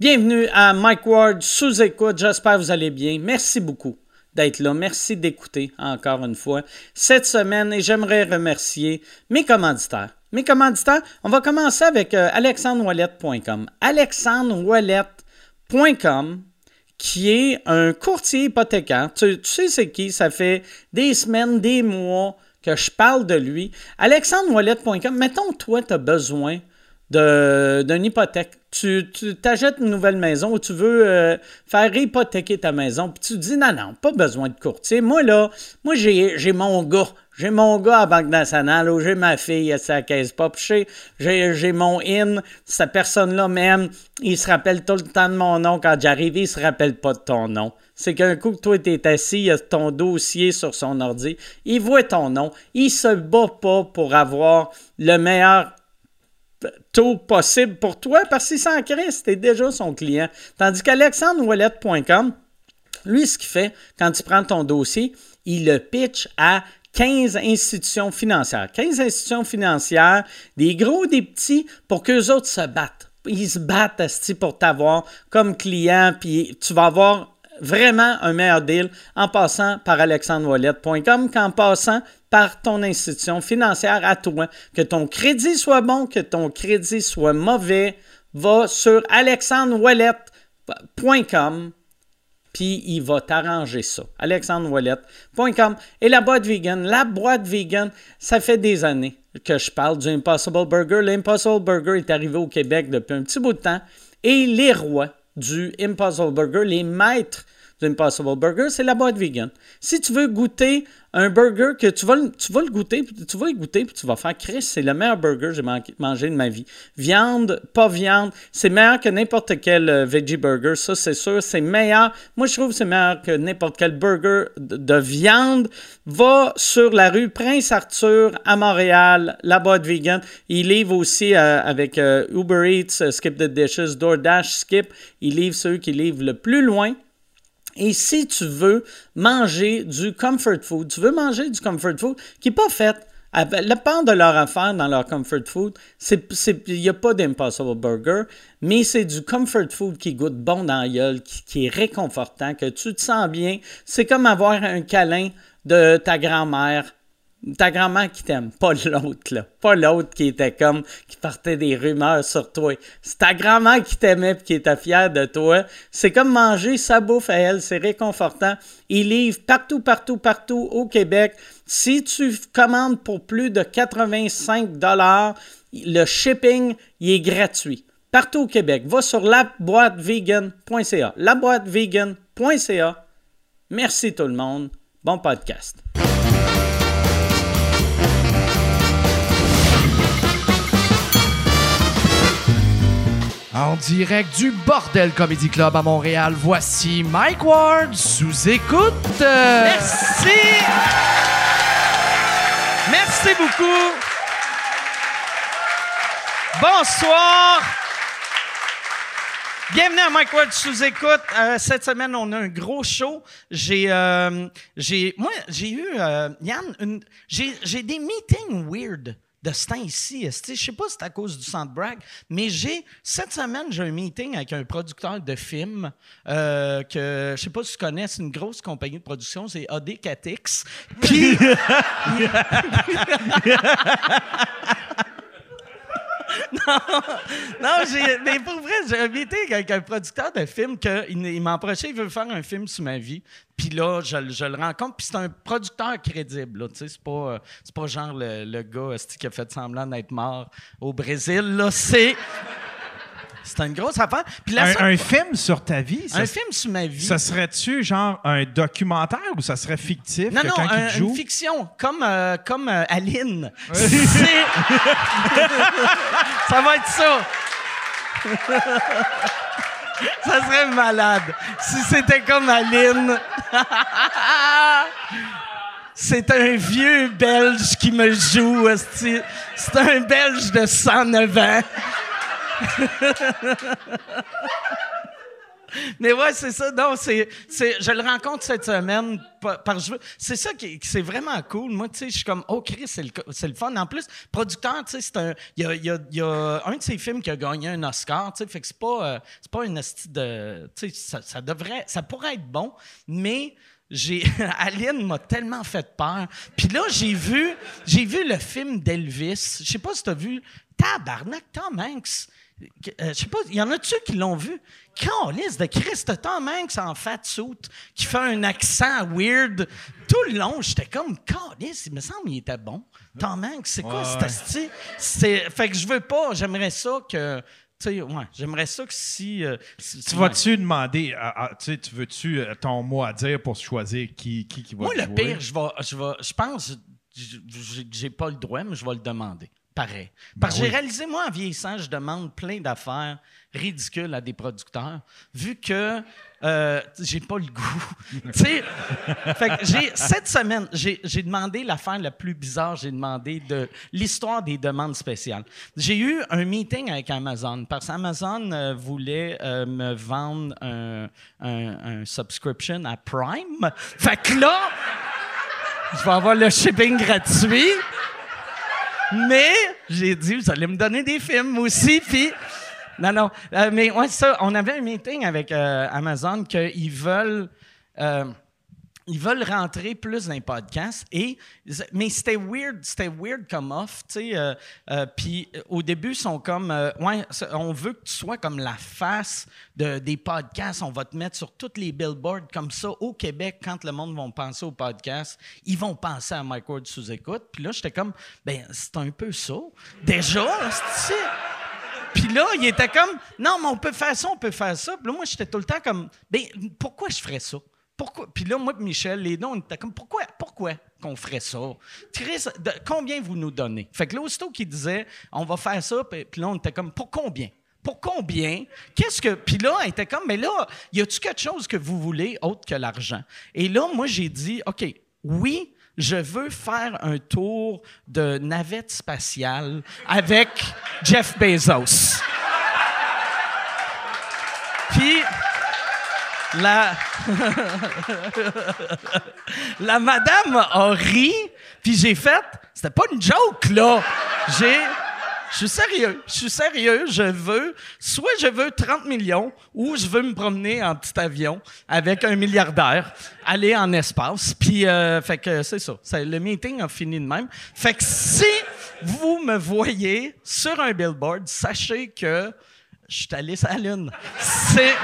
Bienvenue à Mike Ward sous écoute. J'espère que vous allez bien. Merci beaucoup d'être là. Merci d'écouter encore une fois cette semaine et j'aimerais remercier mes commanditaires. Mes commanditaires, on va commencer avec euh, alexandrewallet.com. qui est un courtier hypothécaire. Tu, tu sais c'est qui? Ça fait des semaines, des mois que je parle de lui. alexandrewallet.com, mettons toi, tu as besoin d'une hypothèque. Tu t'achètes une nouvelle maison ou tu veux euh, faire hypothéquer ta maison, puis tu dis non, non, pas besoin de courtier. Moi, là, moi, j'ai mon gars. J'ai mon gars à Banque Nationale ou j'ai ma fille à sa caisse pop. J'ai mon in. Cette personne-là même, il se rappelle tout le temps de mon nom. Quand j'arrive, il se rappelle pas de ton nom. C'est qu'un coup que toi, tu es assis, il a ton dossier sur son ordi. Il voit ton nom. Il se bat pas pour avoir le meilleur taux possible pour toi parce qu'il s'en crée, c'était déjà son client. Tandis qu'alexandrewallet.com, lui, ce qu'il fait, quand il prend ton dossier, il le pitch à 15 institutions financières. 15 institutions financières, des gros, des petits, pour qu'eux autres se battent. Ils se battent pour t'avoir comme client, puis tu vas avoir vraiment un meilleur deal en passant par alexandrewallet.com qu'en passant par ton institution financière à toi. Que ton crédit soit bon, que ton crédit soit mauvais, va sur alexandrewallet.com puis il va t'arranger ça. alexandrewallet.com et la boîte vegan. La boîte vegan, ça fait des années que je parle du Impossible Burger. L'Impossible Burger est arrivé au Québec depuis un petit bout de temps et les rois du Impossible Burger, les maîtres du Impossible Burger, c'est la boîte vegan. Si tu veux goûter un burger que tu vas, tu vas le goûter, tu vas le goûter, puis tu vas faire Chris, c'est le meilleur burger que j'ai mangé de ma vie. Viande, pas viande, c'est meilleur que n'importe quel euh, veggie burger, ça c'est sûr, c'est meilleur. Moi je trouve que c'est meilleur que n'importe quel burger de, viande. Va sur la rue Prince Arthur à Montréal, la boîte vegan. Il livre aussi euh, avec euh, Uber Eats, Skip the Dishes, DoorDash, Skip. Il livre ceux qui livrent le plus loin. Et si tu veux manger du comfort food, tu veux manger du comfort food qui n'est pas fait la part de leur affaire dans leur comfort food, il n'y a pas d'Impossible Burger, mais c'est du comfort food qui goûte bon dans la qui, est réconfortant, que tu te sens bien. C'est comme avoir un câlin de ta grand-mère ta grand-mère qui t'aime, pas l'autre, là. Pas l'autre qui était comme, qui partait des rumeurs sur toi. C'est ta grand-mère qui t'aimait et qui était fière de toi. C'est comme manger sa bouffe à elle, c'est réconfortant. Ils livrent partout, partout, partout au Québec. Si tu commandes pour plus de 85 dollars, le shipping, il est gratuit. Partout au Québec. Va sur laboitevegan.ca. Laboitevegan.ca. Merci tout le monde. Bon podcast. En direct du Bordel Comedy Club à Montréal, voici Mike Ward sous écoute. Merci. Merci beaucoup. Bonsoir. Bienvenue à Mike Ward sous écoute. Euh, cette semaine, on a un gros show. J'ai, euh, j'ai, moi, j'ai eu, euh, Yann, j'ai, j'ai des meetings weird de ce temps ici. Je ne sais pas si c'est à cause du centre brag, mais j'ai cette semaine, j'ai un meeting avec un producteur de films euh, que je sais pas si tu connais, c'est une grosse compagnie de production, c'est AD Catix. Puis. non, mais pour vrai, j'ai un meeting avec un producteur de films qu'il il, m'a approché, il veut faire un film sur ma vie. Puis là, je, le rencontre, puis c'est un producteur crédible. C'est pas, euh, pas genre le, le gars qui a fait semblant d'être mort au Brésil. Là, c'est. C'est une grosse affaire. un, film sur ta vie? un film sur ma vie. Ça serait-tu genre un documentaire ou ça serait fictif? Non, non, une fiction, comme, euh, comme euh, Aline. ça va être ça. ça serait malade. Si c'était comme Aline. C'est un vieux Belge qui me joue. C'est un Belge de 109 ans. Mais ouais, c'est ça. C'est, je le rencontre cette semaine par, C'est ça qui, c'est vraiment cool. Moi, tu sais, je suis comme, oh, Chris, c'est le, c'est le fun. En plus, producteur, tu sais, c'est un. Il y a, y a- un de ses films qui a gagné un Oscar, tu sais, fait que c'est pas, euh, c'est pas une de. Tu sais, ça, ça devrait. Ça pourrait être bon, mais. J'ai, Aline m'a tellement fait peur. Puis là, j'ai vu, j'ai vu le film d'Elvis. Je sais pas si tu as vu. Tabarnak, Tom Hanks. Euh, je sais pas, il y en a-tu qui l'ont vu? Calice de Christ, Tom Hanks en fat suit qui fait un accent weird. Tout le long, j'étais comme, Calice, il me semble qu'il était bon. Tom Hanks, c'est quoi Ouais? C'est, fait que je veux pas, j'aimerais ça que, ouais, j'aimerais ça que si... euh, si- Tu vas-tu demander, à- à- tu veux-tu euh, ton mot à dire pour choisir qui, qui, qui va Moi, le jouer? pire, je vais, je vais, je pense, j'ai pas le droit, mais je vais le demander. Pareil. Parce que Ben oui. j'ai réalisé, moi, en vieillissant, je demande plein d'affaires ridicules à des producteurs, vu que euh, j'ai pas le goût. tu sais, fait que j'ai, cette semaine, j'ai, j'ai demandé l'affaire la plus bizarre, j'ai demandé de l'histoire des demandes spéciales. J'ai eu un meeting avec Amazon, parce qu'Amazon euh, voulait euh, me vendre un, un- un subscription à Prime. Fait que là, je vais avoir le shipping gratuit. Mais j'ai dit, vous allez me donner des films aussi, puis... Non, non. Euh, mais ouais, ça, on avait un meeting avec euh, Amazon qu'ils veulent... euh, ils veulent rentrer plus dans les podcasts et mais c'était weird c'était weird comme off tu sais euh, euh, puis euh, au début ils sont comme ouais on veut que tu sois comme la face de, des podcasts. On va te mettre sur toutes les billboards comme ça au Québec quand le monde va penser aux podcasts. Ils vont penser à Mike Ward sous écoute. Puis là j'étais comme ben c'est un peu ça. Déjà c'est puis là, il était comme, non, mais on peut faire ça, on peut faire ça. Puis là, moi, j'étais tout le temps comme, ben, pourquoi je ferais ça? Pourquoi? Puis là, moi Michel, les deux, on était comme, pourquoi, pourquoi qu'on ferait ça? Chris, de- combien vous nous donnez? Fait que là, aussitôt qu'il disait, on va faire ça, puis puis là, on était comme, pour combien? Pour combien? Qu'est-ce que. Puis là, elle était comme, mais là, y a-tu quelque chose que vous voulez autre que l'argent? Et là, moi, j'ai dit, OK, oui, je veux faire un tour de navette spatiale avec Jeff Bezos. Puis, la, la madame a ri, puis j'ai fait, c'était pas une joke, là. J'ai, je suis sérieux, je suis sérieux, je veux, soit je veux 30 millions, ou je veux me promener en petit avion avec un milliardaire, aller en espace, puis, euh, fait que c'est ça. Le meeting a fini de même. Fait que si vous me voyez sur un billboard, sachez que je suis allé sur la Lune. C'est.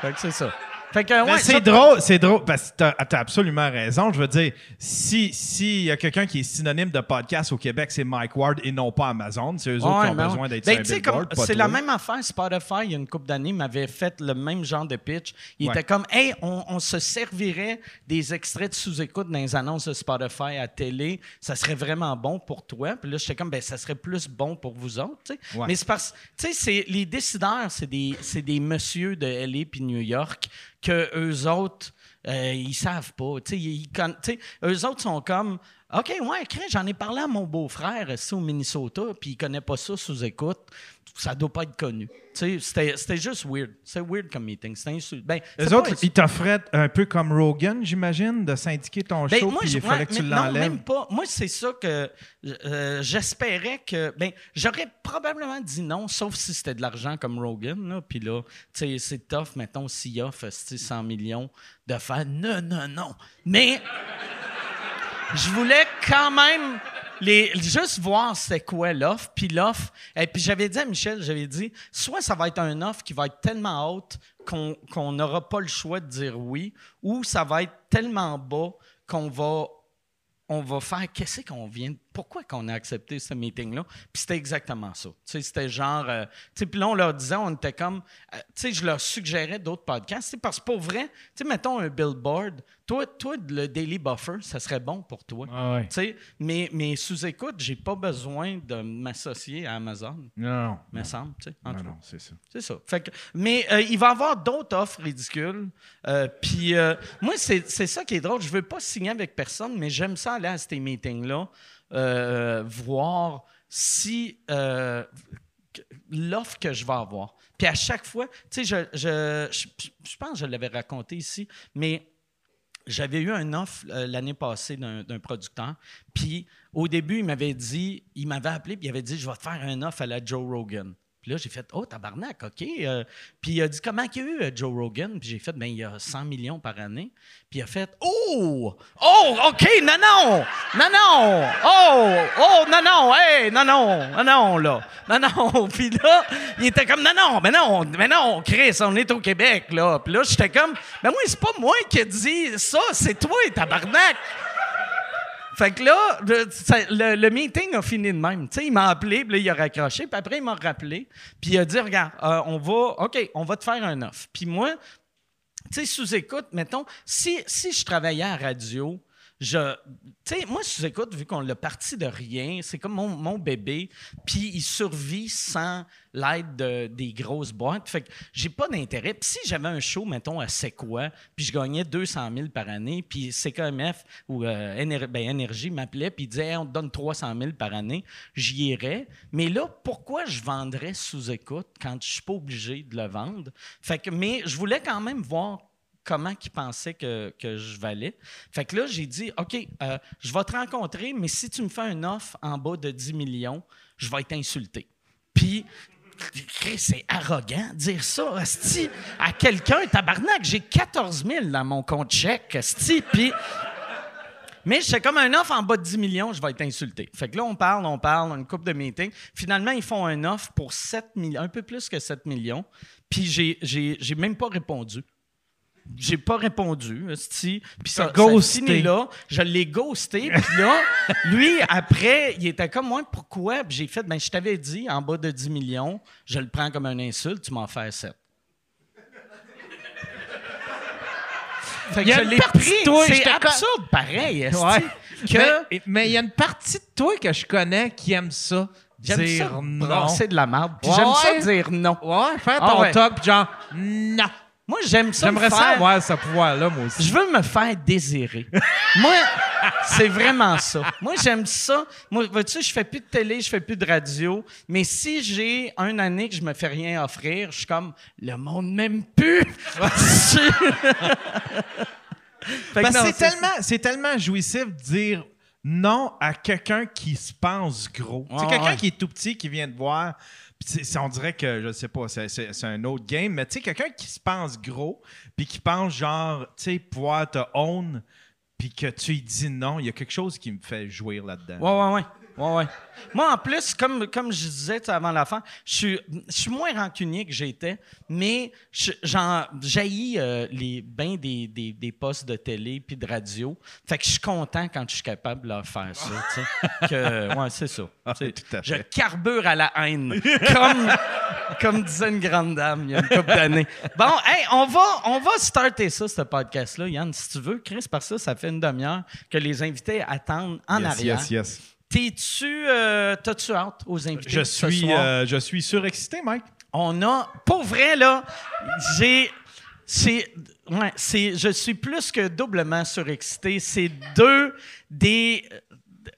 Fait que. Ouais, c'est drôle, c'est drôle, parce que t'as as absolument raison. Je veux dire, si s'il y a quelqu'un qui est synonyme de podcast au Québec, c'est Mike Ward et non pas Amazon. C'est eux autres Ouais, qui ont mais besoin d'être Ben, sur C'est la même affaire. Spotify, il y a une couple d'années, m'avait fait le même genre de pitch. Il Ouais. était comme, hey, on, on se servirait des extraits de sous-écoute dans les annonces de Spotify à télé. Ça serait vraiment bon pour toi. Puis là, j'étais comme, ben, ça serait plus bon pour vous autres. Mais c'est parce tu sais, les décideurs, c'est des, c'est des messieurs de LA puis New York que eux autres, euh, ils savent pas. Ils, ils eux autres sont comme, OK, ouais, j'en ai parlé à mon beau-frère ici au Minnesota, puis il connaît pas ça sous écoute. Ça doit pas être connu. C'était, juste weird. C'est weird comme meeting. C'était insul- Ben, Les c'est autres, ils t'offraient un peu comme Rogan, j'imagine, de syndiquer ton ben, show, puis il fallait ouais, que tu non, l'enlèves. même pas. Moi, c'est ça que euh, j'espérais que. Ben, j'aurais probablement dit non, sauf si c'était de l'argent comme Rogan. Là, Puis là, sais, c'est tough, mettons, s'il offre esti, 100 millions, de faire non, non, non. Mais je voulais quand même les, juste voir c'est quoi l'offre, puis l'offre. Et puis j'avais dit à Michel, j'avais dit, soit ça va être un offre qui va être tellement haute qu'on n'aura pas le choix de dire oui, ou ça va être tellement bas qu'on va on va faire qu'est-ce qu'on vient pourquoi qu'on a accepté ce meeting là puis c'était exactement ça tu sais c'était genre euh, tu sais puis là on leur disait on était comme euh, tu sais je leur suggérais d'autres podcasts tu sais, parce que pour vrai tu sais mettons un billboard toi toi le Daily Buffer ça serait bon pour toi Ah ouais. tu sais mais mais sous écoute j'ai pas besoin de m'associer à Amazon Non, non. me semble tu sais Non, c'est ça. C'est ça. Fait que- mais euh, il va y avoir d'autres offres ridicules. Euh, Puis moi, c'est c'est ça qui est drôle. Je veux pas signer avec personne, mais j'aime ça aller à ces meetings-là, euh, voir si. euh, l'offre que je vais avoir. Puis à chaque fois, tu sais, je, je, je, pense que je l'avais raconté ici, mais j'avais eu un offre euh, l'année passée d'un producteur. Puis au début, il m'avait dit, il m'avait appelé, puis il avait dit, je vais te faire un offre à la Joe Rogan. Puis là, j'ai fait, oh, tabarnak, OK. Euh, puis il a dit, comment il y a eu euh, Joe Rogan? Puis j'ai fait, ben il y a 100 millions par année. Puis il a fait, oh, oh, OK, non, non, oh, oh, non, non, hey, non, non, non, non, là, non, non. Puis là, il était comme, non, non, mais non, mais non, Chris, on est au Québec, là. Puis là, j'étais comme, ben moi, c'est pas moi qui ai dit ça, c'est toi, tabarnak. Fait que là, le, meeting a fini de même. Tu sais, il m'a appelé, puis là, il a raccroché, puis après, il m'a rappelé, puis il a dit Regarde, euh, on va, OK, on va te faire un offre. Puis moi, tu sais, sous-écoute, mettons, si, si je travaillais à radio, je. Tu sais, moi, sous-écoute, vu qu'on l'a parti de rien, c'est comme mon, bébé, puis il survit sans l'aide de- des grosses boîtes. Fait que j'ai pas d'intérêt. Puis si j'avais un show, mettons, à C'est quoi, puis je gagnais 200 000 par année, puis CKMF ou euh, ben, m'appelait, puis disait Hey, on te donne 300 000 par année, j'y irais. Mais là, pourquoi je vendrais sous-écoute quand je suis pas obligé de le vendre? Fait que, mais je voulais quand même voir comment qu'ils pensaient que, que je valais. Fait que là, j'ai dit, OK, euh, je vais te rencontrer, mais si tu me fais une offre en bas de 10 millions, je vais être insulté. Puis, c'est arrogant de dire ça, à quelqu'un. Tabarnak, j'ai 14 000 dans mon compte chèque, asti, puis... Mais c'est comme un offre en bas de 10 millions, je vais être insulté. Fait que là, on parle, on parle, une coupe de meetings. Finalement, ils font un offre pour 7 millions, un peu plus que 7 millions. Puis j'ai, j'ai, j'ai même pas répondu. J'ai pas répondu, esti. Puis ça, ça ghosté. là. Je l'ai ghosté. Puis là, lui, après, il était comme moi, pourquoi? J'ai fait, ben je t'avais dit, en bas de 10 millions, je le prends comme un insulte, tu m'en fais 7. Fait que Il y a je une l'ai pris. C'est absurde, pareil, Ouais. que Mais- il y a une partie de toi que je connais qui aime ça. j'aime dire ça non. brasser de la merde. Puis Ouais, j'aime ouais. ça dire non. Ouais, faire Ah ton ouais. top, genre, non. Moi, j'aime ça. J'aimerais me ça faire- avoir ce pouvoir-là, moi aussi. Je veux me faire désirer. Moi, c'est vraiment ça. Moi, j'aime ça. Moi, vois-tu, je fais plus de télé, je fais plus de radio. Mais si j'ai une année que je me fais rien offrir, je suis comme, le monde m'aime plus. Non, c'est tellement, c'est tellement jouissif de dire non à quelqu'un qui se pense gros. C'est quelqu'un ouais. qui est tout petit, qui vient te voir. C'est- on dirait que, je sais pas, c'est, un autre game, mais tu sais, quelqu'un qui se pense gros, puis qui pense genre, tu sais, pouvoir te own, puis que tu lui dis non, il y a quelque chose qui me fait jouir là-dedans. Ouais, ouais, ouais. Ouais, ouais. Moi, en plus, comme, comme je disais avant la fin, je suis, je suis moins rancunier que j'étais, mais je- j'en jaillis euh, les bains des, des, des postes de télé puis de radio. Fait que je suis content quand je suis capable de leur faire ça. que, ouais, c'est ça. À je carbure à la haine, comme, comme disait une grande dame il y a une couple d'années. Bon, hey, on va, on va starter ça, ce podcast-là, Yann, si tu veux. Chris, par ça, ça fait une demi-heure que les invités attendent en yes, arrière. yes, yes. T'es-tu, euh, t'as-tu hâte aux invités Je de ce suis, soir? euh, je suis surexcité, Mike. On a, pour vrai là, j'ai, c'est, ouais, c'est, je suis plus que doublement surexcité. C'est deux des,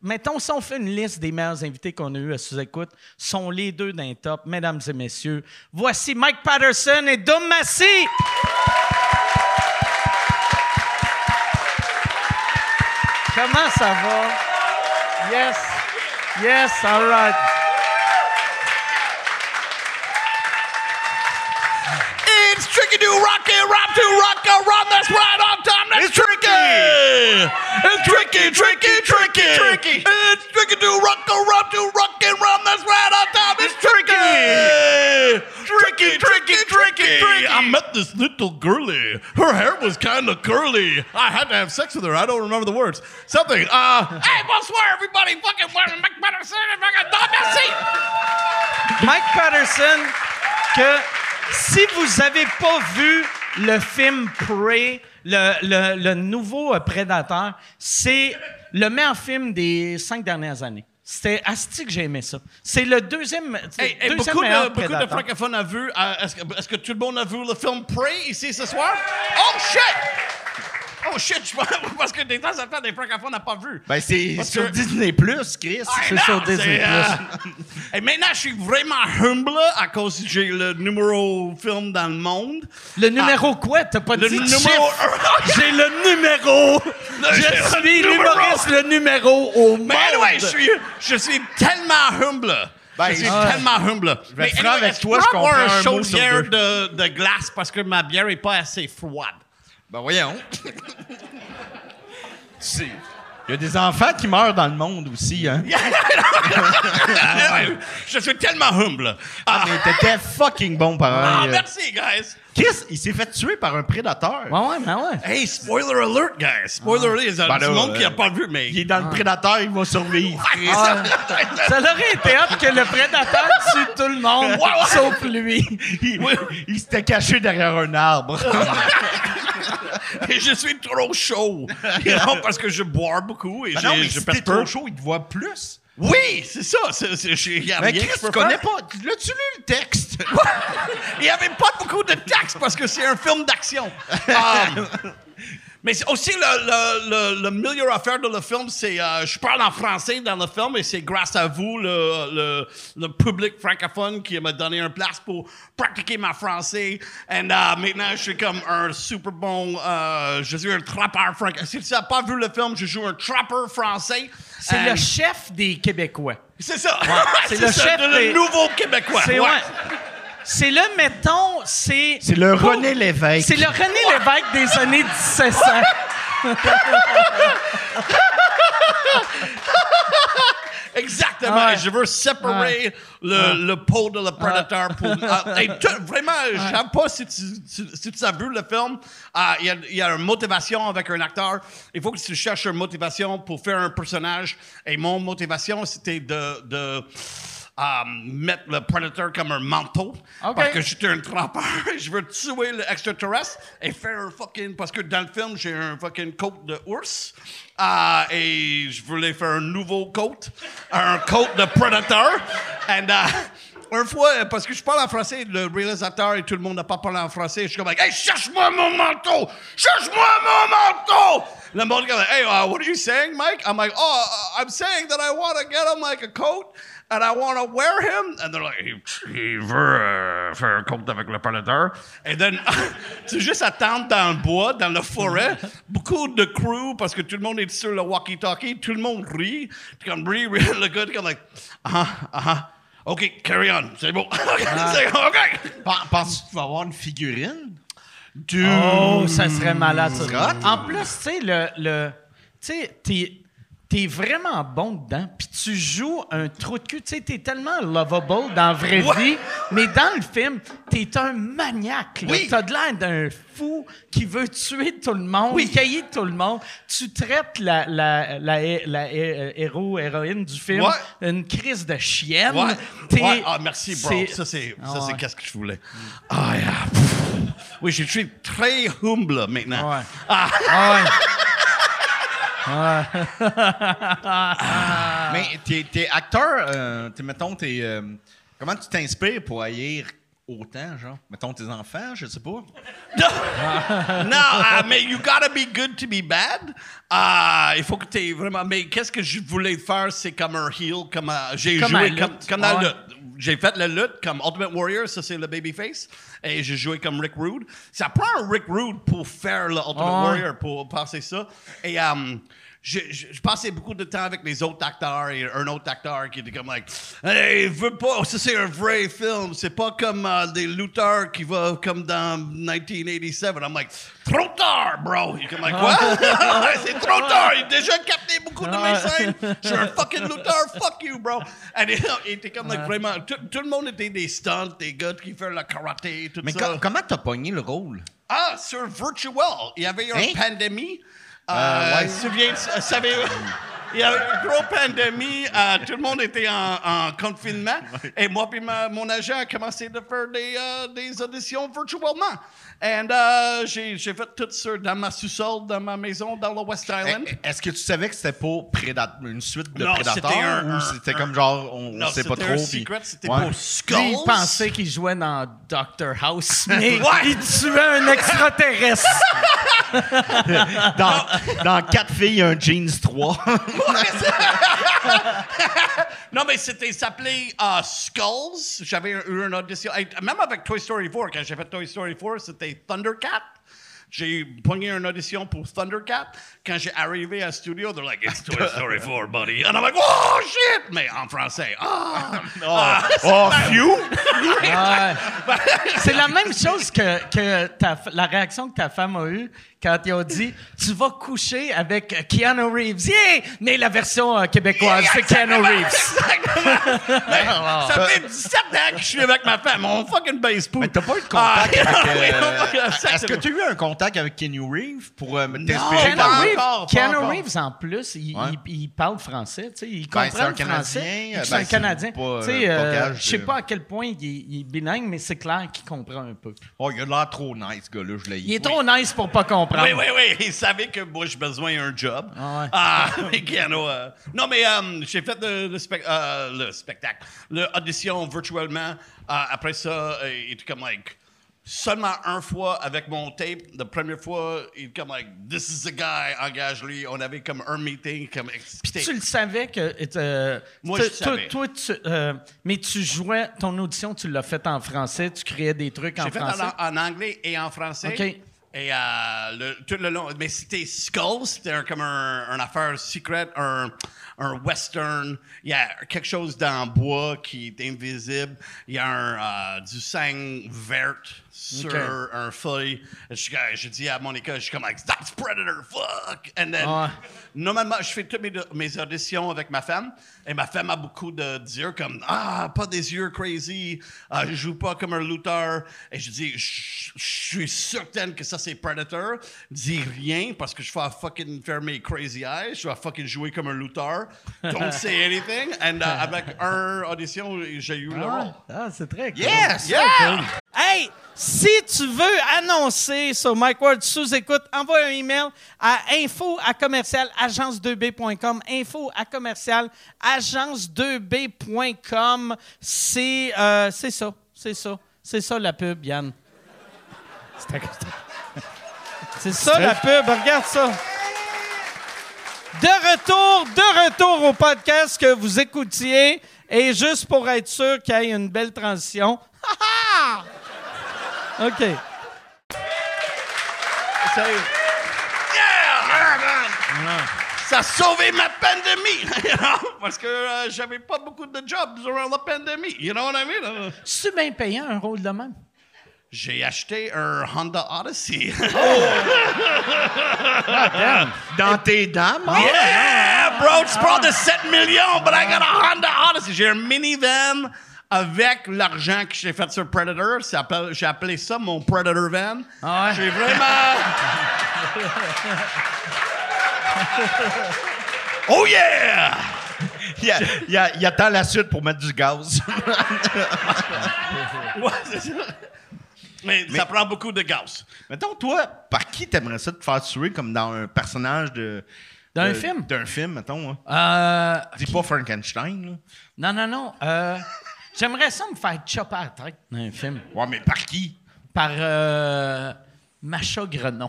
mettons si on fait une liste des meilleurs invités qu'on a eu à sous-écoute, sont les deux d'un top, mesdames et messieurs. Voici Mike Patterson et Dom Massy. Comment ça va? Yes. Yes, all right. It's tricky to rock and rock to rock around. That's right on time. That's tricky. It's tricky, tricky, tricky, tricky. It's tricky to rock around to rock and round. That's right on time. It's tricky. Tricky, tricky, tricky, tricky. I met this little girlie. Her hair was kind of curly. I had to have sex with her. I don't remember the words. Something. Uh, Hey, bonsoir, everybody. Fucking welcome Mike Patterson and fucking Don Messi. Mike Patterson, que si vous avez pas vu le film Prey, le, le- le nouveau euh, Prédateur, c'est le meilleur film des cinq dernières années. C'était asti que j'ai aimé ça. C'est le deuxième, hey, hey, deuxième beaucoup, meilleur de, beaucoup de francophones ont vu. euh, Est-ce que, est-ce que tout le monde a vu le film Prey ici ce soir? Oh shit! Oh shit, je pense parce que des temps en temps, des francophones n'ont pas vu. Ben, c'est Parce sur que- Disney Plus, Chris. Ah, c'est non, sur Disney+. c'est, euh, Et maintenant, je suis vraiment humble à cause que j'ai le numéro film dans le monde. Le numéro quoi? T'as pas Le dit de numéro chiffre? J'ai le numéro! Je j'ai le suis numéro. l'humoriste le numéro au monde! Mais anyway, je suis, je suis tellement humble. Ben, je suis ah. tellement humble. vais être Mais franc avec toi, qu'on je comprends un un mot sur chaudière deux. de, de glace parce que ma bière est pas assez froide? Ben, voyons. il y a des enfants qui meurent dans le monde aussi, hein. je suis tellement humble. Ah, mais t'étais fucking bon, Ah, pareil. euh. merci, guys. Chris, il s'est fait tuer par un prédateur. Ouais, ouais, ben ouais. Hey, spoiler alert, guys. Spoiler alert. Il y a Ben du là, monde qui euh, n'a pas vu, mais. Il est dans le prédateur, il va survivre. Ah, ça aurait été hot que le prédateur tue tout le monde, sauf lui. Il, il s'était caché derrière un arbre. Et je suis trop chaud. Know, parce que je bois beaucoup et Ben non, mais j'ai si trop chaud, il te voit plus. Oui, c'est ça. C'est, c'est, a Mais rien Chris, que tu connais pas. tu- L'as-tu lu le texte? Il n'y avait pas beaucoup de texte parce que c'est un film d'action. Um, mais aussi le, le, le, le meilleure affaire de le film, c'est euh, je parle en français dans le film et c'est grâce à vous, le, le, le public francophone, qui m'a donné une place pour pratiquer ma français. Et maintenant, je suis comme un super bon. euh, je suis un trappeur français. Si tu n'as pas vu le film, je joue un trapper français. C'est le chef des Québécois. C'est ça. c'est le chef de- le des- nouveau Québécois. C'est Ouais. ouais. C'est le, mettons, c'est... C'est le Pour- René Lévesque. C'est le René Lévesque des années 1700. Exactement. Ah ouais. Je veux séparer le, le pot de le Predator pour. ah, et tout- vraiment, je sais pas si tu, si, si tu as vu le film. ah, Il y, a, il y a une motivation avec un acteur. Il faut que tu cherches une motivation pour faire un personnage. Et mon motivation, c'était de. de mettre le Predator comme un manteau. Parce que j'étais un trappeur. je veux tuer l'extraterrestre et faire un fucking. Parce que dans le film, j'ai un fucking coat de ours. Ah, et je voulais faire un nouveau coat. Un coat de Predator. And, ah, une fois, parce que je parle en français, le réalisateur et tout le monde n'a pas parlé en français, je suis comme, hey, cherche-moi mon manteau! Cherche-moi mon manteau! Le monde est comme, hey, uh, what are you saying, Mike? I'm like, oh, uh, I'm saying that I want to get him like a coat and I want to wear him? And they're like, il, veut euh, faire un coat avec le Predator. Et then, c'est juste attendre dans le bois, dans la forêt, beaucoup de crew, parce que tout le monde est sur le walkie-talkie, tout le monde rit. Puis comme, rit, rit, le gars comme, like, ah, ah, OK, carry on. C'est bon. OK. Pen- Penses-tu que tu vas avoir une figurine? Oh, ça serait malade, ça. En plus, tu sais, le, le, tu sais, t'es, vraiment bon dedans, puis tu joues un trou de cul. Tu sais, t'es tellement lovable dans la vraie vie, mais dans le film, t'es un maniaque. Oui. T'as de l'air d'un fou qui veut tuer tout le monde, Oui. cailler tout le monde. Tu traites la, la, la, hé- la hé- héros, héroïne du film Ouais. une crise de chienne. Ouais. Ah, merci, bro. Ça, c'est Ah, ouais. qu'est-ce que je voulais. Ah, yeah. Oui, je suis très humble maintenant. Ouais. Ah, Ah ouais. Mais t'es, t'es acteur, euh, t'es, mettons, t'es, euh, comment tu t'inspires pour haïr autant, genre? Mettons tes enfants, je sais pas. non, ah, mais you gotta be good to be bad. Ah, il faut que tu es vraiment. Mais qu'est-ce que je voulais faire, c'est comme un heel, comme euh, j'ai Comme joué comme, lutte. comme dans Ouais. le J'ai fait la lutte comme Ultimate Warrior, ça c'est le babyface, et j'ai joué comme Rick Rude. Ça prend un Rick Rude pour faire le Ultimate. Warrior, pour passer ça. Et euh, je, je, je passais beaucoup de temps avec les autres acteurs et un autre acteur qui était comme like, hey, veux pas, ça c'est un vrai film, c'est pas comme euh, des lutteurs qui vont comme dans 1987. I'm like, trop tard, bro. Il est comme like, quoi? c'est trop tard. Il a déjà capté beaucoup de mes scènes. Je suis un fucking lutteur, fuck you, bro. Et il était comme like, vraiment, tout, le monde était des stunts, des gars qui font le karaté, tout Mais ça. co- comment t'as pogné le rôle? Ah, sur Virtual, il y avait une Hein? pandémie. Euh, Euh, ouais. souviens, savez il y avait une grosse pandémie, euh, tout le monde était en, en confinement, et moi puis ma- mon agent a commencé de faire des, euh, des auditions virtuellement. Et euh, j'ai fait tout ça dans ma sous-sol, dans ma maison, dans le West Island. Eh, Est-ce que tu savais que c'était pour Prédat- une suite de Non, un- ou c'était comme genre on, Non, sait pas c'était trop c'était Ouais. pour Skulls. Lui, il pensait qu'il jouait dans Doctor House, mais Ouais. il tuait un extraterrestre. dans, dans quatre filles un jeans 3 Non, mais c'était s'appelait euh, Skulls. J'avais eu une audition. Et même avec Toy Story 4, quand j'ai fait Toy Story 4, c'était Thundercat. J'ai pogné une audition pour Thundercat. Quand j'ai arrivé à studio, they're like, it's Toy Story 4, buddy. And I'm like, oh shit! Mais en français. Ah! Ah, oh phew. C'est la même chose que, que ta la réaction que ta femme a eue quand ils ont dit Tu vas coucher avec Keanu Reeves. Yeah! Mais la version euh, québécoise, c'est Keanu Reeves. Mais ça fait 17 ans que je suis avec ma femme. On fucking base poop. mais t'as pas eu de contact Ah, avec oui, euh, est-ce que exactement. tu as eu un contact avec Kenny Reeves pour euh, t'inspirer Keanu dans- Pas Reeves, encore, pas Keanu. Reeves, en plus, il, Ouais. il- il parle français. tu sais, Il Ben, comprend c'est un le français. Canadien, puis C'est ben, un Canadien. euh, Tu sais, pas euh, Je sais pas à quel point il est, il est bilingue, mais c'est clair qu'il comprend un peu. oh il a l'air trop nice ce gars-là je l'ai Il est trop nice pour pas comprendre. Oui, oui, oui. Il savait que moi, j'ai besoin d'un job. Ah ouais. Ah, mais Keanu, euh, non, mais euh, j'ai fait le, le spec- euh, le spectacle, l'audition virtuellement. Euh, après ça, il était comme, like, seulement une fois avec mon tape. La première fois, il était comme, like, this is the guy, engage-lui. On avait comme un meeting, comme. Tu le savais que. Moi, je savais. Toi, tu, mais tu jouais, ton audition, tu l'as fait en français, tu créais des trucs en J'ai fait français? en, en anglais et en français. OK. Et euh, tout le long. Mais c'était Skulls, c'était comme un, affaire secrète, un, western. Il y a quelque chose dans bois qui est invisible. Il y a un, euh, du sang vert sur un feuille. Je dis à Monica, je suis comme, like, that's Predator, fuck! And then, Ouais. normalement, je fais toutes mes, mes auditions avec ma femme. Et ma femme a beaucoup de dire comme, ah, pas des yeux crazy, ah, je joue pas comme un lutteur. Et je dis, je suis certaine que ça c'est Predator. Dis rien parce que je vais fucking faire mes crazy eyes. Je vais fucking jouer comme un lutteur. Don't say anything. And uh, avec un audition, j'ai eu le rôle. Ah, c'est très cool. Yes! Yeah! Hey, si tu veux annoncer sur Mike Ward sous écoute, envoie un email à info à commercial agence2b.com. Info à commercial agence2b.com. C'est euh, c'est ça, c'est ça, c'est ça la pub, Yann. C'est ça la pub, regarde ça. De retour, de retour au podcast que vous écoutiez. Et juste pour être sûr qu'il y ait une belle transition. Ha, ha! OK. Ça, Ça a sauvé ma pandémie, you know? parce que euh, j'avais pas beaucoup de jobs durant la pandémie. You know what I mean? C'est bien payant un rôle de même. J'ai acheté un Honda Odyssey. dans tes dames yeah, bro, tu parles de 7 millions, but I got a Honda Odyssey. J'ai un minivan avec l'argent que j'ai fait sur Predator. J'ai appelé ça mon Predator van. Ah ouais? J'ai vraiment... oh yeah! il, y a, il, y a, il attend la suite pour mettre du gaz Ouais, c'est ça. Mais, ça prend beaucoup de gaz. Mettons, toi, par qui t'aimerais ça te faire tuer comme dans un personnage de. D'un de- film? D'un film, mettons. hein? Euh, Dis pas Frankenstein, là. non, non, non. euh, J'aimerais ça me faire chopper à la tête dans un film. Ouais, mais par qui? Par euh, Macha Grenon.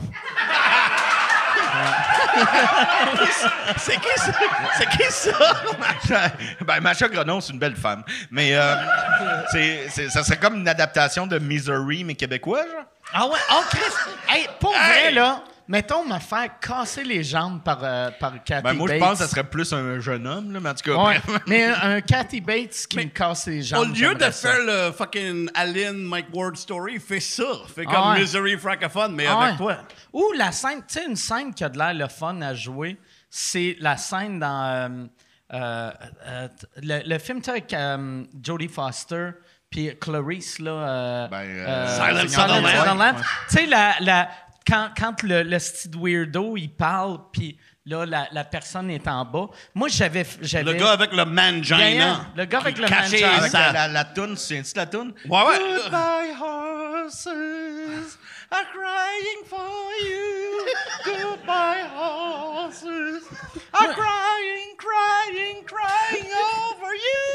C'est qui ça? C'est qui ça? ben, Macha Grenon, c'est une belle femme. Mais euh, c'est, c'est- ça serait comme une adaptation de Misery, mais québécois, genre. Ah ouais? Oh, Chris! Hey, pour Hey! vrai, là, mettons me faire casser les jambes par, euh, par Kathy Ben, moi, je Bates. pense que ça serait plus un jeune homme, là, mais en tout cas. Ouais, mais un, un Kathy Bates qui me casse les jambes. Au lieu de ça. faire le fucking Alien Mike Ward story, fais ça. Fais comme Ah ouais. Misery francophone, mais Ah avec ouais. toi. Ou la scène, tu sais, une scène qui a de l'air le fun à jouer, c'est la scène dans euh, euh, euh, le, le film tu sais, avec euh, Jodie Foster puis Clarice, là. euh, Ben, euh, Sutherland. Sutherland. Tu sais, la, la, quand, quand le, le style weirdo, il parle, puis Là, la, la personne est en bas. Moi, j'avais. j'avais Le gars avec le mangina. Le gars avec le mangina. Avec la, la, la toune, tu de la toune? Ouais, ouais. Goodbye horses are crying for you. Goodbye horses are crying, crying, crying over you.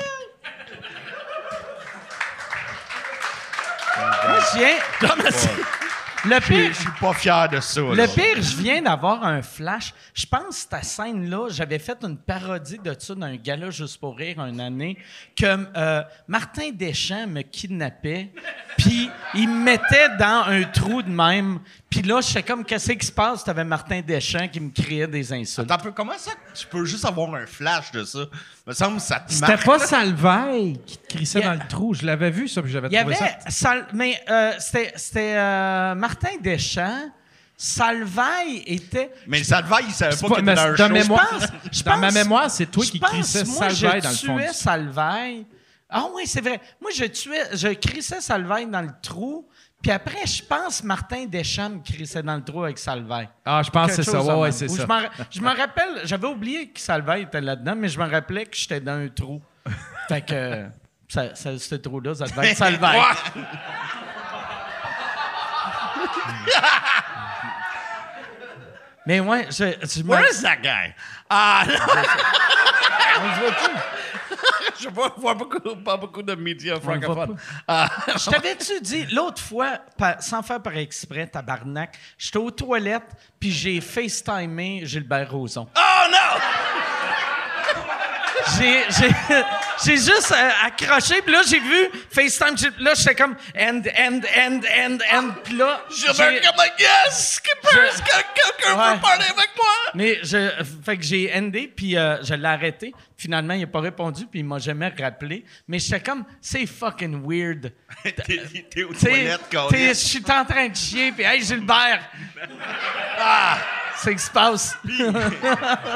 Moi, je viens. Le pire, Je suis pas fier de ça. Le là. pire, je viens d'avoir un flash. Je pense que cette scène-là, j'avais fait une parodie de ça dans un gala juste pour rire une année, que euh, Martin Deschamps me kidnappait, puis il me mettait dans un trou de même. Puis là, je sais comme, qu'est-ce qui se passe? T'avais Martin Deschamps qui me criait des insultes. Attends comment ça que tu peux juste avoir un flash de ça? Me semble que ça te C'était marque. pas Salvaille qui te crissait dans le trou. Je l'avais vu, ça, puis j'avais Il y trouvé avait... ça. Sal- mais euh, c'était c'était, euh, Martin Deschamps. Salvaille était... Mais Salvaille, il savait C'est pas pas- mais dans un dans show. mémoire- pense- je dans ma pense- mémoire, c'est toi je qui crissais Salvaille je dans le fond. tuais du- Salvaille. Ah oui, c'est vrai. Moi, je tuais, je crissais Salvaille dans le trou. Puis après, je pense Martin Deschamps me crissait dans le trou avec Salvaille. Ah, je pense que c'est ça. Ouais, c'est ça. Je, me rappelle, j'avais oublié que Salvaille était là-dedans, mais je me rappelais que j'étais dans un trou. fait que ça, ça- ce trou-là, ça devait être Salvaille. mais ouais, je, me- Where is that guy? Ah, on le voit. je vois, vois beaucoup, pas beaucoup de médias francophones. pas. Je t'avais-tu dit, l'autre fois, sans faire par exprès, tabarnak, j'étais aux toilettes, puis j'ai FaceTimé Gilbert Rozon. Oh no! J'ai, juste euh, accroché, puis là, j'ai vu FaceTime. Là, j'étais comme end, end, end, end, end. Puis là, Gilbert comme yes, Skipper, quelqu'un veut parler avec moi? Mais je, fait que j'ai endé, puis euh, je l'ai arrêté. Finalement, il n'a pas répondu, puis il m'a jamais rappelé. Mais j'étais comme, c'est fucking weird. T'es t'es aux toilettes. Je suis en train de chier, puis hey, Gilbert! Ah! C'est ce qui se passe.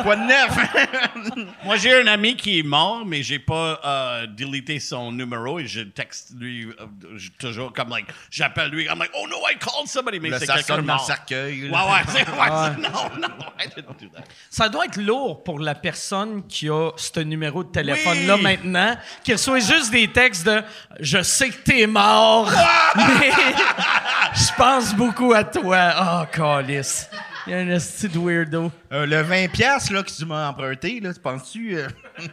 Quoi de neuf? Moi, j'ai un ami qui est mort, mais j'ai pas euh, délité son numéro et je texte lui euh, toujours comme, like, j'appelle lui, I'm like, oh no, I called somebody, mais Le c'est ça quelqu'un de sonne dans le mort. cercueil. Ouais, ouais, c'est, ouais, c'est- non, non, I didn't do that. Ça doit être lourd pour la personne qui a ce numéro de téléphone-là Oui. maintenant, qui reçoit juste des textes de « Je sais que t'es mort, mais je pense beaucoup à toi. » Oh, calice. Il y a un esti de weirdo. Euh, le 20$ piastres, là, que tu m'as emprunté, là, tu penses-tu? euh,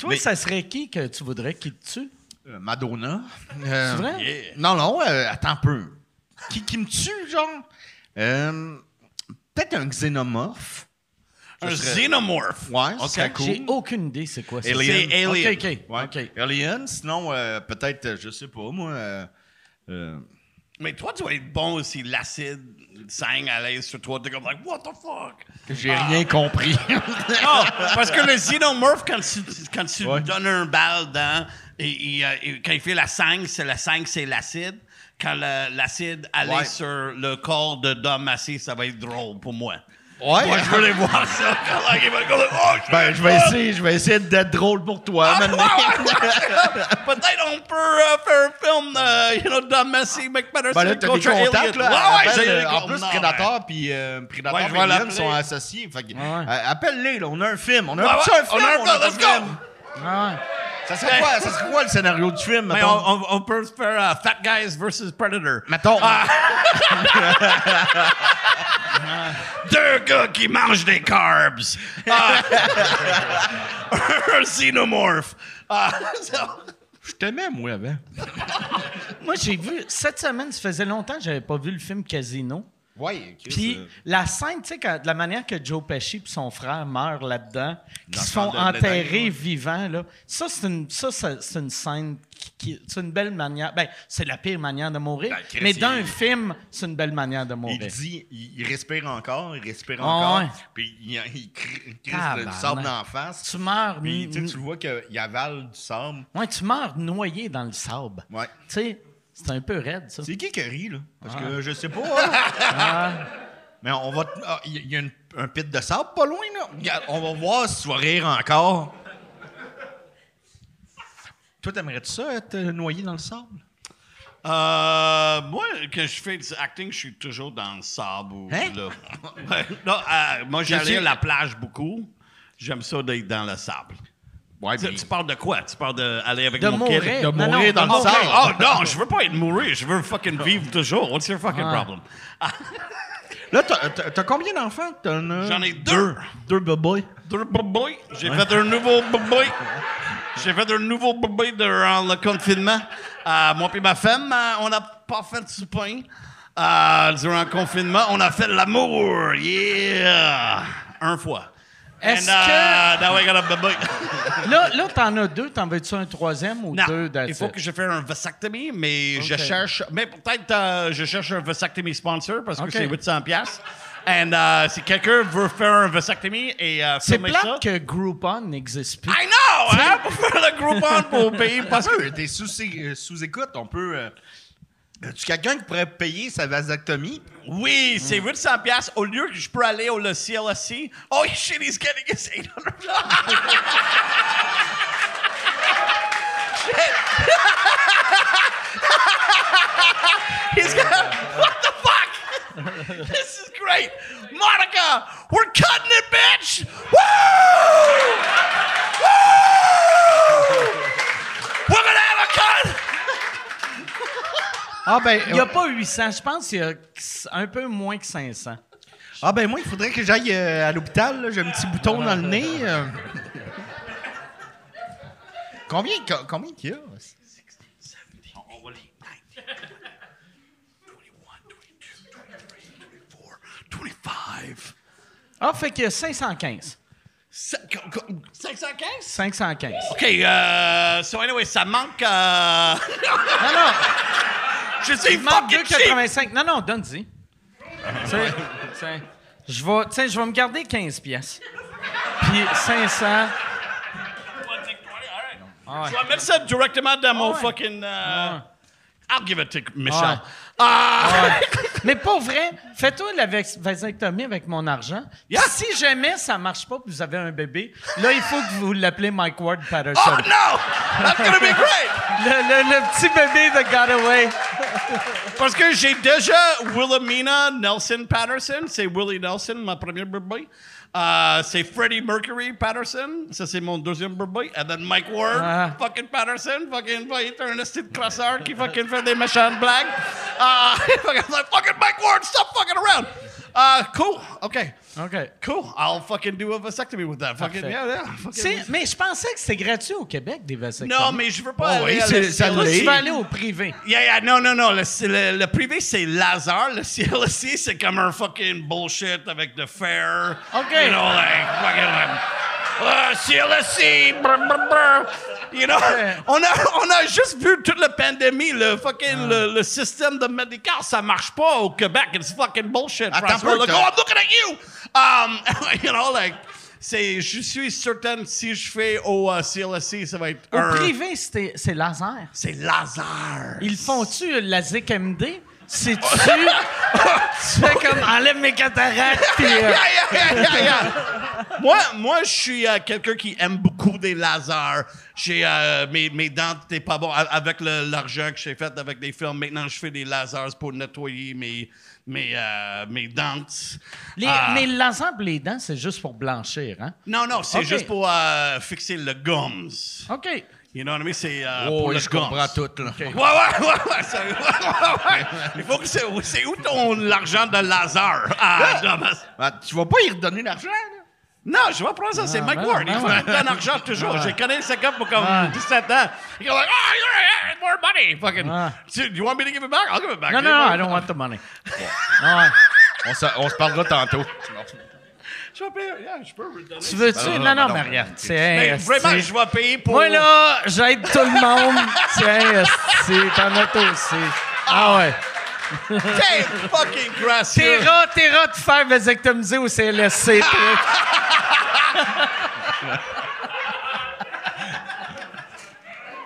Toi, Mais- ça serait qui que tu voudrais qu'il te tue? euh, Madonna. C'est vrai? Yeah. Non, non, euh, attends un peu. Qui, qui me tue, genre? Peut-être un xénomorphe. Un serait- xénomorphe. Ouais, OK. c'est cool. J'ai aucune idée c'est quoi ça. Alien. C'est Alien. OK, OK. Ouais. Alien, sinon, euh, peut-être, euh, je sais pas, moi. euh, euh, Mais toi, tu vas être bon aussi, l'acide sang à l'aise sur toi. T'es comme, like, what the fuck? J'ai rien compris. Non, parce que le xénomorphe, quand tu, quand tu Ouais. donnes un balle dedans, et, et, et quand il fait la sang, c'est la sang, c'est l'acide. Quand l'acide allait Ouais. sur le corps de Dom Massé, ça va être drôle pour moi. Ouais. Moi, je veux les voir ça. Il va oh. Ben, je vais essayer, je vais essayer d'être drôle pour toi, Ah, maintenant. Peut-être on peut euh, faire un film, euh, you know, Dom Massé, McPherson Ben là, t'as des contre contacts, là. Ouais, ouais, Appelle, euh, en plus, non, Predator puis euh, Predator et Alien sont associés. Fait que, Ouais. euh, appelle-les, là. On a un film. On a Ouais, un, un film. on a un on film, let's go. Ah ouais. Ça serait quoi, ça serait quoi le scénario du film, Mais on, on- on peut faire euh, Fat Guys versus Predator. Mettons. Deux gars qui mangent des carbs. Ah. un xénomorphe. Ah, Je t'aimais, moi, avant. Moi, j'ai vu, cette semaine, ça faisait longtemps que j'avais pas vu le film Casino. Chris, Puis la scène, tu sais, de la manière que Joe Pesci et son frère meurent là-dedans, qui Dans se font enterrer ouais. vivants, là, ça, c'est une, ça, c'est une scène qui, qui- c'est une belle manière. Ben, c'est la pire manière de mourir, Ben, mais il- d'un film, c'est une belle manière de il mourir. dit, il, il respire encore, il respire Ah, encore, puis il, il, crie- il du sable dans la face. Tu meurs, Puis, tu vois qu'il avale du sable. ouais, tu meurs noyé dans le sable. Ouais. Tu sais, c'est un peu raide, ça. C'est qui qui rit, là? Parce Ah. que je sais pas. hein. Mais on va. t- ah, Il y a une- un pit de sable pas loin, là. Regarde, on va voir si tu vas rire encore. Toi, t'aimerais-tu ça, être euh, noyé dans le sable? Euh, moi, quand je fais du acting, je suis toujours dans le sable. ou Hein? là. Ouais, non, euh, moi, j'allais à la plage beaucoup. J'aime ça d'être dans le sable. Ouais, Tu, parles de quoi? Tu parles d'aller avec De mon mourir. kid? De Non, non, mourir dans de le OK. sable. Oh non, je veux pas être mourir. Je veux fucking vivre toujours. What's your fucking problem? Là, t'as- combien d'enfants? T'en as- J'en ai deux. Deux boys. Deux boy. J'ai fait un nouveau boy. J'ai fait un nouveau boy durant le confinement. Euh, moi et ma femme, euh, on n'a pas fait de souper. Euh, durant le confinement, on a fait l'amour. Yeah! Un fois. Est-ce And, uh, now I got a baby. Là, là t'en as deux. T'en veux-tu un troisième ou Non, deux? il faut it? que je fasse un vasectomie, mais je cherche... Mais peut-être euh, je cherche un vasectomie sponsor parce que Ok. c'est 800 pièces. And uh, si quelqu'un veut faire un vasectomie et euh, C'est filmer ça... plate que Groupon n'existe plus. I know! Hein? Pour faire le Groupon pour payer parce que... Que t'es sous, euh, sous écoute, on peut. Euh, tu quelqu'un qui pourrait payer sa vasectomie? Oui, c'est 800 pièces au lieu que je peux aller au le CLSC. Oh shit, he's getting his 800 He's got what the fuck? this is great, Monica. We're cutting it, bitch. Woo! Woo! We're gonna. Ah ben, Il n'y a pas 800. Je pense qu'il y a un peu moins que 500. ah ben moi, il faudrait que j'aille euh, à l'hôpital. là. J'ai un petit bouton dans le nez. euh. Combien, co- combien qu'il y a? What are you, 19, 21, 22, 23, 24, 25. Ah, fait qu'il y a 515. Se- co- co- 515? 515. OK, euh, so anyway, ça manque... Euh... Non, non. je suis Il manque fucking cheap! 2,85. Non, non, donne-y. Sais, sais, Je vais, tu sais, je vais me garder 15 pièces. Puis 500. Je vais mettre ça directement dans mon fucking... euh, I'll give it to Michel. Ouais. Ah! Mais pas vrai, fais-toi la vas- vasectomie avec mon argent. Yeah. Si jamais ça marche pas vous avez un bébé, là, il faut que vous l'appelez Mike Ward Patterson. Oh no! That's gonna be great! Le, le- le petit bébé de Got Away. Parce que j'ai déjà Wilhelmina Nelson Patterson. C'est Willie Nelson, ma première bébé. Euh, c'est Freddie Mercury Patterson. Ça, c'est mon deuxième bébé. And then Mike Ward, Ah. fucking Patterson. Fucking, il un esti de crosseur qui fucking fait des méchantes blagues. Uh, fucking, fucking Mike Ward, stop fucking around. Uh, cool. Okay. OK. Cool. I'll fucking do a vasectomy with that. Fucking, Parfait. yeah, yeah. Fucking- mais je pensais que c'était gratuit au Québec, des vasectomies. Non, mais je veux pas Oh, aller oui, c'est- Toi, tu vas aller au privé. Yeah, yeah, non, non, non. Le, le, le privé, c'est Lazare. Le CLSC, c'est comme un fucking bullshit avec de fer. OK. You know, like, fucking, like, uh, CLSC, brr, brr, brr. You know, on a, on a juste vu toute la pandémie, le fucking, le, le système de médical, ça marche pas au Québec. It's fucking bullshit. Attends peu, Legault, t'as- I'm looking at you. Um, you know, like, c'est, je suis certain si je fais au uh, CLSC, ça va être Au un- privé, c'est laser. C'est Lazare. Ils font-tu la ZKMD? C'est-tu. tu fais comme enlève mes cataractes, euh, moi, moi, je suis euh, quelqu'un qui aime beaucoup des lasers. J'ai euh, mes, mes dents n'étaient pas bon avec l'argent que j'ai fait avec des films. Maintenant, je fais des lasers pour nettoyer mes mes euh, mes dents. les, Ah. Mais le laser pour les dents, c'est juste pour blanchir, hein? Non, non, c'est juste pour fixer le gums. OK. You know what I mean? C'est euh, Oh, pour le je gums. comprends tout. Là. Ouais, ouais, ouais, ouais, ça- ouais, ouais, ouais. Il faut que c'est c'est où ton l'argent de laser? Ah, Thomas. Ah, tu vas pas y redonner l'argent, là? Non, je vais prendre ça, c'est Mike ben Ward. non, Il ben me donner l'argent toujours. J'ai connu ce gars pour comme Ouais. 17 ans. Il est like, oh, you're yeah, more money. Fucking, Ouais. Do you want me to give it back? I'll give it back. Non, non, non, I don't want the money. Ouais. On se, on se parlera tantôt. Je vais payer, yeah, je peux redonner. Tu veux-tu? non, Non, non, non, non, regarde. Tiens, Mais vraiment, esti. je vais payer pour... Moi, là, j'aide tout le monde. Tiens, esti, t'en as toi aussi. Ah ouais. T'es fucking gracieux. T'es rat, t'es rat de faire vasectomiser au CLSC.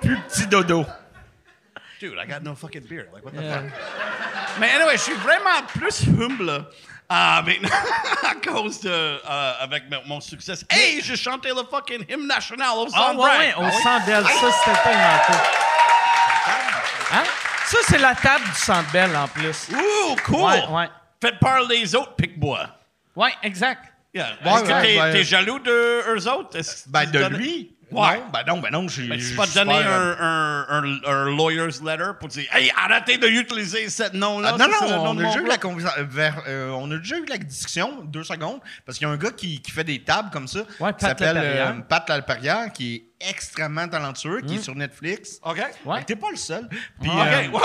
Plus petit dodo. Dude, I got no fucking beard. Like, what the fuck? Mais anyway, je suis vraiment plus humble euh, maintenant à cause de... euh, avec mon- succès. Hey, j'ai chanté le fucking hymne national au Ah ouais, ouais, au centre d'elle, ça, c'était tellement cool. Hein? Ça, c'est la table du Centre Bell, en plus. Ouh, cool! Ouais, ouais. Faites parler les autres, pique-bois. Ouais, exact. Yeah. Ouais, Est-ce que ouais, t'es, ben- t'es jaloux de eux autres? Est-ce que Ben, tu de donnes- lui? Ouais. Non, ben non, ben non. j'ai- Ben, tu te donner euh, un, un, un, un lawyer's letter pour dire Hey, arrêtez d'utiliser ce nom-là. Ah, non, non, nom on de a, mon déjà eu blog. la conversa- vers- euh, on a déjà eu la discussion, deux secondes, parce qu'il y a un gars qui, qui fait des tables comme ça, Ouais, qui s'appelle euh, Pat Laperrière, qui est extrêmement talentueux, qui est sur Netflix. OK. Ouais. Fait que T'es pas le seul. Puis, OK. euh, ouais.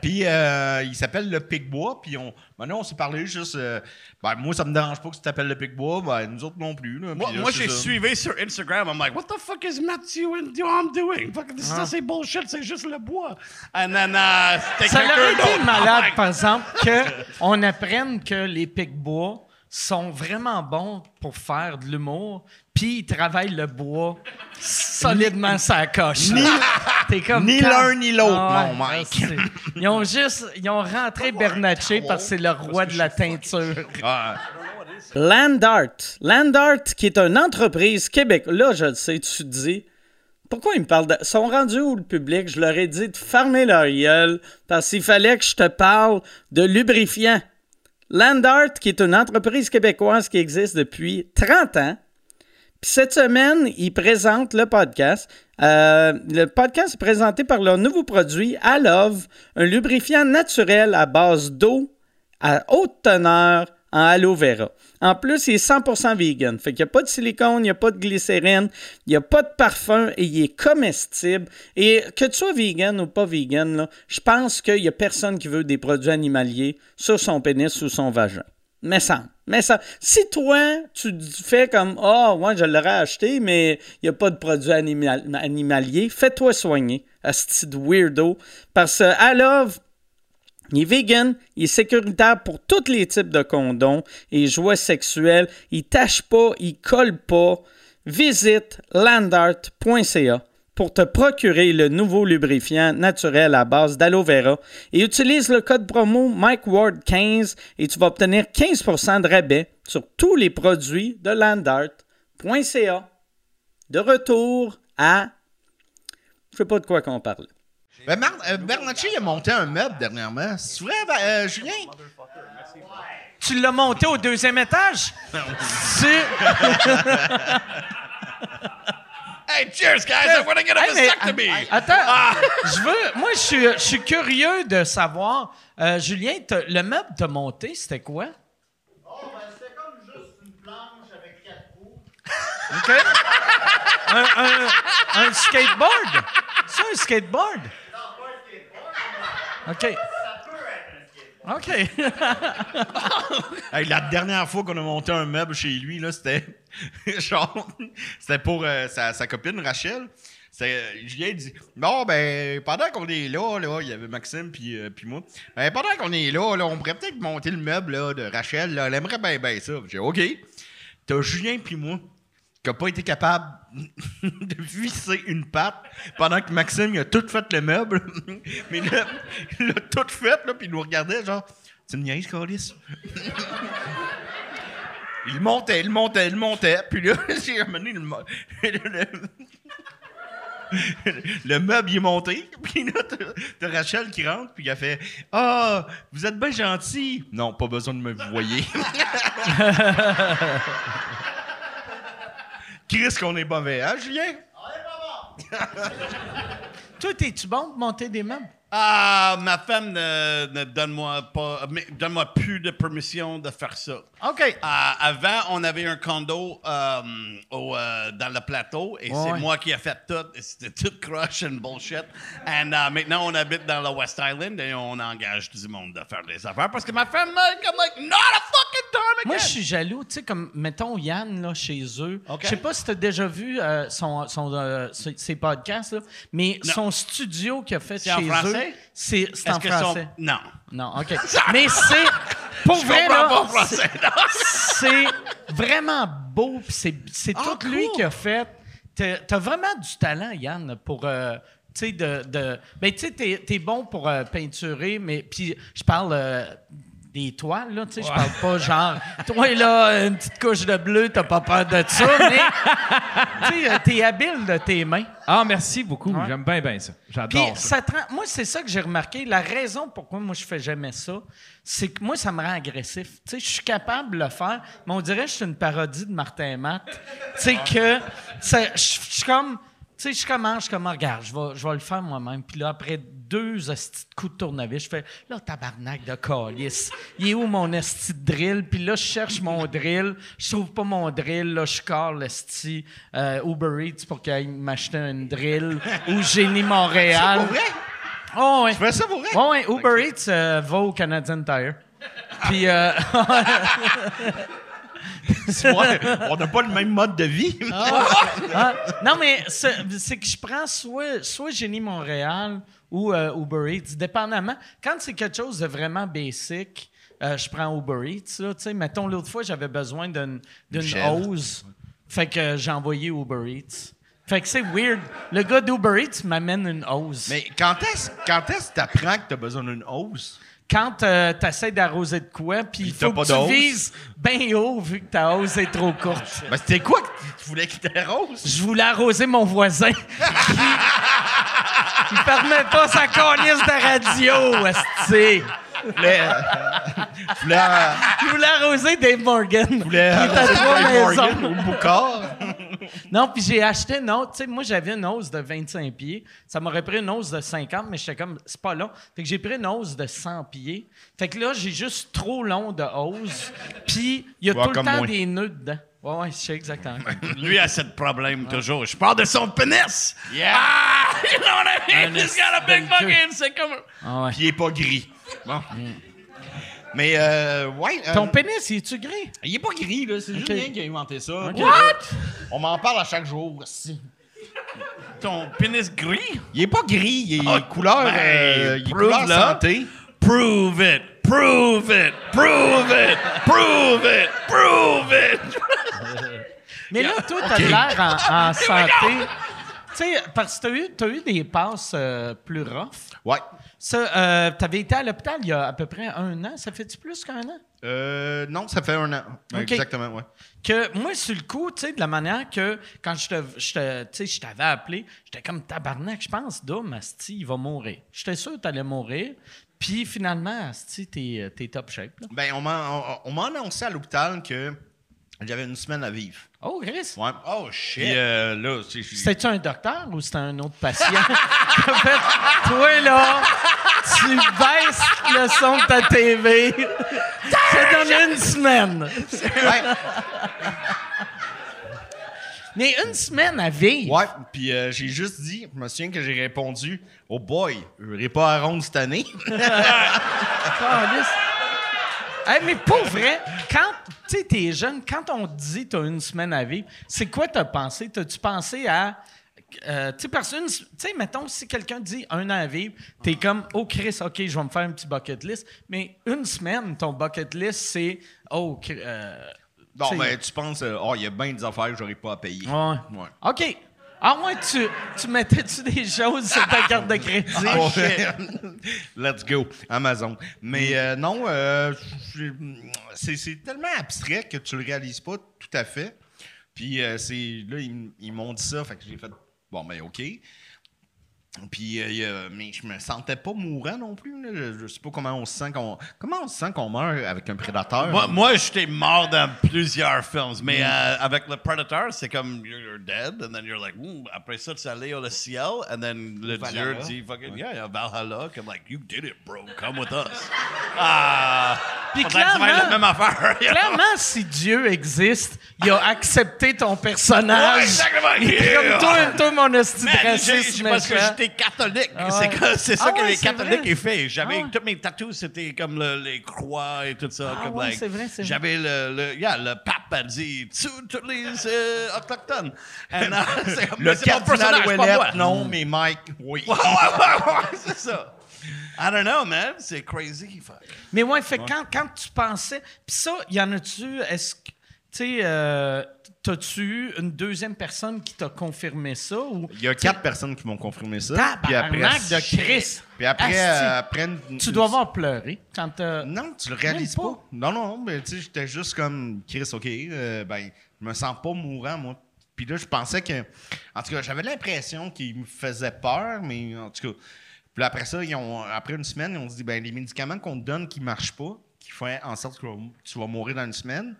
Puis euh, il s'appelle le Picbois. Puis on, maintenant, on s'est parlé juste. euh, ben, moi, ça me dérange pas que tu t'appelles le Picbois. Ben, nous autres non plus. là. Moi, là, j'ai ça. suivi sur Instagram. I'm like, what the fuck is Matthew and Dion doing? Fuck, this, ça, c'est bullshit, c'est juste le bois. And then, uh, c'était Ça aurait été malade, I'm like, par exemple, qu'on apprenne que les pics-bois sont vraiment bons pour faire de l'humour, puis ils travaillent le bois solidement sa coche. Ni quand- l'un ni l'autre, Ah mon c'est- Ils ont juste, ils ont rentré Bernatchez parce que c'est le roi de la teinture. Ah, Landart. Landart, qui est une entreprise québécoise. Là, je le sais, tu te dis. Pourquoi ils me parlent de. Ils sont rendus où le public? Je leur ai dit de fermer leur gueule parce qu'il fallait que je te parle de lubrifiant. Landart, qui est une entreprise québécoise qui existe depuis 30 ans. Cette semaine, ils présentent le podcast. Euh, le podcast est présenté par leur nouveau produit, Alove, un lubrifiant naturel à base d'eau à haute teneur en aloe vera. En plus, il est 100% vegan. Fait qu'il n'y a pas de silicone, il n'y a pas de glycérine, il n'y a pas de parfum et il est comestible. Et que tu sois vegan ou pas vegan, je pense qu'il n'y a personne qui veut des produits animaliers sur son pénis ou son vagin. Mais ça, mais ça. Si toi, tu fais comme Ah, ouais, je l'aurais acheté, mais il n'y a pas de produits animal- animaliers, fais-toi soigner, asti de weirdo. Parce que Alove, il est vegan, il est sécuritaire pour tous les types de condoms et jouets sexuels. Il tâche pas, il colle pas. Visite landart.ca pour te procurer le nouveau lubrifiant naturel à base d'aloe vera et utilise le code promo MikeWard15 et tu vas obtenir 15% de rabais sur tous les produits de landart.ca. De retour à... Je sais pas de quoi qu'on parle. Ben, Mar- euh, Bernacchi a monté un meuble dernièrement. C'est vrai, ben, euh, Julien? Tu l'as monté au deuxième étage? C'est... Hey, cheers, guys! I want to get a Hey, mais- vasectomy! Attends, je veux. Moi, je suis, je suis curieux de savoir. euh, Julien, t'as- le meuble t'as monté, c'était quoi? C'était comme juste une planche avec quatre roues. OK? un, un- un skateboard? C'est un skateboard? OK. OK. La dernière fois qu'on a monté un meuble chez lui, là, c'était c'était pour euh, sa, copine Rachel. Julien dit Bon, ben, pendant qu'on est là, là, il y avait Maxime puis, euh, puis moi. Ben, pendant qu'on est là, là, on pourrait peut-être monter le meuble là, de Rachel. Là, elle aimerait bien, bien ça. J'ai OK. T'as Julien puis moi qui n'a pas été capable de visser une patte pendant que Maxime il a tout fait le meuble. Mais là, il a tout fait, là, puis il nous regardait genre Tu me niaises, Carlis? Il montait, il montait, il montait. Puis là, j'ai amené le, le, le meuble il est monté. Puis là, t'as- Rachel qui rentre, puis elle fait Ah, vous êtes bien gentil. Non, pas besoin de me voyer. Chris, qu'on est mauvais, hein, Julien? Toi, t'es-tu bon pour monter des meubles? Ah, ma femme ne, ne donne-moi pas, donne-moi plus de permission de faire ça. OK. Euh, avant, on avait un condo euh, au, euh, dans le plateau et c'est ouais. moi qui ai fait tout. C'était tout crush and bullshit. Et maintenant, on habite dans le West Island et on engage du monde de faire des affaires parce que ma femme, I'm like, not a fucking time again. Moi, je suis jaloux, tu sais, comme, mettons, Yann, là, chez eux. OK. Je sais pas si tu as déjà vu euh, son, son, euh, ses podcasts, là, mais Non. son studio qu'il a fait chez en eux, c'est en son- français. Non. Non, OK. mais c'est... Pour Je vrai, là, c'est vraiment beau, c'est, Ah, tout lui qui a fait. T'as, vraiment du talent, Yann, pour... euh, tu sais, de, de... Ben, tu sais, t'es, t'es bon pour euh, peinturer, mais... Puis je parle... euh, des toiles, là, tu sais, je parle pas genre, toi, là, une petite couche de bleu, t'as pas peur de ça, mais, tu sais, euh, t'es habile de tes mains. Ah, merci beaucoup. J'aime bien, bien ça. J'adore ça. moi, c'est ça que j'ai remarqué. La raison pourquoi moi je fais jamais ça, c'est que moi, ça me rend agressif. Tu sais, je suis capable de le faire, mais on dirait que je suis une parodie de Martin et Matt. Tu sais que je suis comme. Tu sais, je commence, je suis comme, Ah, regarde, je vais, je vais le faire moi-même. Puis là, après deux hosties de coups de tournevis, je fais, là, tabarnak de calice. Il est où mon esti de drill? Puis là, je cherche mon drill. Je trouve pas mon drill. Là, je call l'esti euh, Uber Eats pour qu'il aille m'acheter un drill. ou Génie Montréal. Pour vrai? Oh, ouais. Tu fais ça pour vrai? Ouais, ouais, Uber Eats euh, va au Canadian Tire. Puis, euh, on n'a pas le même mode de vie. ah, non, mais c'est c'est que je prends soit, soit Génie Montréal ou euh, Uber Eats, dépendamment. Quand c'est quelque chose de vraiment basic, euh, je prends Uber Eats. Là, tu mettons, l'autre fois, j'avais besoin d'une hose. Fait que j'ai envoyé Uber Eats. Fait que c'est weird. Le gars d'Uber Eats m'amène une hose. Mais quand est-ce quand que t'apprends que t'as besoin d'une hausse? Quand tu essaies d'arroser de quoi, puis il faut pas que tu vises bien haut vu que ta hausse est trop courte. Ben, c'était quoi que tu voulais qu'il t'arrose? Je voulais arroser mon voisin. il fermait pas sa colisse de radio, esti. Voulais, euh, voulais, euh, Il voulait arroser Dave Morgan. voulais Il à arroser Dave Morgan ou Boucard? Non, puis j'ai acheté une autre. Tu sais, moi, j'avais une hausse de 25 pieds. Ça m'aurait pris une hausse de 50, mais j'étais comme, c'est pas long. Fait que j'ai pris une hausse de 100 pieds. Fait que là, j'ai juste trop long de hausse. Puis il y a Ouais, tout le temps moi. des nœuds dedans. Ouais, ouais, je sais exactement. Lui a ce problème toujours. Je parle de son pénis. Yeah! Ah! You know what I mean? Got a big fucking... C'est comme... Ah ouais. Puis il est pas gris. Bon. Mais, euh, ouais. euh, Ton pénis, il est-tu gris? il est pas gris, là. C'est Ok. Julien qui a inventé ça. Ok. Puis, euh, On m'en parle à chaque jour. aussi. Ton pénis gris? Il est pas gris, il est couleur, ben, euh, il est couleur santé. Prove it! Prove it! Prove it! Prove it! Prove it! Mais là, toi, t'as l'air en, en santé. Tu sais, parce que t'as eu, t'as eu des passes euh, plus rough. Ouais. Ça, euh, t'avais été à l'hôpital il y a à peu près un an. Ça fait-tu plus qu'un an? Euh, non, ça fait un an. Exactement, ouais. Que moi, sur le coup, tu sais, de la manière que quand je te, je te- tu sais, je t'avais appelé, j'étais comme tabarnak, je pense, Dom, Asti, il va mourir. J'étais sûr que t'allais mourir. Puis finalement, Asti, t'es, t'es top shape. Là. Ben, on m'a, on, on m'a annoncé à l'hôpital que j'avais une semaine à vivre. Oh, Chris. Ouais. Oh, shit. Puis euh, là. C'était-tu un docteur ou c'était un autre patient? en fait, toi, là, tu baisses le son de ta TV. Ça donne une semaine. Ouais. Mais une semaine à vivre. Ouais, puis euh, j'ai juste dit, je me souviens que j'ai répondu, oh boy, je n'irai pas à ronde cette année. Hey, mais pour vrai, quand tu t'es jeune, quand on te dit t'as une semaine à vivre, c'est quoi t'as pensé? T'as-tu pensé à. euh, tu sais, parce que, une- tu sais, mettons, si quelqu'un dit un an à vivre, t'es comme, oh Chris, OK, je vais me faire un petit bucket list. Mais une semaine, ton bucket list, c'est, oh, euh, non, tu sais, mais tu penses, euh, oh, il y a bien des affaires que j'aurais pas à payer. Ouais. Ouais. OK. Ah, ouais, tu, tu mettais-tu des choses sur ta carte de crédit? Ah, Let's go, Amazon. Mais euh, non, euh, c'est, c'est tellement abstrait que tu le réalises pas tout à fait. Puis euh, c'est là, ils, ils m'ont dit ça, fait que j'ai fait bon, ben OK. Puis, euh, il y a- mais je me sentais pas mourant non plus. là. Je, je sais pas comment on se sent qu'on comment on se sent qu'on meurt avec un prédateur. Moi, moi j'étais mort dans plusieurs films, mais euh, avec le Predator, c'est comme you're, you're dead, and then you're like, après ça, tu allais au ciel, and then le Valhalla. dieu dit, fucking, yeah, yeah, Valhalla, comme like, you did it, bro, come with us. Ah, Puis être la clairement- même affaire. Clairement, si Dieu existe, il a accepté ton personnage. Ouais, exactement. Il est comme toi, toi mon hostie de j'ai- parce que. J'étais catholique. Ah c'est ouais. c'est ça Ah que ouais, les catholiques ont fait. J'avais Ah ouais. tous mes tattoos, c'était comme le- les croix et tout ça. Ah comme, like, c'est vrai, c'est. J'avais le, le, yeah, le pape a dit tous les euh, autochtones. And, uh, comme- le personnage. Ouellette, non, mais Mike, oui. Ouais, ouais, ouais, c'est ça. I don't know, man. C'est crazy. fuck. Mais ouais, fait Quand, quand tu pensais. Puis ça, y en a-tu. Est-ce que. Tu sais, euh, t'as-tu eu une deuxième personne qui t'a confirmé ça? Ou, Il y a quatre personnes qui m'ont confirmé ça. Tabarnak de Chris! Puis après, euh, après une- Tu dois avoir pleuré quand. Non, tu le réalises pas. pas. Non, non, mais tu sais, j'étais juste comme Chris, OK, euh, ben, je me sens pas mourant, moi. Puis là, je pensais que. En tout cas, j'avais l'impression qu'il me faisait peur, mais en tout cas. Puis après ça, ils ont, après une semaine, ils ont dit ben, les médicaments qu'on te donne qui marchent pas, qui font en sorte que tu vas mourir dans une semaine,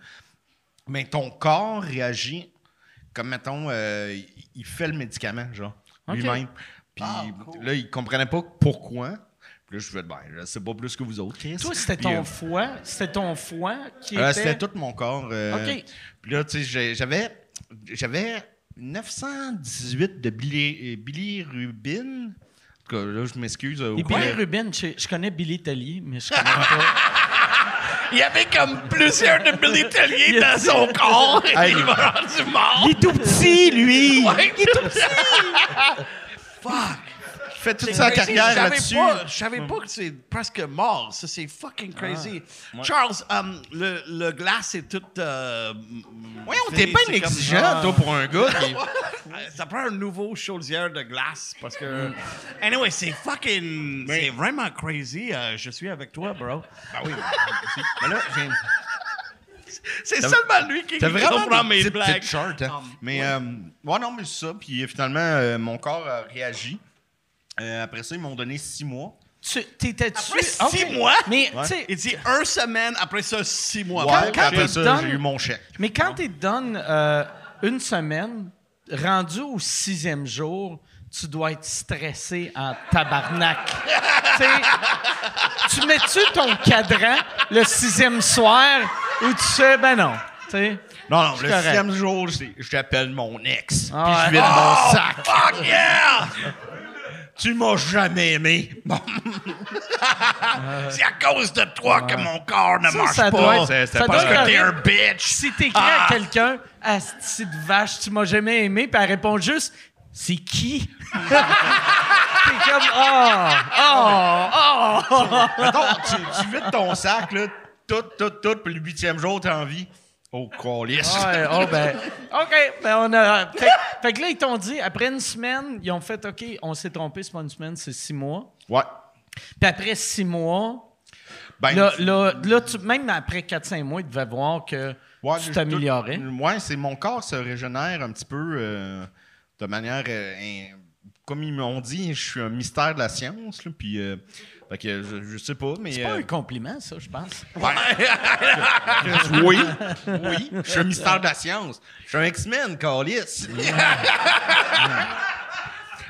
mais ton corps réagit comme, mettons, euh, il- fait le médicament, genre, lui-même. Puis là, il comprenait pas pourquoi. Puis là, je fais, ben, je sais pas plus que vous autres, Chris. Toi, c'était ton euh, foie, c'était ton foie qui euh, était... C'était tout mon corps. euh, OK. Puis là, tu sais, j'avais, j'avais 918 de bili- bilirubine. En tout cas, là, je m'excuse. Rubin, je, je connais Billy Tellier, mais je connais pas... Il y avait comme plusieurs de est- dans son corps. Hey. il m'a rendu mort. Il est tout petit, lui! Ouais, il est tout petit. Fuck. Fait toute sa crazy. carrière là-dessus. pas- Je savais pas que c'est presque mort. Ça, c'est fucking crazy. Charles, um, le, le glace est tout. Euh, Ouais, on t'es bien comme- exigeant, toi, pour un gars. qui- Ça prend un nouveau chaudière de glace parce que. Anyway, c'est fucking. C'est vraiment crazy. Euh, je suis avec toi, bro. Ben oui. Mais là, j'ai C'est seulement lui qui comprend mes blagues. hein. Mais, euh, ouais, non, mais ça. Puis finalement, euh, mon corps a réagi. Euh, après ça, ils m'ont donné six mois. Tu t'étais-tu... Après six mois? Mais, Ouais. tu sais, Il dit un semaine, après ça, six mois. Ouais, quand après ça, j'ai eu mon chèque. Mais quand tu te donnes euh, une semaine, rendu au sixième jour, tu dois être stressé en tabarnak. Tu mets-tu ton cadran le sixième soir ou tu sais, ben non. Non, non, le correct. sixième jour, je t'appelle mon ex. Ah puis je vide mon sac. Fuck yeah! Tu m'as jamais aimé. Bon, C'est à cause de toi que mon corps ne Ça, marche ça pas. doit ça parce doit que t'es un bitch. Si t'écris Ah. à quelqu'un, Asti de vache, tu m'as jamais aimé, puis elle répond juste, c'est qui? T'es comme, oh, oh, oh. Mettons, tu, tu vides ton sac, là, tout, tout, tout, puis le huitième jour, t'as envie. Oh, calice. Ouais, oh ben. OK, ben on a. Fait, fait que là, ils t'ont dit, après une semaine, ils ont fait OK, on s'est trompé, c'est pas une semaine, c'est six mois. Ouais. Puis après six mois, Ben, là, là, là, tu- même après 4-5 mois, ils devaient voir que ouais, tu t'améliorais. Ouais, c'est mon corps se régénère un petit peu euh, de manière. euh, comme ils m'ont dit, je suis un mystère de la science, là, puis. euh, fait que je, je sais pas, mais. C'est pas euh, un compliment, ça, je pense. oui, oui, je suis un mystère de la science. Je suis un X-Men, calice.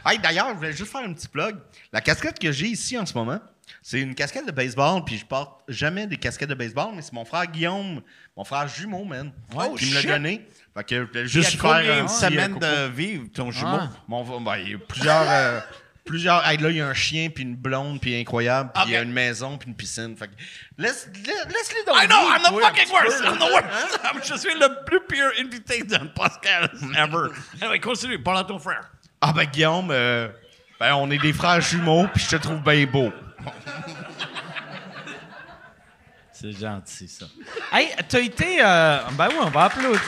hey, D'ailleurs, je voulais juste faire un petit plug. La casquette que j'ai ici en ce moment, c'est une casquette de baseball, puis je porte jamais des casquettes de baseball, mais c'est mon frère Guillaume, mon frère jumeau, man, Oh, qui me l'a shit. donné. Fait que je juste faire combien un de vivre, ton jumeau? Ah. mon, ben, il y a plusieurs. euh, plusieurs. Hey, là, il y a un chien, puis une blonde, puis incroyable, puis il y a une maison, puis une piscine. Fait que laisse, laisse, laisse-les donc. I know, I'm the fucking worst. I'm the worst. Je suis le plus pire invité d'un podcast ever. Anyway, continue, parle à ton frère. Ah, ben, Guillaume, euh, ben, on est des frères jumeaux, puis je te trouve bien beau. C'est gentil, ça. Hey, t'as été. euh, Ben oui, on va applaudir.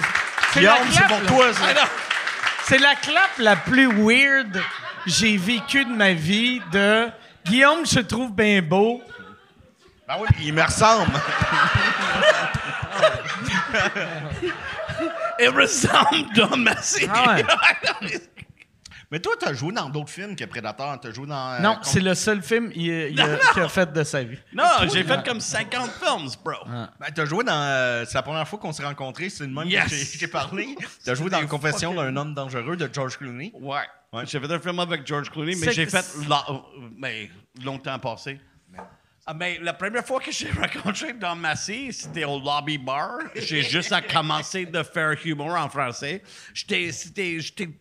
Guillaume, c'est pour toi, ça. C'est la clap la plus weird j'ai vécue de ma vie de Guillaume, je trouve bien beau. Ben oui, il me ressemble. Il ressemble Don Massey. Ah ouais. Mais toi, t'as joué dans d'autres films que Predator. T'as joué dans. euh, Non, c'est le seul film qu'il a fait de sa vie. Non, j'ai fait comme 50 films, bro. Ben, t'as joué dans. euh, c'est la première fois qu'on s'est rencontrés, c'est le même Yes. que j'ai- j'ai parlé. T'as joué dans Confession d'un homme dangereux de George Clooney. Ouais. J'ai fait un film avec George Clooney, mais j'ai fait la- mais longtemps passé. Ah, mais la première fois que j'ai rencontré Don Massey, c'était au lobby bar. J'ai juste à commencer de faire humour en français. J'étais,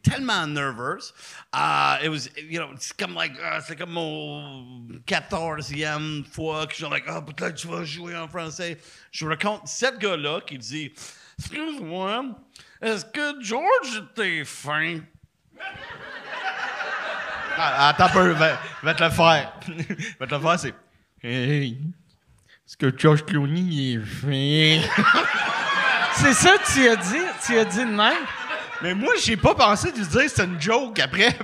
tellement nerveuse. Uh, it was, you know, c'est comme like, uh, c'est comme mon 14e fois que je suis like, ah, peut-être tu vas jouer en français. Je raconte cette gars-là qui dit, excuse-moi, est-ce que George était fin? Ah, attends un peu, va, va te le faire. va te le faire, c'est. Hey, est-ce que George Clooney il est fin? C'est ça que tu as dit? Tu as dit de même? Mais moi, j'ai pas pensé de lui dire c'est une joke après.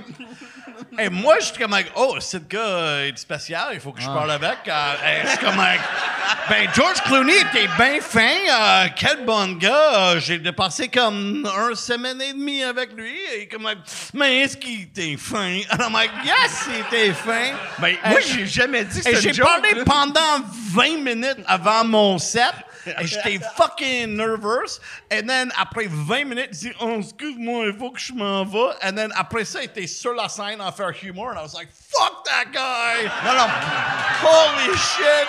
Et moi, je suis comme, oh, ce gars euh, est spécial, il faut que je parle avec. Euh, et je suis comme, ben, George Clooney était bien fin, euh, quel bon gars. Euh, J'ai dépassé comme un semaine et demie avec lui. Et comme, mais est-ce qu'il était fin? And I'm like, yes, il était fin. Ben, Et moi, je- j'ai jamais dit que Et c'était j'ai une joke. parlé là. pendant 20 minutes avant mon set. Et j'étais fucking nervous. Et then, après 20 minutes, il dit, oh, excuse-moi, il faut que je m'en va. Et then, après ça, il était sur la scène à faire humour. And I was like, fuck that guy! Non, non. Holy shit!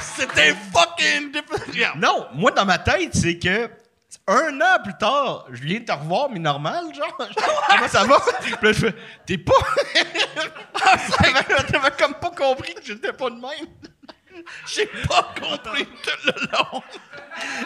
C'était fucking different. Non, moi, dans ma tête, c'est que un an plus tard, je viens te revoir, mais normal, genre. Comment ça va? Puis là, je fais, t'es pas. T'avais t'avais comme pas compris que j'étais pas de même. J'ai pas compris tout le long.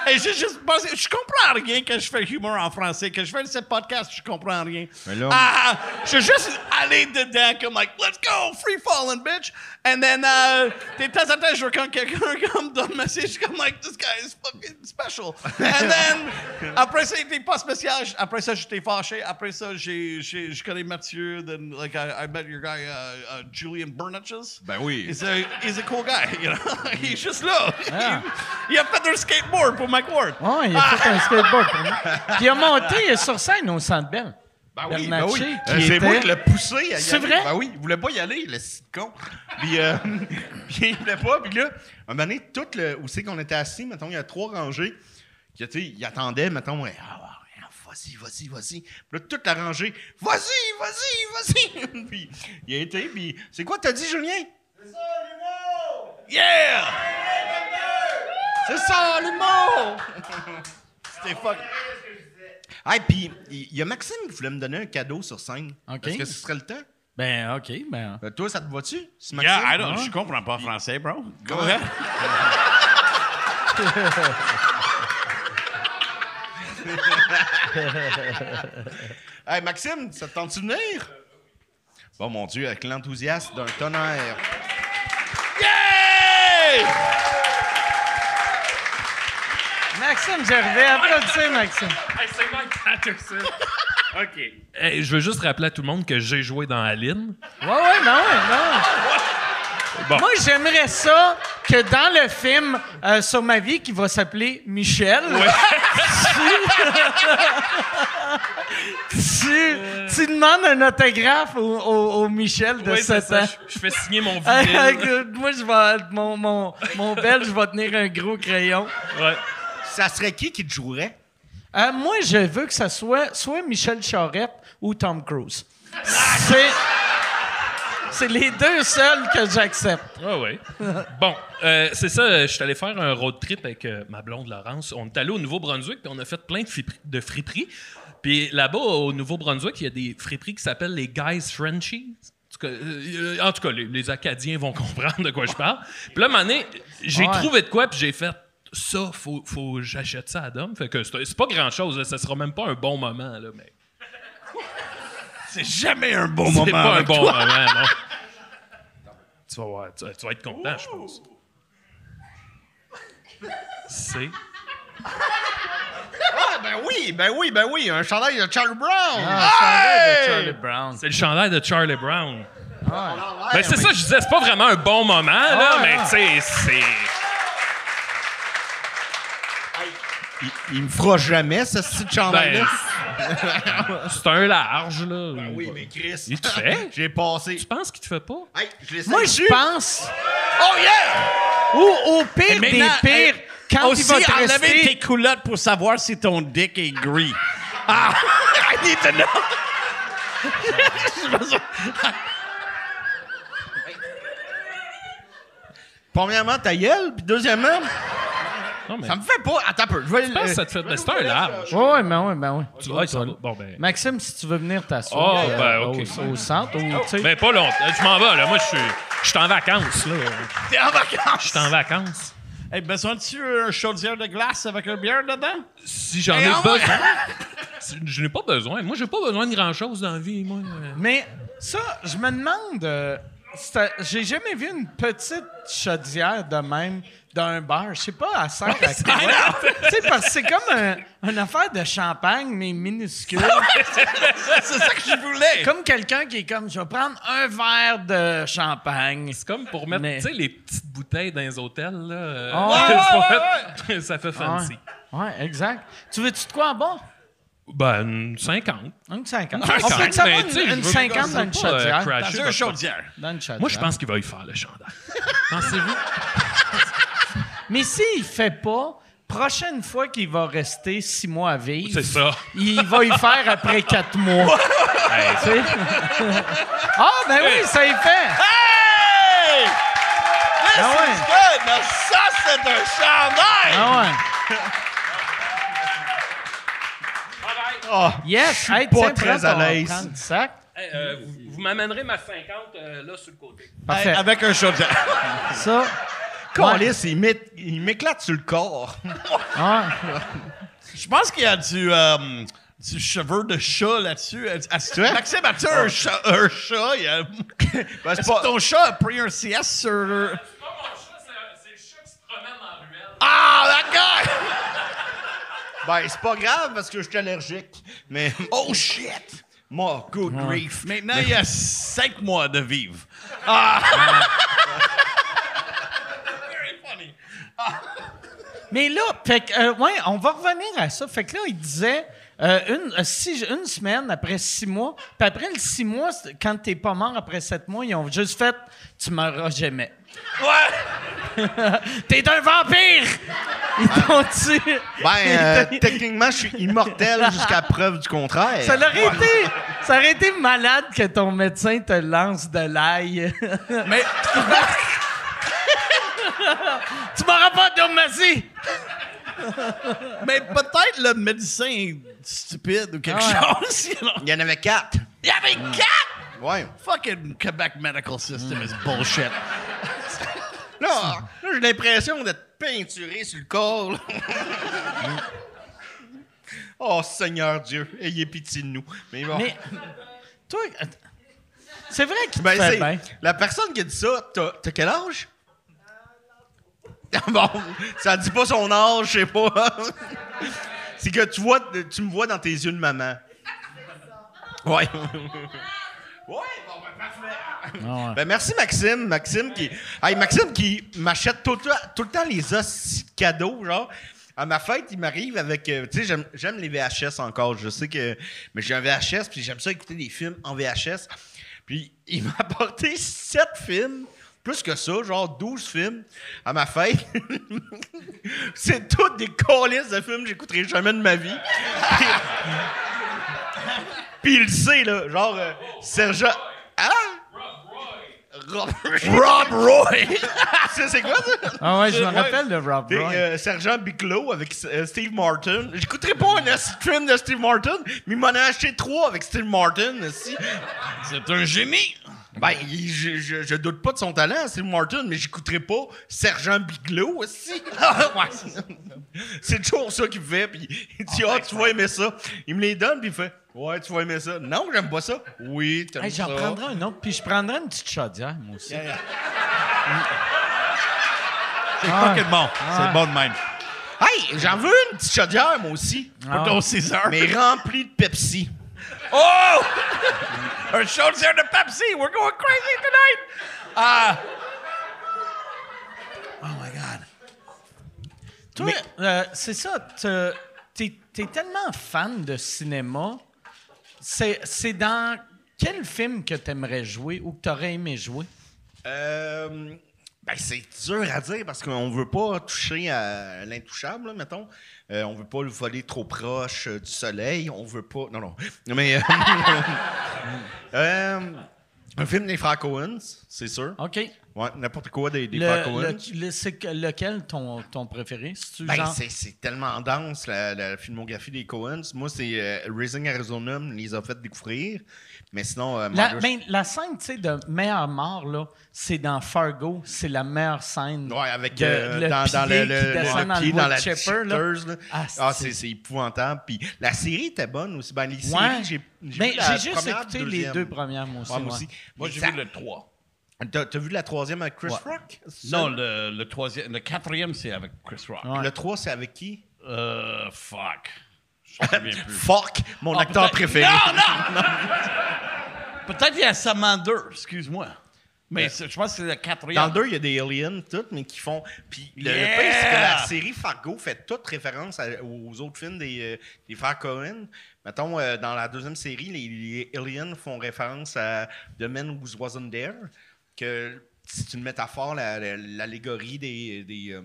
Et j'ai juste pensé, je comprends rien quand je fais humour en français. Quand je fais ce podcast, je comprends rien. Mais là- Ah, je suis juste allé dedans comme like, let's go, free falling, bitch. And then, euh, de temps en temps, je quand quelqu'un comme donne un message, comme like, this guy is fucking special. And then, après ça, il était pas spécial. Après ça, j'étais fâché. Après ça, j'ai, j'ai, je connais Mathieu. Then, like, I, I met your guy, uh, uh, Julian Bernatches. Ben oui. He's a, he's a cool guy, you know? He's just là. Il, il a fait un skateboard pour Mike Ward. Ouais, il a fait un skateboard pour moi. Puis il a monté sur scène au Centre Bell. Ben oui, ben oui. Euh, c'est était- moi qui l'ai poussé à y C'est vrai? Ben oui, il voulait pas y aller, le site con. Puis, euh, puis il voulait pas. Puis là, un moment donné, tout le, où c'est qu'on était assis, mettons, il y a trois rangées. tu sais, il attendait, mettons, ouais, ah, ah, vas-y, vas-y, vas-y. Puis là, toute la rangée, vas-y, vas-y, vas-y. puis il a été, puis c'est quoi t'as dit, Julien? Yeah! C'est ça, l'humour! C'était fuck. Ah, puis il y a Maxime qui voulait me donner un cadeau sur scène. OK. Est-ce que ce serait le temps? Ben, OK, ben... Ben, toi, ça te va-tu? Yeah, I Maxime- don't, je comprends pas français, bro. Go ahead. Hey, Maxime, ça te tente de venir? Bon, mon Dieu, avec l'enthousiasme d'un tonnerre. Yay! Maxime Gervais, applaudissez Maxime. Hey, c'est Mike Patterson. OK. Hey, je veux juste rappeler à tout le monde que j'ai joué dans Aline. Ouais, ouais, ben ouais, ben. Bon. Moi, j'aimerais ça que dans le film euh, sur ma vie qui va s'appeler Michel, tu, tu, tu demandes un autographe au, au- au Michel de Oui, c'est 7 ça. ans. Je, je fais signer mon vinyle. Moi, je vais, mon, mon, mon belge va tenir un gros crayon. Ouais. Ça serait qui qui te jouerait? Euh, moi, je veux que ça soit soit Michel Charette ou Tom Cruise. C'est, c'est les deux seuls que j'accepte. Ah ouais. Bon, euh, c'est ça. Je suis allé faire un road trip avec euh, ma blonde Laurence. On est allé au Nouveau-Brunswick puis on a fait plein de, de friperies. Puis là-bas, au Nouveau-Brunswick, il y a des friperies qui s'appellent les Guys Frenchies. En tout cas, euh, les, les Acadiens vont comprendre de quoi je parle. Puis là, un j'ai Ouais. trouvé de quoi, puis j'ai fait ça, faut, faut j'achète ça à Dom. Fait que c'est pas grand-chose, ça sera même pas un bon moment, là, mais C'est jamais un bon c'est moment. pas un bon toi. moment, non. Tu vas voir, tu, tu vas être content, je pense. C'est... Ah, ben oui, ben oui, ben oui, un chandail de Charlie Brown! Ah, chandail de Charlie Brown. C'est le chandail de Charlie Brown. Ah, Ben, c'est ça, je disais, c'est pas vraiment un bon moment, là, Ouais, mais ouais. tu sais, c'est. Il, il me fera jamais, ce style de chandail-là. Ben, c'est un large, là. oui, mais Chris. Il te fait? J'ai passé. Tu penses qu'il te fait pas? Hey, je l'essaye Moi, je pense, Oh yeah! ou au pire des pires, euh, quand aussi, il va te enlever rester... tes culottes pour savoir si ton dick est gris. Ah, I need to know. Premièrement, ta gueule, puis deuxièmement, Non, mais. ça me fait pas. Attends un peu. Je vais Je pense que euh, ça te fait. Ben, c'est un large. Ouais, ouais, ben ouais, ben ouais. Tu vois, ça. Bon, ben. Maxime, si tu veux venir t'asseoir Oh, ben, ok. au, au centre, ou, tu sais... Ben, pas longtemps. Je m'en vais, là. Moi, je suis. Je suis en vacances, là. T'es en vacances? Je suis en vacances. Hey, besoin-tu un chaudière de glace avec un bière dedans? Si j'en ai besoin. Si- Je n'ai pas besoin. Moi, j'ai pas besoin de grand-chose dans la vie, moi. Mais ça, je me demande. euh, J'ai jamais vu une petite chaudière de même d'un bar. Je sais pas, à sert à quoi. Tu sais, parce que c'est comme un, une affaire de champagne, mais minuscule. C'est ça que je voulais. comme quelqu'un qui est comme, je vais prendre un verre de champagne. C'est comme pour mettre, Mais- tu sais, les petites bouteilles dans les hôtels, là. euh, Ah mettre- ça fait Ouais. fancy. Ouais, exact. Tu veux-tu de quoi en bon? Ben, une 50. Une 50. Une On peut 50, savoir mais tu sais, une, une veux 50 pas- dans une je veux pas, euh, Dans votre un chaudière. Dans une chaudière. Moi, je pense qu'il va y faire le chandail. Pensez-vous? Mais s'il fait pas, prochaine fois qu'il va rester six mois à vivre, C'est ça. il va y faire après quatre mois. Ah, ben oui, ça y fait. Hey! This ouais. is good! Now, ça, c'est un chandail! Ah ouais. Yes, hey, pas très à l'aise. sac. Hey, euh, vous, vous m'amènerez ma 50 euh, là sur le côté. Parfait. Hey, avec un chaudière. Ça. Calice, il m'é- il m'éclate sur le corps. Ah, Je pense qu'il y a du, euh, du cheveu de chat là-dessus. As- vrai? Maxime, as-tu un chat? Un chat? Il y a... Ben, Est-ce c'est pas- que ton chat a pris un sieste sur... C'est pas mon chat, c'est le chat qui se promène en ruelle. Ah, d'accord! Ben, c'est pas grave parce que je suis allergique. Mais. Oh, shit! Moi, good grief. Maintenant, il y a cinq mois de vivre. Mais là, fait que, euh, ouais, on va revenir à ça. Fait que là, il disait euh, une, euh, six- une semaine après six mois, puis après le six mois, quand t'es pas mort après sept mois, ils ont juste fait Tu meuras jamais. Ouais! T'es un vampire! Ils t'ont tué. Ben, euh, techniquement, je suis immortel jusqu'à preuve du contraire. Ça aurait été, ça aurait été malade que ton médecin te lance de l'ail. Mais tu m'auras pas d'homme Mais peut-être le médecin est stupide ou quelque Ah chose. you know. Il y en avait quatre. Il y avait quatre! Ouais. Fucking Quebec medical system is bullshit. Là, là, j'ai l'impression d'être peinturé sur le corps. là. oh, Seigneur Dieu, ayez pitié de nous. Mais bon. Mais, toi, c'est vrai qu'il Ben. La personne qui a dit ça, t'as quel âge? bon, ça dit pas son âge, je sais pas. c'est que tu vois, tu me vois dans tes yeux de maman. Ouais. Ouais, bon, ben, parfait. Ben, merci, Maxime. Maxime qui. Hey, Maxime qui m'achète tout, le temps- tout le temps les os cadeaux, genre. À ma fête, il m'arrive avec. euh, tu sais, j'aime- j'aime les VHS encore. Je sais que. Mais j'ai un VHS, puis j'aime ça écouter des films en VHS. Puis il m'a apporté sept films. Plus que ça, genre 12 films à ma fête. C'est toutes des colis de films que j'écouterai jamais de ma vie. Puis il le sait, là. Genre, euh, Sergent. Hein? Rob Roy. Rob Roy! c'est c'est quoi ça? Ah ouais, je me rappelle de Rob Roy. euh, Sergent Bigelow avec euh, Steve Martin. J'écouterais pas un esti de Steve Martin, mais il m'en a acheté trois avec Steve Martin. esti. C'est un génie! Ben, il- je, je, je doute pas de son talent, Steve Martin, mais j'écouterais pas Sergent Bigelow aussi. c'est toujours ça qu'il fait, puis il dit Ah, tu vas aimer ça. Il me les donne, puis il fait Ouais, tu vas aimer ça. Non, j'aime pas ça. Oui, t'aimes Hey, ça. J'en prendrai un autre, puis je prendrai une petite chaudière, moi aussi. C'est fucking bon. C'est bon de même. Hey, j'en veux une petite chaudière, moi aussi. Ah. Pour ton César. Mais remplie de Pepsi. Oh! un chaudière de Pepsi! We're going crazy tonight! Ah! oh my God. Toi, euh, c'est ça, te- t'es es tellement fan de cinéma. C'est c'est dans quel film que t'aimerais jouer ou que t'aurais aimé jouer? Euh, ben, c'est dur à dire parce qu'on veut pas toucher à l'intouchable, mettons. Euh, on veut pas le voler trop proche euh, du soleil. On veut pas. Non, non. Mais. euh, un film des frères Coens, c'est sûr. OK. Ouais, n'importe quoi des, des Le- le- le- c'est que- lequel ton, ton préféré? C'est-tu Ben, genre- c'est, c'est tellement dense, la, la filmographie des Coens. Moi, c'est euh, Raising Arizona, me les a fait découvrir. Mais sinon, euh, La, ben, la scène, tu sais, de meilleure mort, là, c'est dans Fargo. C'est la meilleure scène. Ouais, avec de- euh, le dans, dans le, dans pied dans la chipper, là. Ah, Ah, c'est- c'est, c'est épouvantable. Puis la série était bonne aussi. Ben, les séries, Ouais. j'ai, j'ai Ben, j'ai juste écouté les deux premières, moi aussi. Ouais, moi ouais. Moi, j'ai vu le 3. T'as t'as vu la troisième avec Chris Ouais. Rock? Non, le, le troisième, le quatrième, c'est avec Chris Rock. Le 3, c'est avec qui? Euh, fuck. Je plus. Fuck, mon Ah, acteur peut-être- préféré. Non, non! Peut-être il y a Samantha, excuse-moi. Mais je pense que c'est le quatrième. Dans le 2, il y a des aliens, toutes, mais qui font. Puis le, Yeah! pire, c'est que la série Fargo fait toute référence à- aux autres films des, euh, des frères Cohen. Mettons, euh, dans la deuxième série, les, les aliens font référence à The Man Who Wasn't There, que c'est une métaphore, la- la- l'allégorie des, des, euh,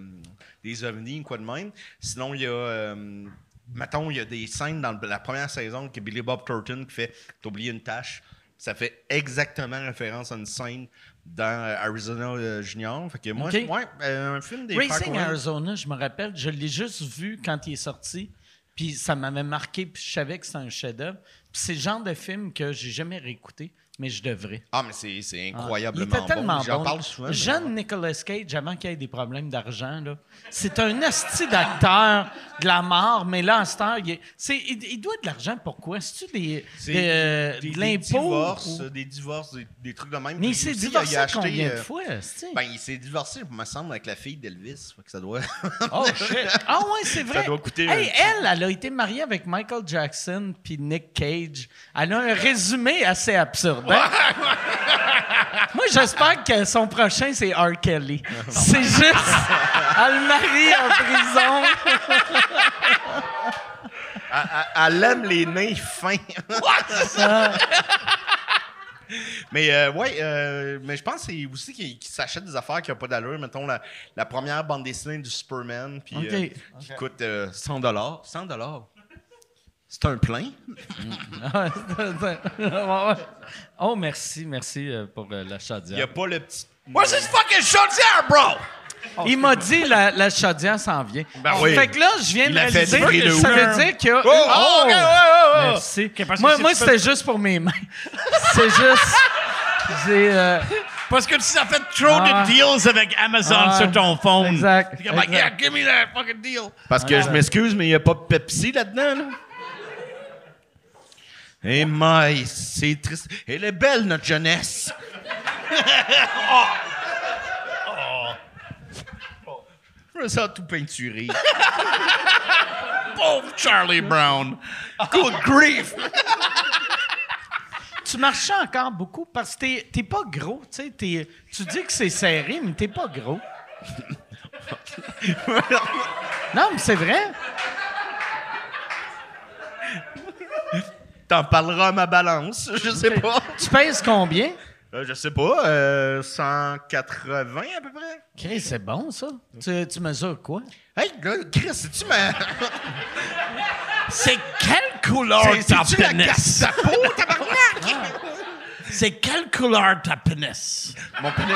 des ovnis, quoi de même. Sinon, il y a. euh, mettons, il y a des scènes dans la première saison que Billy Bob Thornton qui fait T'as oublié une tâche. Ça fait exactement référence à une scène dans euh, Arizona euh, Junior. Fait que moi, ouais, euh, un film des Racing. Arizona, je me rappelle, je l'ai juste vu quand il est sorti, puis ça m'avait marqué, puis je savais que c'était un chef-d'œuvre. Puis c'est le genre de film que j'ai jamais réécouté, mais je devrais. Ah, mais c'est, c'est Ah. Il incroyablement était tellement bon. J'en bon. parle souvent. mais- Jeune Nicolas Cage, avant qu'il ait des problèmes d'argent, là, c'est un asti d'acteur de la mort, mais là, en ce temps, il, est- c'est- il- il doit de l'argent. Pourquoi? C'est-tu des, C'est des, euh, des, de des l'impôt? divorces, ou- des divorces, des, des trucs de même. Mais il s'est aussi, divorcé a acheté, combien de euh, fois? c'est-tu? Ben, il s'est divorcé, il me semble, avec la fille d'Elvis. Fait que ça doit. Oh shit! Ah ouais, c'est vrai. doit coûter Hey, elle, elle a été mariée avec Michael Jackson puis Nick Cage. Elle a un résumé assez absurde. Hein? Moi, j'espère que son prochain, c'est R. Kelly. C'est juste... Elle le marie en prison. elle, elle- elle aime les nains fins. Mais euh, ouais, euh, mais je pense que c'est aussi qu'il qu'il s'achète des affaires qui n'ont pas d'allure. Mettons la, la première bande dessinée du Superman, puis Ok. euh, qui coûte euh, 100 dollars. 100 dollars. C'est un plein? oh, merci, merci euh, pour euh, la Il chaudière. n'y a pas le petit. Where's this fucking chaudière, bro? Il m'a dit la, la chaudière s'en vient. Ben oui. Fait que là, je viens de Il réaliser que le ça veut dire qu'il y a... Oh, ok, ouais, ouais, ouais. Merci. parce que moi, si moi tu c'était juste pour mes mains. C'est juste... J'ai... euh, Parce que si ça fait trop Ah. de deals avec Amazon Ah, sur ton phone. exact, like, exact. yeah, give me that fucking deal. Parce que je m'excuse, mais il n'y a pas de Pepsi là-dedans. Là. Eh, my, c'est triste. Elle est belle, notre jeunesse. Je me sens tout peinturé. Pauvre Charlie Brown. Good grief. tu marchais encore beaucoup parce que t'es- pas gros. Tu sais, t'es- tu dis que c'est serré, mais t'es pas gros. non, mais c'est vrai. T'en parleras à ma balance, je sais pas. Tu pèses combien? Euh, je sais pas, euh, 180 à peu près. Chris, c'est bon, ça. Tu, tu mesures quoi? Hey, là, Chris, c'est-tu ma... C'est quelle couleur ta C'est-tu la pénis? Gestapo, tabarnak? C'est quelle couleur ta pénis? Mon pénis...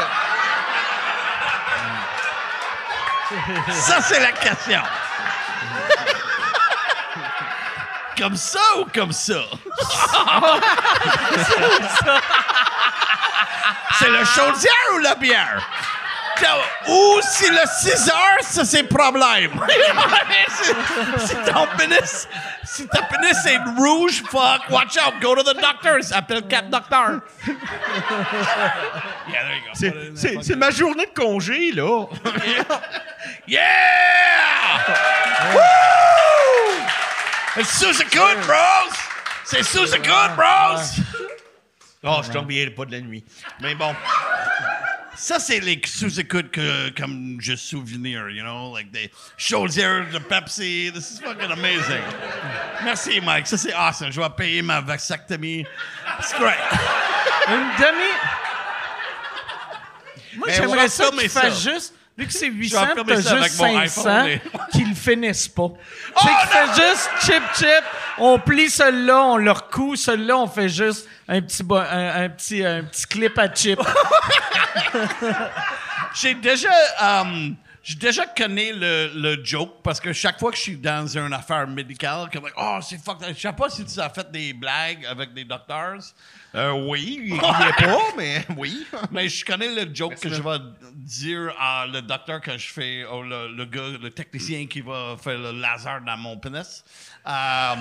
Ça, c'est la question. Comme ça ou comme ça? c'est le chaudière ou la bière? Ou si le 6 heures, ça c'est problème. si, ton pénis, si ta pénis est rouge, fuck, watch out, go to the doctor. Appelle quatre docteurs. yeah, there you go. C'est- ma journée de congé, là. Yeah! Woo! It's Susan Good, bros! C'est Susan Good, bros! Oh, je t'envierai pas de la nuit. Mais bon. Ça, c'est les sous-écoutes que, comme je souvenir, you know, like des chaudières de Pepsi. This is fucking amazing. Merci, Mike. Ça, c'est awesome. Je vais payer ma vasectomie. It's great. Une demi. Moi, Mais va j'aimerais ça qu'il ça. juste. Vu que c'est 800, vais filmer t'as juste avec mon 500, iPhone et- qu'ils le finissent pas. tu sais, qu'il fait juste chip, chip, on plie celui-là, on le recoue, celui-là, on fait juste un petit, un, un petit, un petit clip à chip. J'ai déjà, euh, j'ai déjà connu le, le joke parce que chaque fois que je suis dans une affaire médicale, comme oh c'est fuck, je sais pas si tu as fait des blagues avec des docteurs, Euh, oui, il n'y est pas, mais oui. mais je connais le joke que je vais dire à le docteur quand je fais, oh, le, le gars, le technicien qui va faire le laser dans mon pénis. Euh,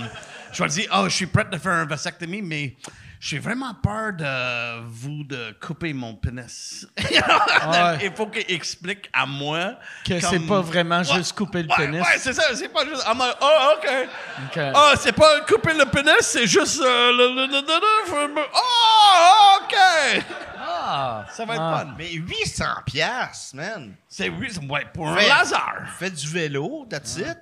je vais dire, oh je suis prêt à faire une vasectomie, mais j'ai vraiment peur de vous de couper mon pénis. Il faut qu'il explique à moi Que c'est comme- pas vraiment juste couper le Ouais, pénis. Ouais, c'est ça, c'est pas juste. Ah, oh, ok. Ok. Ah, c'est pas couper le pénis, c'est juste. euh, le, le, le- le- le- Oh, ok. Ah, Ça va être Ah. fun. Mais 800 piastres, man. C'est oui, c'est- ouais, pour un Lazare. Fais du vélo, that's it.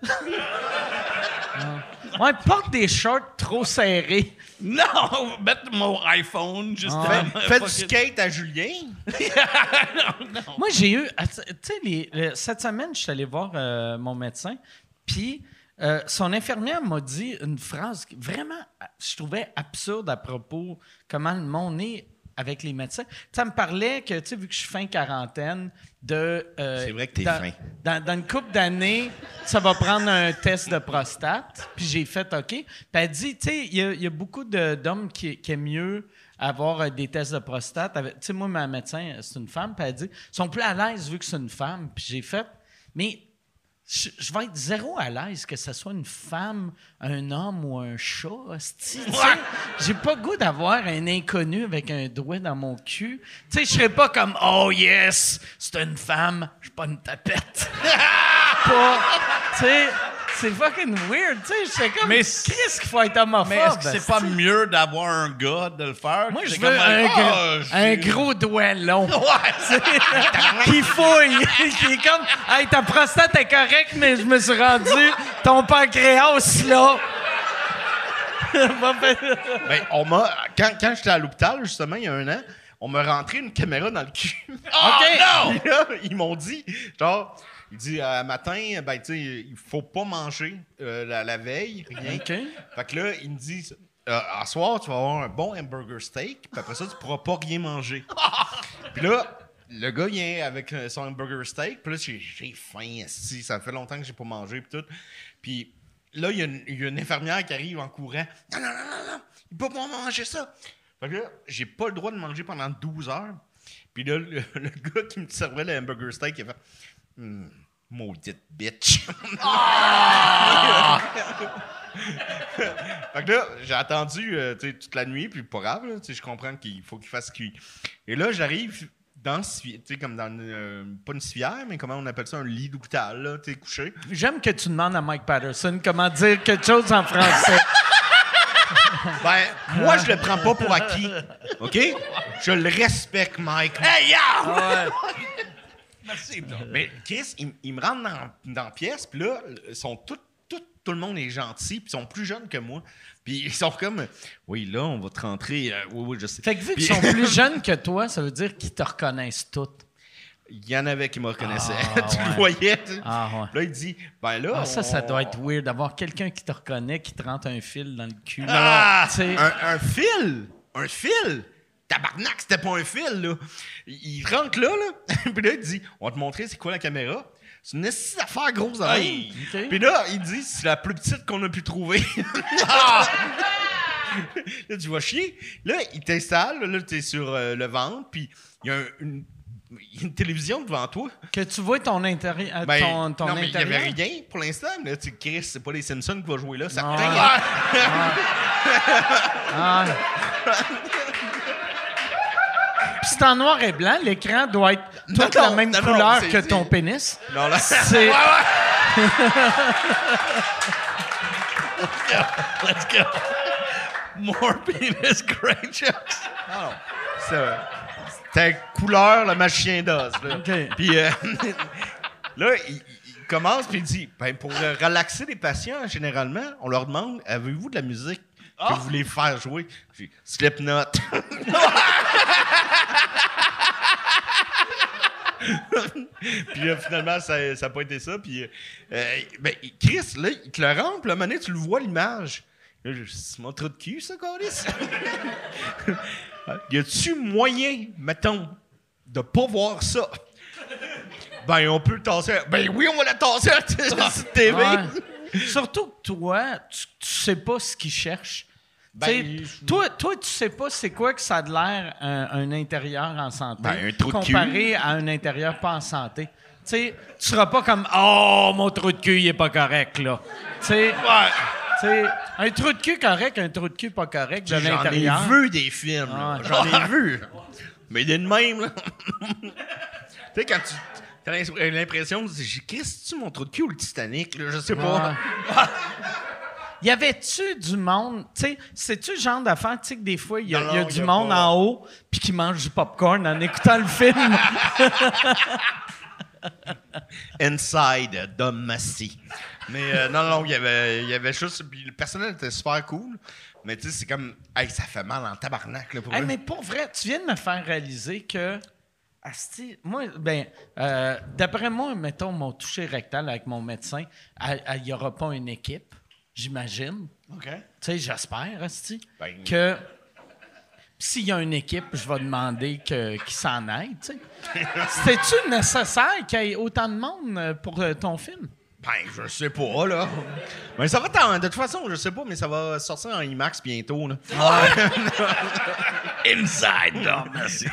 Ouais, porte des shorts trop serrés. Non, mettre mon iPhone juste. Ah. Fais du skate à Julien. Moi, j'ai eu. ah, Tu sais, cette semaine, je suis allé voir euh, mon médecin, puis euh, son infirmière m'a dit une phrase qui vraiment, je trouvais absurde à propos comment le monde est avec les médecins. Ça me parlait que, tu sais, vu que je suis fin quarantaine, de. euh, C'est vrai que t'es dans- fin. Dans, dans une couple d'années, ça va prendre un test de prostate. Puis j'ai fait OK. Puis elle dit, tu sais, il y, a- il y a beaucoup d'hommes qui, qui aiment mieux avoir euh, des tests de prostate. Tu sais, moi, ma médecin, c'est une femme. Puis elle dit, ils sont plus à l'aise vu que c'est une femme. Puis j'ai fait, mais je, je vais être zéro à l'aise que ce soit une femme, un homme ou un chat. J'ai pas goût d'avoir un inconnu avec un doigt dans mon cul. Tu sais, je serais pas comme Oh yes, c'est une femme, je suis pas une tapette. pas. Tu sais, c'est fucking weird. Tu sais, j'étais comme. Mais qu'il faut être homophobe? Mais est-ce que c'est pas mieux d'avoir un gars de le faire? Moi, je comme veux un, Ah, gros- un gros doigt long. qui fouille. qui est comme, hey, ta prostate est correcte, mais je me suis rendu ton pancréas là. Ben, on m'a. Quand, quand j'étais à l'hôpital, justement, il y a un an, on m'a rentré une caméra dans le cul. Oh, Puis là, ils m'ont dit, genre, ils disent, euh, matin, ben, tu sais, il faut pas manger euh, la, la veille, rien. Fait que là, ils me disent, euh, à soir, tu vas avoir un bon hamburger steak, puis après ça, tu pourras pas rien manger. puis là, le gars vient avec euh, son hamburger steak, puis là, j'ai, j'ai faim, esti, ça fait longtemps que j'ai pas mangé, puis tout. Puis là, il y, a une- il y a une infirmière qui arrive en courant. Non, non, non, non, non, il peut pas manger ça. Fait que là, j'ai pas le droit de manger pendant 12 heures. Puis là, le, le gars qui me servait le hamburger steak, il a fait Hmm, Maudite bitch. fait que là, j'ai attendu euh, tu sais, toute la nuit, puis pas grave, là, tu sais, je comprends qu'il faut qu'il fasse cuit. Et là, j'arrive dans, tu sais, comme dans, une, euh, pas une civière, mais comment on appelle ça, un lit d'hôpital, là, tu sais, couché. J'aime que tu demandes à Mike Patterson comment dire quelque chose en français. Ben, moi, je le prends pas pour acquis, OK? Je le respecte, Mike. Hey, yeah! Ouais. Merci, Tom. Mais Chris, il, il me rentre dans, dans la pièce, puis là, ils sont tout, tout, tout le monde est gentil, puis ils sont plus jeunes que moi. Puis ils sont comme, oui, là, on va te rentrer. euh, oui, oui, je sais. Fait que vu qu'ils sont plus jeunes que toi, ça veut dire qu'ils te reconnaissent toutes. Il y en avait qui me reconnaissaient. Ah, tu ouais. le voyais. tu. Ah, ouais. Là, il dit, ben là. Ah, ça, ça doit être weird d'avoir quelqu'un qui te reconnaît, qui te rentre un fil dans le cul. Ah! Un, un fil! Un fil! Tabarnak, c'était pas un fil, là. Il, rentre là, là. Puis là, il dit, on va te montrer c'est quoi la caméra. C'est une esti d'affaires grosse ok. Puis là, il dit, c'est la plus petite qu'on a pu trouver. là, tu vas chier. Là, il t'installe, là, là t'es sur euh, le ventre, puis il y a un- une, il y a une télévision devant toi. Que tu vois ton intérieur. Ben, ton, ton non, mais il n'y avait rien pour l'instant. mais Là, tu sais, Chris, c'est pas les Simpsons qui va jouer là, Ah. certain. Ah. C'est en noir et blanc, l'écran doit être Non, toute la non, même non, non, couleur c'est- que ton pénis. Non, là, C'est Let's go. More penis, great jokes. c'est C'était couleur, le match chien d'os. là. OK. Puis euh, là, il, il commence puis il dit ben, pour relaxer les patients, généralement, on leur demande avez-vous de la musique que vous voulez faire jouer dit, Slipknot. puis là, finalement, ça n'a pas été ça. Puis, euh, ben, Chris, là, il te le puis un moment donné, tu le vois, l'image. C'est mon trou de cul, ça, Carlis? y a-tu moyen, mettons, de pas voir ça? Ben, on peut le tasser. Ben oui, on va la tasser à la TV. Ouais. Surtout que toi, tu, tu sais pas ce qu'ils cherchent. Ben, je- toi, toi, tu sais pas c'est quoi que ça a de l'air un, un intérieur en santé Ben, un trou de cul. comparé à un intérieur pas en santé. Tu sais, tu seras pas comme oh mon trou de cul il est pas correct là. Tu sais, tu Tu sais, un trou de cul correct, un trou de cul pas correct de J'en ai l'intérieur. vu des films. Ouais. J'en ai vu. Mais il est de même, là. tu sais, quand tu. T'as l'im- l'impression, j'ai Chris, tu mon trou de cul ou le Titanic, là, je sais pas. Y avait-tu du monde, tu sais, c'est-tu le genre d'affaire, tu sais, que des fois, il y a, y du y a monde pas. en haut, puis qui mange du popcorn en écoutant le film? Inside, Dom Massy. Mais euh, non, non, il y avait, il y avait juste. Puis le personnel était super cool. Mais tu sais, c'est comme. Hey, ça fait mal en tabarnak, là, pour Hey, mais pour vrai, tu viens de me faire réaliser que. asti, moi, ben, euh, d'après moi, mettons mon toucher rectal avec mon médecin, il n'y aura pas une équipe, j'imagine. OK. Tu sais, j'espère, Asti, Ben- que s'il y a une équipe, je vais demander que, qu'il s'en aille, tu sais. C'était-tu nécessaire qu'il y ait autant de monde euh, pour euh, ton film? Ben, je sais pas, là. Mais ça va t'en- De toute façon, je sais pas, mais ça va sortir en IMAX bientôt, là. Inside, Dom Massy.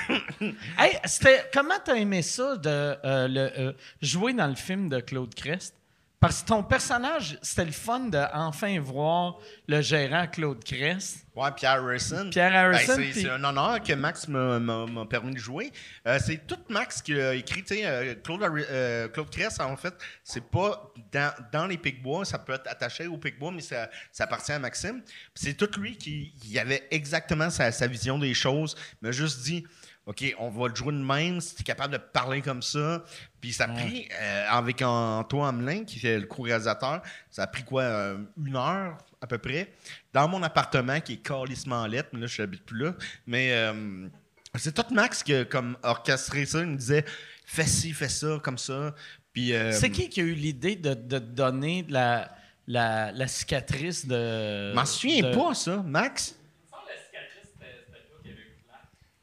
Hey, c'était, comment t'as aimé ça de euh, le, euh, jouer dans le film de Claude Crest? Parce que ton personnage, c'était le fun de enfin voir le gérant Claude Crest. Ouais, Pierre Harrison. Pierre Harrison, Ben, c'est, un honneur que Max m'a, permis de jouer. Euh, c'est tout Max qui a écrit. sais, euh, Claude, euh, Claude Cress, en fait, c'est pas dans, dans les Picbois. Ça peut être attaché aux Picbois, mais ça, ça appartient à Maxime. C'est tout lui qui il avait exactement sa, sa vision des choses. Il m'a juste dit. OK, on va le jouer de même, si tu es capable de parler comme ça. Puis ça a pris, euh, avec Antoine Hamelin, qui est le co-réalisateur, ça a pris quoi, euh, une heure à peu près, dans mon appartement qui est calissement lettre, mais là, je n'habite plus là. Mais euh, c'est tout Max qui a comme orchestré ça. Il me disait, fais ci, fais ça, comme ça. Puis, C'est qui qui a eu l'idée de, de te donner la, la, la cicatrice de. Je m'en souviens de- pas, ça, Max.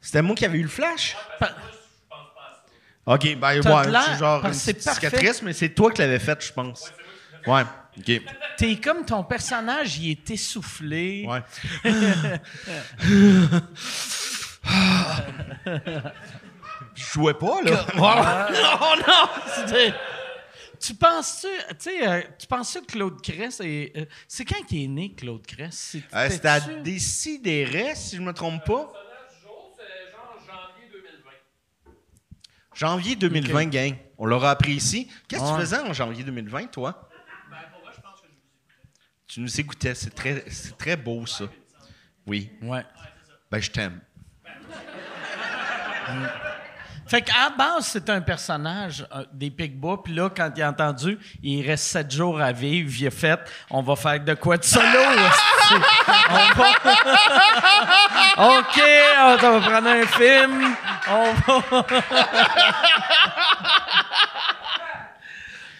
C'était moi qui avais eu le flash? Pa- OK, ben, ouais, c'est genre une cicatrice, mais c'est toi qui l'avais faite, je pense. Ouais, OK. T'es comme ton personnage, il est essoufflé. Ouais. Je jouais pas, là. oh non! C'était- Tu penses-tu, tu sais, euh, tu penses que Claude Cress est. euh, c'est quand qu'il est né, Claude Cress? C'est- Euh, C'était à Décideret, si je me trompe pas. Janvier 2020, gang. On l'aura appris ici. Qu'est-ce que tu faisais en janvier 2020, toi? Tu nous écoutais. C'est très, c'est très beau, ça. Oui. Ouais. Ben, je t'aime. Fait qu'à base, c'est un personnage euh, des Picbois, puis là, quand il a entendu, il reste sept jours à vivre, il a fait, on va faire de quoi de solo, on va... OK, on va prendre un film, on va...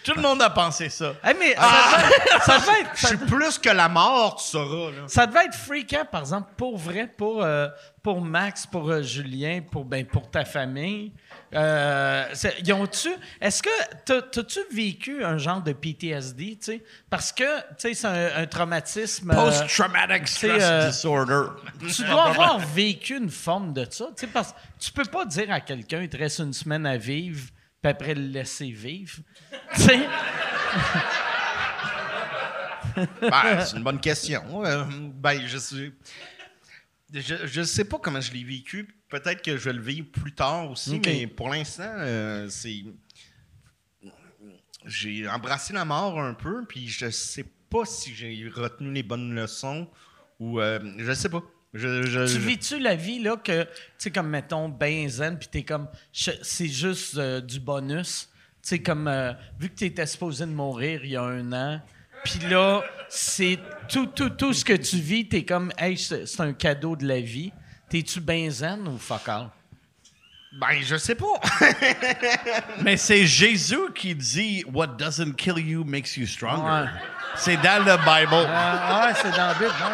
Tout le monde a pensé ça. Hey, mais ça devait être- ça devait être- Je suis plus que la mort, tu sauras, là. Ça devait être fréquent, par exemple, pour vrai, pour, euh, pour Max, pour euh, Julien, pour, ben, pour ta famille. Euh, ils ont-tu, est-ce que t'as- t'as-tu vécu un genre de PTSD, tu sais? Parce que, tu sais, c'est un, un traumatisme. euh, Post-traumatic stress euh, disorder. tu dois avoir vécu une forme de ça, tu sais, parce que tu peux pas dire à quelqu'un, il te reste une semaine à vivre, puis après le laisser vivre. Tu sais? Ben, c'est une bonne question. Euh, ben, je. Je, je sais pas comment je l'ai vécu. Peut-être que je vais le vivre plus tard aussi, mais pour l'instant, euh, c'est. J'ai embrassé la mort un peu, puis je sais pas si j'ai retenu les bonnes leçons ou. euh, je sais pas. Je, je- Tu vis-tu la vie, là, que, tu sais, comme, mettons, ben zen, puis t'es comme, c'est juste euh, du bonus. Tu sais, comme, euh, vu que t'étais supposé de mourir il y a un an, puis là, c'est tout, tout, tout ce que tu vis, t'es comme, hey, c'est un cadeau de la vie. T'es-tu ben zen ou fuck all? Ben, je sais pas. Mais c'est Jésus qui dit What doesn't kill you makes you stronger. Ouais. C'est dans le Bible. Ah, ouais, c'est dans la Bible, non?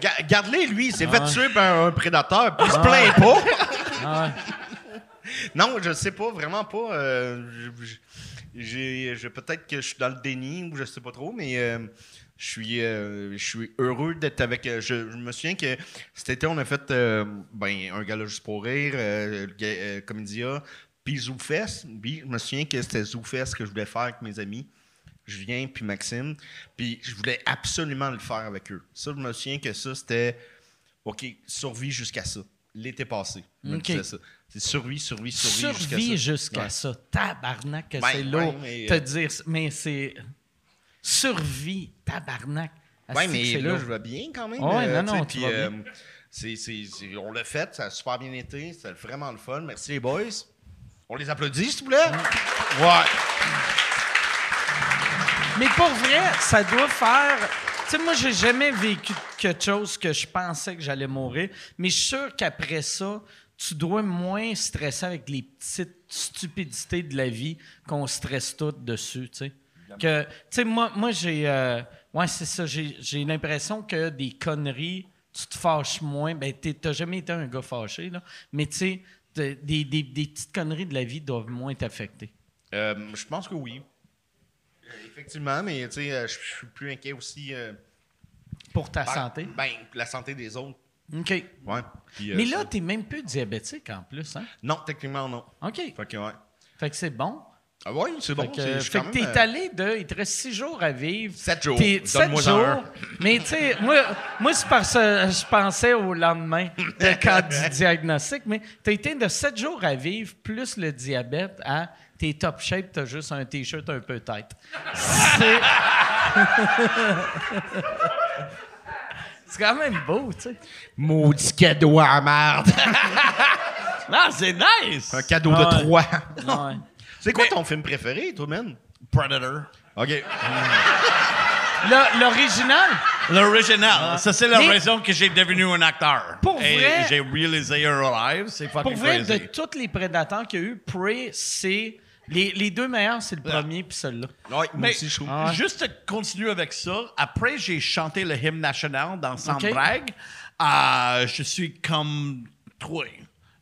Ga- Garde-les, lui, il s'est fait tuer par un prédateur, il se plaint pas. Ah, Non, je sais pas, vraiment pas. euh, j'ai, peut-être que je suis dans le déni ou je sais pas trop, mais euh, je suis, euh, je suis heureux d'être avec. euh, je, je me souviens que cet été, on a fait euh, ben, un gala juste pour rire, euh, Comédia, puis ZooFest. Puis je me souviens que c'était ZooFest que je voulais faire avec mes amis. Julien puis Maxime. Puis je voulais absolument le faire avec eux. Ça, je me souviens que ça, c'était OK, survie jusqu'à ça. L'été passé. je me ça. C'est survie, survie, survie, Survie jusqu'à jusqu'à ça. ça. Tabarnak, que Ouais, c'est lourd. mais, te dire, ça. mais c'est. Survie, tabarnak. Oui, Asti que mais c'est là, je vais bien quand même. Non, sais, non, tu vas euh, bien. on l'a fait, ça a super bien été, c'était vraiment le fun. Merci les boys. On les applaudit, s'il vous plaît? Ouais. Mais pour vrai, ça doit faire. Tu sais, moi, j'ai jamais vécu quelque chose que je pensais que j'allais mourir, mais je suis sûr qu'après ça, tu dois moins stresser avec les petites stupidités de la vie qu'on stresse toutes dessus, tu sais. Que, tu sais, moi, moi j'ai. euh, ouais, c'est ça. J'ai j'ai l'impression que des conneries, tu te fâches moins. Ben, t'as jamais été un gars fâché, là. Mais, tu sais, de- des, des- des petites conneries de la vie doivent moins t'affecter. Euh, je pense que oui. Euh, Effectivement, mais tu sais, je suis plus inquiet aussi. euh, Pour ta par- santé. Ben, la santé des autres. OK. Ouais. Puis, euh, Mais là, ça- t'es même plus diabétique en plus, hein? Non, techniquement, non. OK. Fait que, ouais. Fait que c'est bon. Ah ouais, c'est bon. Fait que, fait t'es euh, allé de. Il te reste six jours à vivre. Sept jours. Sept jours. un. Mais tu sais, moi, moi c'est parce que je pensais au lendemain de quand du diagnostic, mais t'as été de sept jours à vivre, plus le diabète, à t'es top shape, t'as juste un t-shirt un peu tête. C'est. C'est quand même beau, tu sais. Maudit cadeau à merde. Ah, c'est nice! Un cadeau Ouais. de trois. Ouais. C'est quoi ton film préféré, toi, man? Predator. OK. Le- L'original? L'original. Ça, c'est la Mais- raison que j'ai devenu un acteur. Pour Et vrai- j'ai réalisé un live. C'est fucking Pour vrai, crazy. de tous les prédateurs qu'il y a eu, Prey, c'est. Les, les deux meilleurs, c'est le premier puis celui-là. Ouais, moi Mais aussi, je trouve. Ah ouais. juste continuer avec ça, après j'ai chanté le hymne national dans Sans Ok. Brag. Euh, je suis comme toi.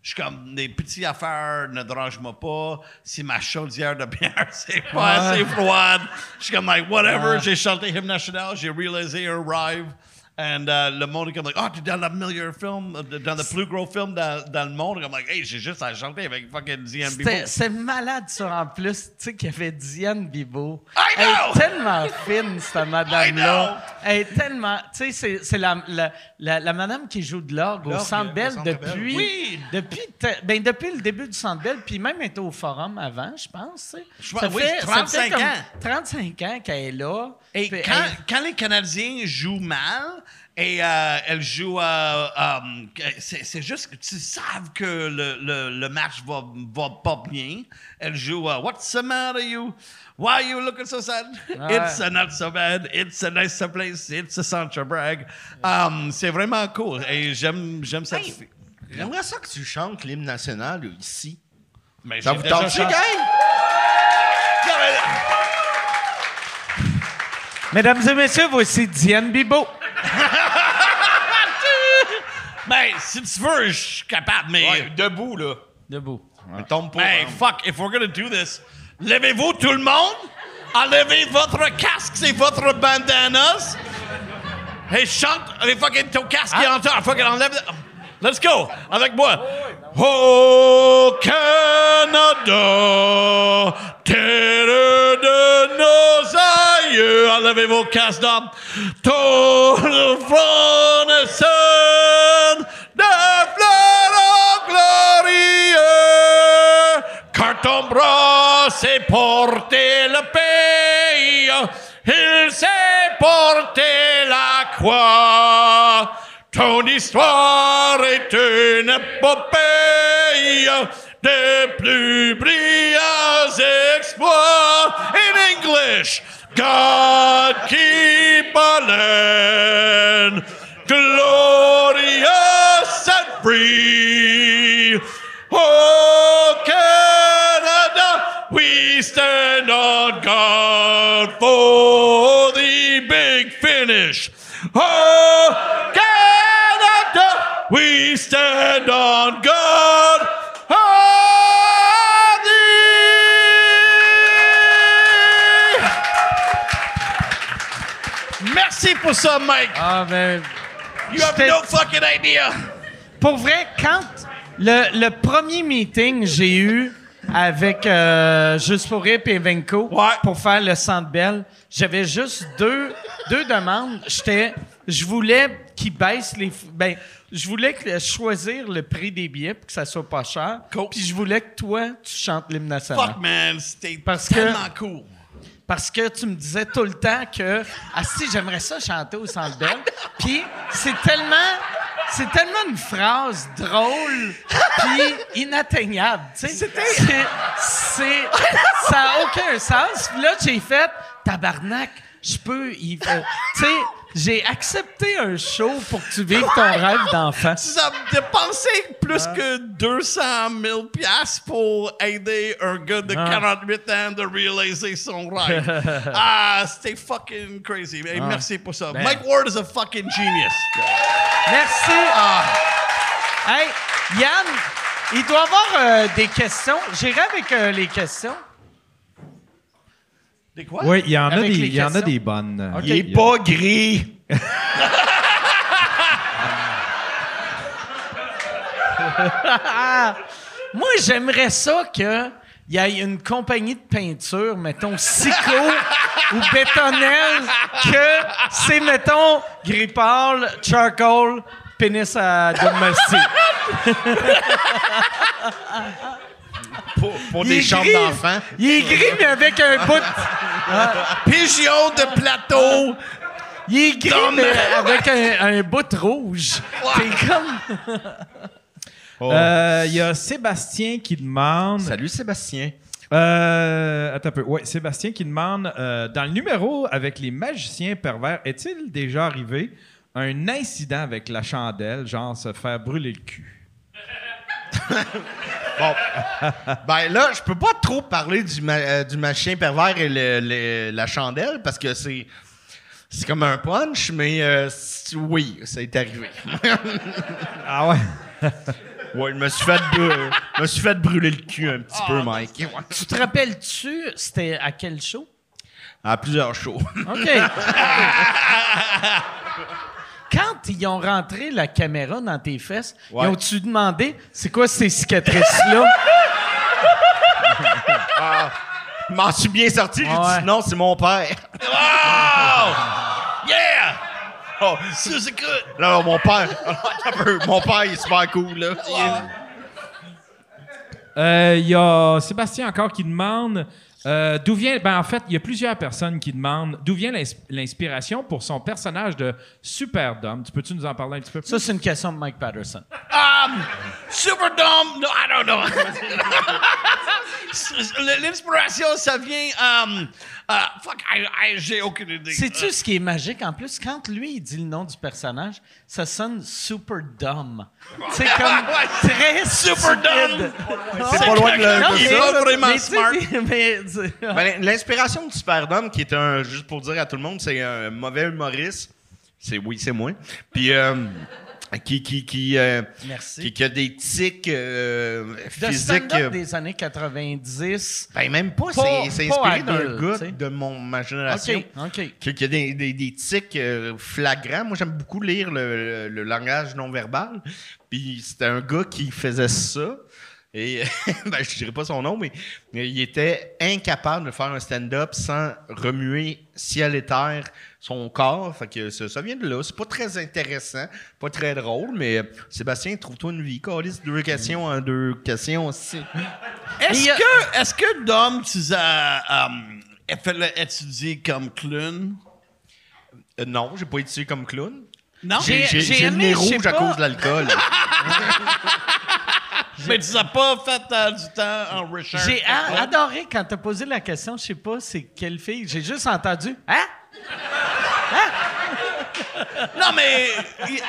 Je suis comme des petites affaires, ne dérange-moi pas. Si ma chaudière de bière, c'est pas assez froide. Je suis comme like whatever. J'ai chanté hymne national, j'ai réalisé un rêve. And euh, le monde est comme like, oh, tu es dans le meilleur film, euh, dans le plus gros film dans, dans le monde. Comme like, hey, j'ai juste à chanter avec fucking Diane Bibo. C'est malade, ça, en plus. Tu sais qu'il y avait Diane Bibo. I Elle know! est tellement fine, cette I madame-là. Elle est tellement... Tu sais, c'est- la, la, la, la madame qui joue de l'orgue au Centre Bell depuis... Oui! Depuis, ben, depuis le début du Centre Bell, puis même elle était au Forum avant, je pense. tu sais. Je pense- oui, 35 comme ans. 35 ans qu'elle est là. Et quand, elle- quand les Canadiens jouent mal, et euh, elle joue, euh, euh, c'est juste que tu savent que le, le, le match va, va pas bien. Elle joue euh, What's the matter, you? Why are you looking so sad? It's uh, not so bad. It's a nice place. It's a Centre Bragg. Um, c'est vraiment cool. Et j'aime cette Hey, fille. J'aimerais ça que tu chantes l'hymne national ici. Mais Ça vous chanté- gang? Mesdames et messieurs, voici Diane Bibo. Ben, si tu veux, je suis capable, mais... Ouais, debout, là. Debout. Ne tombe pas. Hey, hein. fuck, if we're gonna do this, levez-vous tout le monde, enlevez votre casque et votre bandanas. Hey, chante, les fucking ton casque est en temps, fucking enlève. Let's go, avec moi. Oh Canada, terre de nos aïeux, enlevez vos casques d'homme. Tout le front naissant de fleurs glorieux, car ton bras s'est porté le pays, il s'est porté la croix. Ton histoire est une épopée des plus brillants God keep our land glorious and free. Oh, Canada, we stand on guard for the big finish. Oh, Canada, we stand on guard. Merci pour ça, Mike. Ah, ben. You have no fucking idea. Pour vrai, quand le, le premier meeting j'ai eu avec euh, Juste pour Rip et Venko Ouais. pour faire le Centre Bell. J'avais juste deux, deux demandes. J'étais, je voulais qu'ils baissent les... Ben, je voulais que- choisir le prix des billets pour que ça soit pas cher. Cool. Puis je voulais que toi, tu chantes l'hymne national. Fuck, man, c'était Parce que- tellement cool. Parce que tu me disais tout le temps que ah si j'aimerais ça chanter au Centre Bell. Puis c'est tellement c'est tellement une phrase drôle puis inatteignable, tu sais. C'est c'est ça a aucun sens. Puis là j'ai fait tabarnak, je peux il euh, tu sais j'ai accepté un show pour que tu vives ton rêve d'enfant. Ça me dépensé plus que 200 000 piastres pour aider un gars de 48 ans de réaliser son rêve. ah, c'était fucking crazy. Hey, Merci pour ça. Mike Ward is a fucking genius. Merci. Hey, Yann, il doit y avoir euh, des questions. J'irai avec euh, les questions. Des quoi? Oui, il y en a des, les il y en a questions? des bonnes. Il est pas gris. Moi, j'aimerais ça que il y ait une compagnie de peinture, mettons Sico ou Bétonnel, que c'est, mettons, gris pâle, charcoal, pénis à Dalmatie. Pour, des chambres d'enfants. Il est gris, mais avec un bout... de- Pigeon de plateau. Il est gris, mais avec un, un bout de rouge. T'es comme... Euh, Il y a Sébastien qui demande. Salut Sébastien. Euh, attends un peu. Ouais, Sébastien qui demande euh, dans le numéro avec les magiciens pervers, est-il déjà arrivé un incident avec la chandelle, genre se faire brûler le cul? Bon. ben là, je peux pas trop parler du, ma- euh, du machin pervers et le- le- la chandelle parce que c'est. C'est comme un punch, mais euh, oui, ça est arrivé. Ah ouais? ouais, je me suis fait, brû- je me suis fait brûler le cul un petit peu, Mike. Ouais. Tu te rappelles-tu, c'était à quel show? À plusieurs shows. OK. Quand ils ont rentré la caméra dans tes fesses, Ouais. ils ont-tu demandé c'est quoi ces cicatrices-là? Je m'en suis bien sorti, j'ai Ouais. dit non, c'est mon père. Yeah! Oh, Ça, c'est good. non, non, mon père. Attends un peu, mon père, il est super cool, là. Euh, Il y a Sébastien encore qui demande euh, d'où vient. Ben, en fait, il y a plusieurs personnes qui demandent d'où vient l'ins- l'inspiration pour son personnage de Superdome? Tu peux-tu nous en parler un petit peu plus? Ça, c'est une question de Mike Patterson. Um, Superdome, no, I don't know. L'inspiration, ça vient. Um, uh, fuck, I, I- j'ai aucune idée. Sais-tu ce qui est magique en plus? Quand lui, il dit le nom du personnage, ça sonne super dumb. C'est comme très Super dumb. C'est pas loin de le- vraiment smart. Ben, L'inspiration du Superdome, qui est un, juste pour dire à tout le monde, c'est un mauvais humoriste. C'est oui, c'est moi. Puis euh, qui qui qui, euh, qui qui a des tics euh, de physiques. euh, des années 90. Ben même pas, Pas- c'est inspiré d'un gars de mon ma génération. OK, OK. Qui, qui a des, des, des tics euh, flagrants. Moi, j'aime beaucoup lire le, le- le langage non verbal. Puis c'était un gars qui faisait ça. Et ben, je dirais pas son nom, mais, mais il était incapable de faire un stand-up sans remuer ciel et terre son corps. Fait que ça, ça vient de là. C'est pas très intéressant, pas très drôle, mais euh, Sébastien, trouve-toi une vie. Calisse deux questions en deux questions aussi. Est-ce a- que, est-ce que Dom, tu as um, fait le- étudié comme clown? Euh, non, j'ai pas été comme clown. Non? J'ai- J'ai j'ai j'ai le nez rouge à cause de l'alcool. Mais tu n'as pas fait euh, du temps en Richard. J'ai a- adoré quand t'as posé la question, je sais pas c'est quelle fille. J'ai juste entendu Hein? Non, mais il, il-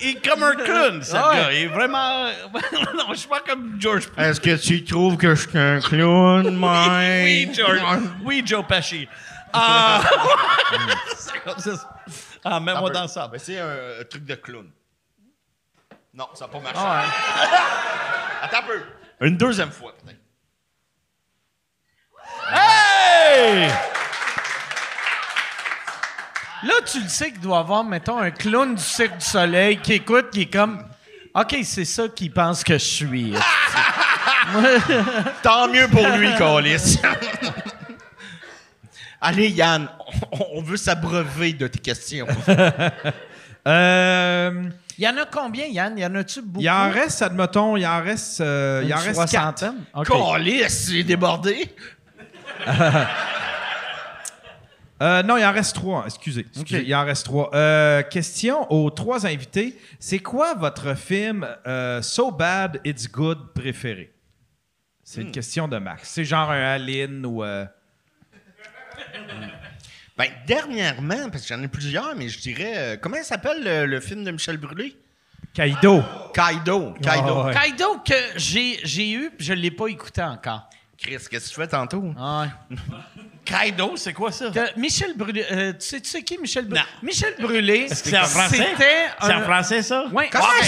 il est comme un clown, ce Ah ouais. gars. Il est vraiment... non, je suis pas comme George Est-ce que tu trouves que je suis un clown, Mike? Oui, George. Oui, Joe Pesci. Ah, c'est comme ça. Ah, mets-moi dans ça. C'est un truc de clown. Non, ça n'a pas marché. Ah ouais. Attends un peu. Une deuxième fois, peut-être. Hey! Là, tu le sais qu'il doit y avoir, mettons, un clown du Cirque du Soleil qui écoute, qui est comme OK, c'est ça qu'il pense que je suis. Tant mieux pour lui, Calis. Allez, Yann, on, on veut s'abreuver de tes questions. Euh, Il y en a combien, Yann? Il y en a-tu beaucoup? il en reste, admettons, il en reste, euh, il en reste quatre. soixantaine? OK. Calis, c'est débordé. Euh, non, il en reste trois. Excusez. excusez, Ok. Il en reste trois. Euh, question aux trois invités. C'est quoi votre film euh, So Bad It's Good préféré? C'est une question de Max. C'est genre un Aline ou. Ben, dernièrement, parce que j'en ai plusieurs, mais je dirais. euh, comment il s'appelle le, le film de Michel Brûlé? Kaido. Kaido. Kaido. Ah, ouais. Kaido que j'ai j'ai eu, puis je ne l'ai pas écouté encore. Chris, qu'est-ce que tu fais tantôt? Ah ouais. Kaido, c'est quoi ça? Que Michel Brûlé. euh, tu, sais, tu sais qui, Michel Brûlé? Non. Michel Brûlé. c'est en français? C'était C'est en un. français, ça? Comment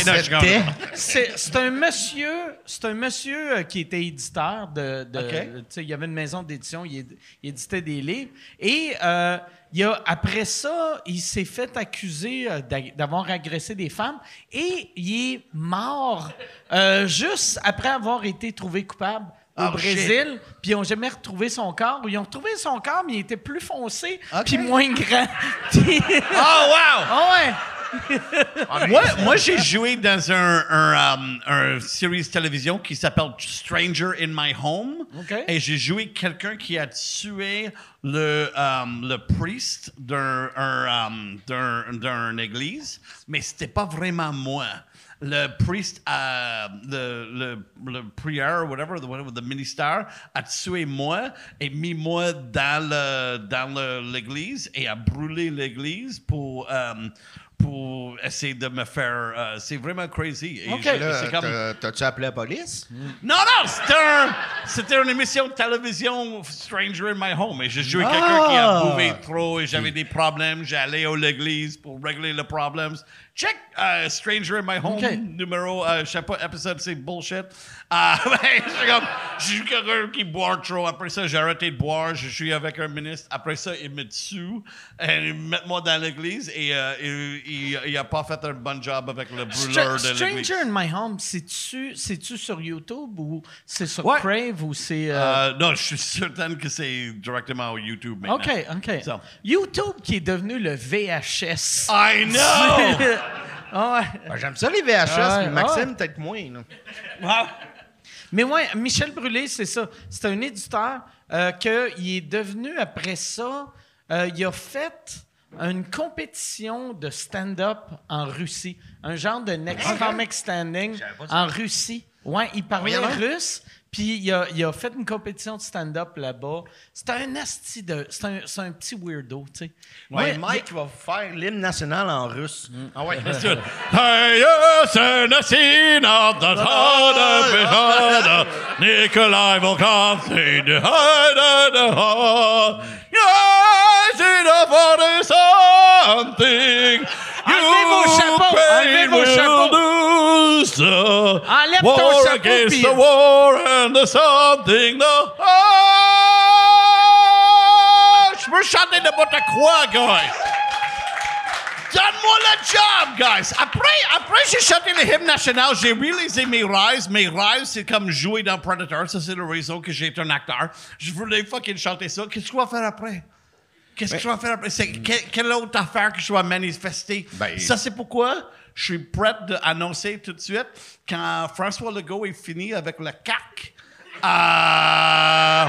non, je c'était? C'est un monsieur, c'est un monsieur euh, qui était éditeur de, de- OK. tu sais, il y avait une maison d'édition, il, éd- il éditait des livres et euh, il a, après ça, il s'est fait accuser euh, d'a- d'avoir agressé des femmes et il est mort euh, juste après avoir été trouvé coupable. Au Oh, Brésil, puis ils n'ont jamais retrouvé son corps. Ils ont retrouvé son corps, mais il était plus foncé, puis moins grand. Oh, wow! Ah ouais! moi, moi j'ai joué dans un, un, um, un série de télévision qui s'appelle Stranger in My Home. Et j'ai joué quelqu'un qui a tué le, um, le priest d'un un, um, église, mais c'était pas vraiment moi. Le priest, euh, le, le, le prieur, whatever, the, whatever, the ministère, a tué moi et mis moi dans le dans l'église et a brûlé l'église pour um, pour essayer de me faire. euh, c'est vraiment crazy. Et OK. je- Là, c'est comme- t'as- T'as-tu appelé la police? non, non, c'était un, c'était une émission de télévision Stranger in My Home. Et j'ai joué quelqu'un qui a bouvé trop et j'avais des problèmes. J'allais à l'église pour régler les problèmes. Check euh, Stranger in My Home, numéro, euh, je sais pas, épisode, c'est bullshit. Euh, ben, c'est comme, j'ai eu quelqu'un qui boit trop. Après ça, j'ai arrêté de boire. Je suis avec un ministre. Après ça, il me tue. Et il met moi dans l'église et euh, il, il, il a pas fait un bon job avec le brûleur de l'église. Stranger in My Home, c'est-tu, c'est-tu sur YouTube ou c'est sur Ouais. Crave ou c'est. euh, Euh, non, je suis certain que c'est directement au YouTube maintenant. OK, OK. So. YouTube qui est devenu le VHS. I know! Ah ouais. Ben, J'aime ça les VHS, Ouais, mais Maxime, ouais. peut-être moins. là. Wow. Mais ouais, Michel Brûlé, c'est ça. C'est un éditeur euh, qu'il est devenu après ça. euh, il a fait une compétition de stand-up en Russie. Un genre de Next Comic Standing en Russie. Ouais, il parlait russe. Puis il a, il a fait une compétition de stand-up là-bas. C'est un asti de. C'est un, c'est un petit weirdo, tu sais. Ouais, Ouais, Mike va faire l'hymne national en russe. Ah ouais. Hey, c'est Nikolai De de. Yes, body something. Enlevez vos chapeaux, enlevez vos chapeaux. Enlève ton chapeau, against the war and the something. The Ah, Je peux chanter n'importe quoi, guys. Donne-moi le job, guys. Après, après j'ai chanté le hymne national, j'ai réalisé mes rêves. Mes rêves, c'est comme jouer dans Predator. Ça, c'est la raison que j'ai été un acteur. Je voulais fucking chanter ça. Qu'est-ce qu'on va faire après? Qu'est-ce que je vais faire après? Que- quelle autre affaire que je dois manifester? Ben- ça, c'est pourquoi je suis prêt d'annoncer tout de suite quand François Legault est fini avec le CAC. Euh,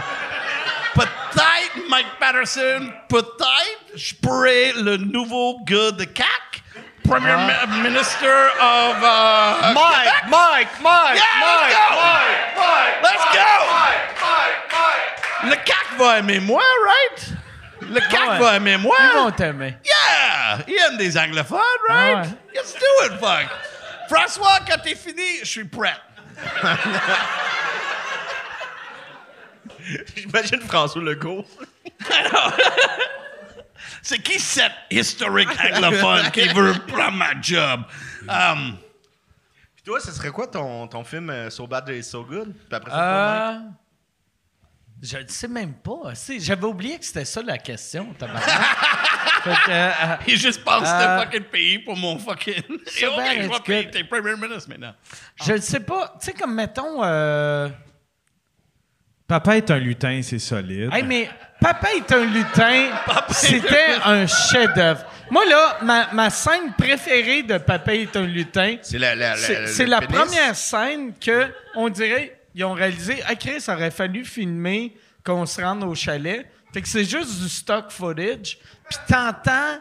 peut-être Mike Patterson, peut-être je pourrais le nouveau gars de CAC, Premier Mi- Minister of. uh, Mike, Québec. Mike, Mike, Yeah, Mike, let's go! Mike, Mike, Let's Mike, go! Mike, Mike, Mike. Le CAC va aimer moi, right? Le CAC ouais. va aimer moi. Ils vont t'aimer. Yeah! Il aime des anglophones, right? Ah ouais. Let's do it, fuck. François, quand t'es fini, je suis prêt. J'imagine François Legault. C'est qui cet historique anglophone qui veut prendre ma job? Um, Puis toi, ce serait quoi ton, ton film euh, So Bad It's So Good? Puis après ça, toi, Euh, Mike? je ne sais même pas. C'est- J'avais oublié que c'était ça la question, tabarnak. Fait que, euh, il juste passe Euh, fucking pays pour mon fucking. Ok, bad je vais it's payer good. tes premier ministre maintenant. je ne sais pas. Tu sais, comme mettons. euh, Papa est un lutin, c'est solide. Hey, mais Papa est un lutin, c'était un chef-d'œuvre. Moi, là, ma, ma scène préférée de Papa est un lutin, C'est la, première scène que on dirait ils ont réalisé ah Chris aurait fallu filmer qu'on se rende au chalet. Fait que c'est juste du stock footage. Puis t'entends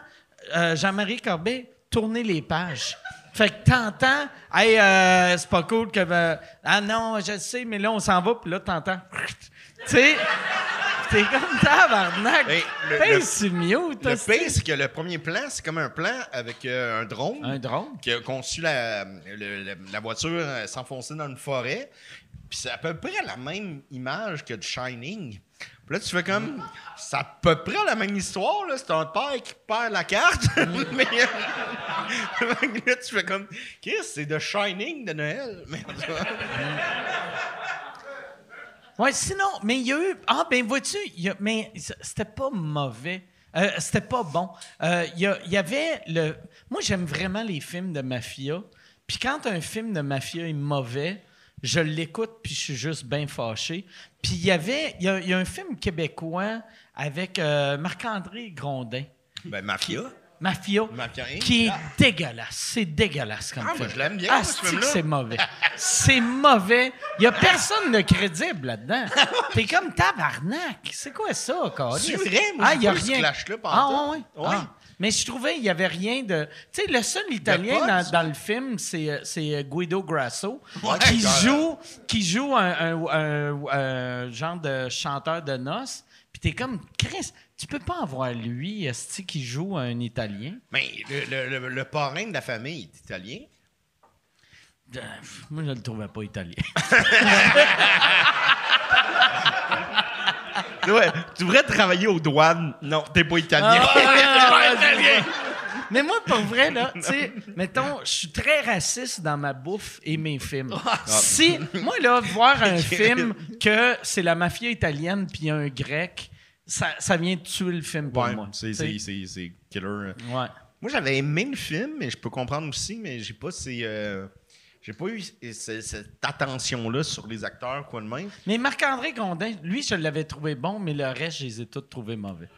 euh, Jean-Marie Corbet tourner les pages fait que t'entends hey euh, c'est pas cool que euh, ah non je sais mais là on s'en va puis là t'entends tu sais t'es comme tabarnak Hey, le- le- c'est mieux Le pire, c'est que le premier plan, c'est comme un plan avec euh, un drone. un drone? qui a conçu la, le- la voiture euh, s'enfoncer dans une forêt. Puis c'est à peu près la même image que de Shining. Puis là, tu fais comme. C'est à peu près la même histoire, là. C'est un père qui perd la carte. Mais. là, tu fais comme. Qu'est-ce c'est de Shining de Noël? Cas, Ouais, sinon, mais il y a eu. Ah, ben, vois-tu, mais c'était pas mauvais. Euh, c'était pas bon. Euh, Il y, y avait le. Moi, j'aime vraiment les films de mafia. Puis quand un film de mafia est mauvais, je l'écoute, puis je suis juste bien fâché. Puis il y avait. Il y a, il y a un film québécois avec euh, Marc-André Grondin. ben, Mafia. Mafia, Mafia Inc. qui est dégueulasse. C'est dégueulasse comme Ah, film. moi, je l'aime bien, Ah, c'est mauvais. c'est mauvais. Il n'y a personne de crédible là-dedans. T'es comme tabarnak. C'est quoi ça, Carlis? C'est vrai? Moi, ah, y a eu ce rien. clash-là ah, ouais. Ouais. Ah. Mais je trouvais qu'il n'y avait rien de. Tu sais, le seul Italien dans, dans le film, c'est euh, euh, Guido Grasso, Ouais, qui, joue, qui joue un, un- un- un genre de chanteur de noces. Puis t'es comme, Chris, tu peux pas avoir lui, esti, qui joue un Italien? Mais le, le, le, le parrain de la famille est italien? Euh, Moi, je le trouvais pas italien. Ouais, tu devrais travailler aux douanes. Non, t'es pas italien. Mais moi, pour vrai, là, tu sais, mettons, je suis très raciste dans ma bouffe et mes films. Si, moi, là, voir un film que c'est la mafia italienne puis un grec, ça, ça vient tuer le film pour Ouais, moi. c'est, tu sais. c'est, c'est, c'est killer. Ouais. Moi, j'avais aimé le film, mais je peux comprendre aussi, mais j'ai pas ces. euh, j'ai pas eu ce- cette attention-là sur les acteurs, quoi de même. Mais Marc-André Gondin, lui, je l'avais trouvé bon, mais le reste, je les ai tous trouvés mauvais.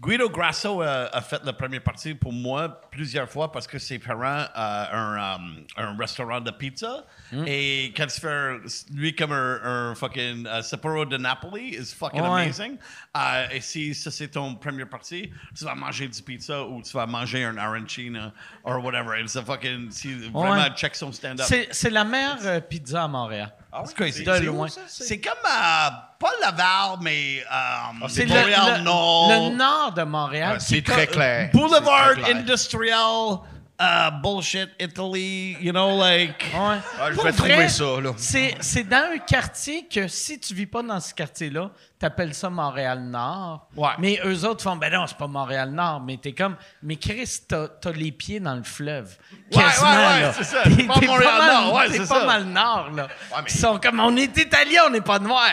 Guido Grasso euh, a fait la première partie pour moi plusieurs fois parce que ses parents ont un, um, un restaurant de pizza. Et quand tu fais lui comme un, un fucking uh, Sapporo de Napoli, is fucking Ouais. amazing. Euh, et si ça c'est ton première partie, tu vas manger du pizza ou tu vas manger un arancina or whatever. It's a fucking, si vraiment check son stand-up. C'est c'est la meilleure euh, pizza à Montréal. C'est. De C'est loin? comme, euh, pas Laval, mais euh, C'est le, Montréal le- Nord. le nord de Montréal. Ah, c'est très clair. Boulevard très clair. Industrial, uh, bullshit, Italy, you know, like. Ouais. Ah, je vais vrai, trouver ça, là. C'est, c'est dans un quartier que si tu vis pas dans ce quartier-là, t'appelles ça Montréal-Nord. Ouais. Mais eux autres font, ben non, c'est pas Montréal-Nord. Mais t'es comme, mais Chris, t'as, t'as les pieds dans le fleuve. Ouais, Quasiment, ouais, ouais, là. c'est ça. T'es- pas Montréal-Nord, ouais, t'es c'est pas ça. mal nord, là. mais- Ils sont comme, on est italien, on n'est pas noir.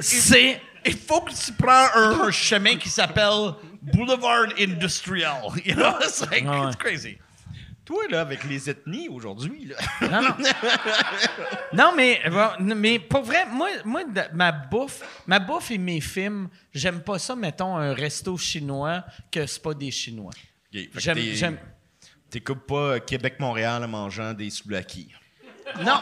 C'est... Il faut que tu prends un, un chemin qui s'appelle Boulevard Industrial. You know, it's like, Ouais. it's crazy. Toi, là, avec les ethnies aujourd'hui, là. Non, non. non, mais, bon, mais pour vrai, moi, moi ma bouffe, ma bouffe et mes films, j'aime pas ça, mettons, un resto chinois que c'est pas des Chinois. Que J'aime, t'es- j'aime- T'écoutes pas euh, Québec-Montréal en mangeant des souvlaki. Non,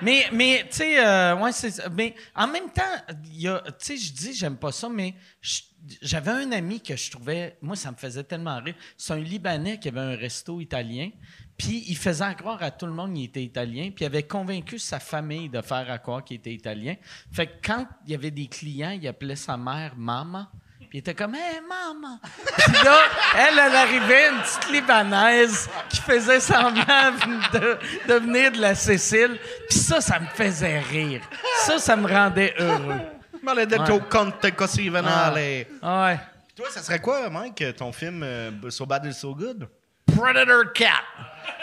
mais, mais tu sais, euh, ouais, c'est. Mais en même temps, tu sais, je dis, j'aime pas ça, mais je- j'avais un ami que je trouvais, moi, ça me faisait tellement rire. C'est un Libanais qui avait un resto italien, puis il faisait croire à tout le monde qu'il était italien, puis il avait convaincu sa famille de faire à croire qu'il était italien. Fait que quand il y avait des clients, il appelait sa mère maman. Puis il était comme, Hey, maman! Puis là, elle, elle arrivait, une petite Libanaise qui faisait semblant de, de venir de la Sicile. Puis ça, ça me faisait rire. Ça, ça me rendait heureux. Maledetto conte così venale. Ah Ouais. Toi, ça serait quoi, Mike, ton film euh, So Bad and So Good? Predator Cat.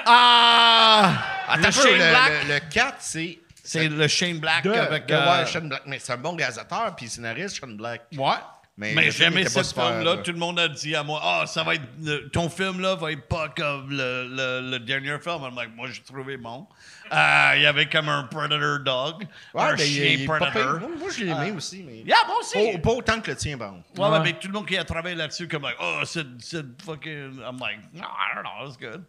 Ah! Attends, le Shane le, Black. le, le 4, c'est... C'est le Shane Black De, avec. de- euh, ouais, Shane Black. Mais c'est un bon réalisateur, puis scénariste, Shane Black. ouais. Mais, Mais j'aimais était pas ce super, film-là. là. Tout le monde a dit à moi, ah, ça va être. le- ton film-là va être pas comme le, le, le dernier film. I'm like, moi, j'ai trouvé bon. Euh, Il y avait comme un Predator Dog. Ouais, un ben, il- chien il Predator. Moi, moi, je l'ai aimé aussi, mais. Yeah, moi aussi. Pas, pas autant que le tien, bon. Ouais, ouais, mais tout le monde qui a travaillé là-dessus, comme, like, oh, c'est c'est fucking. I'm like, no, I don't know, it's good.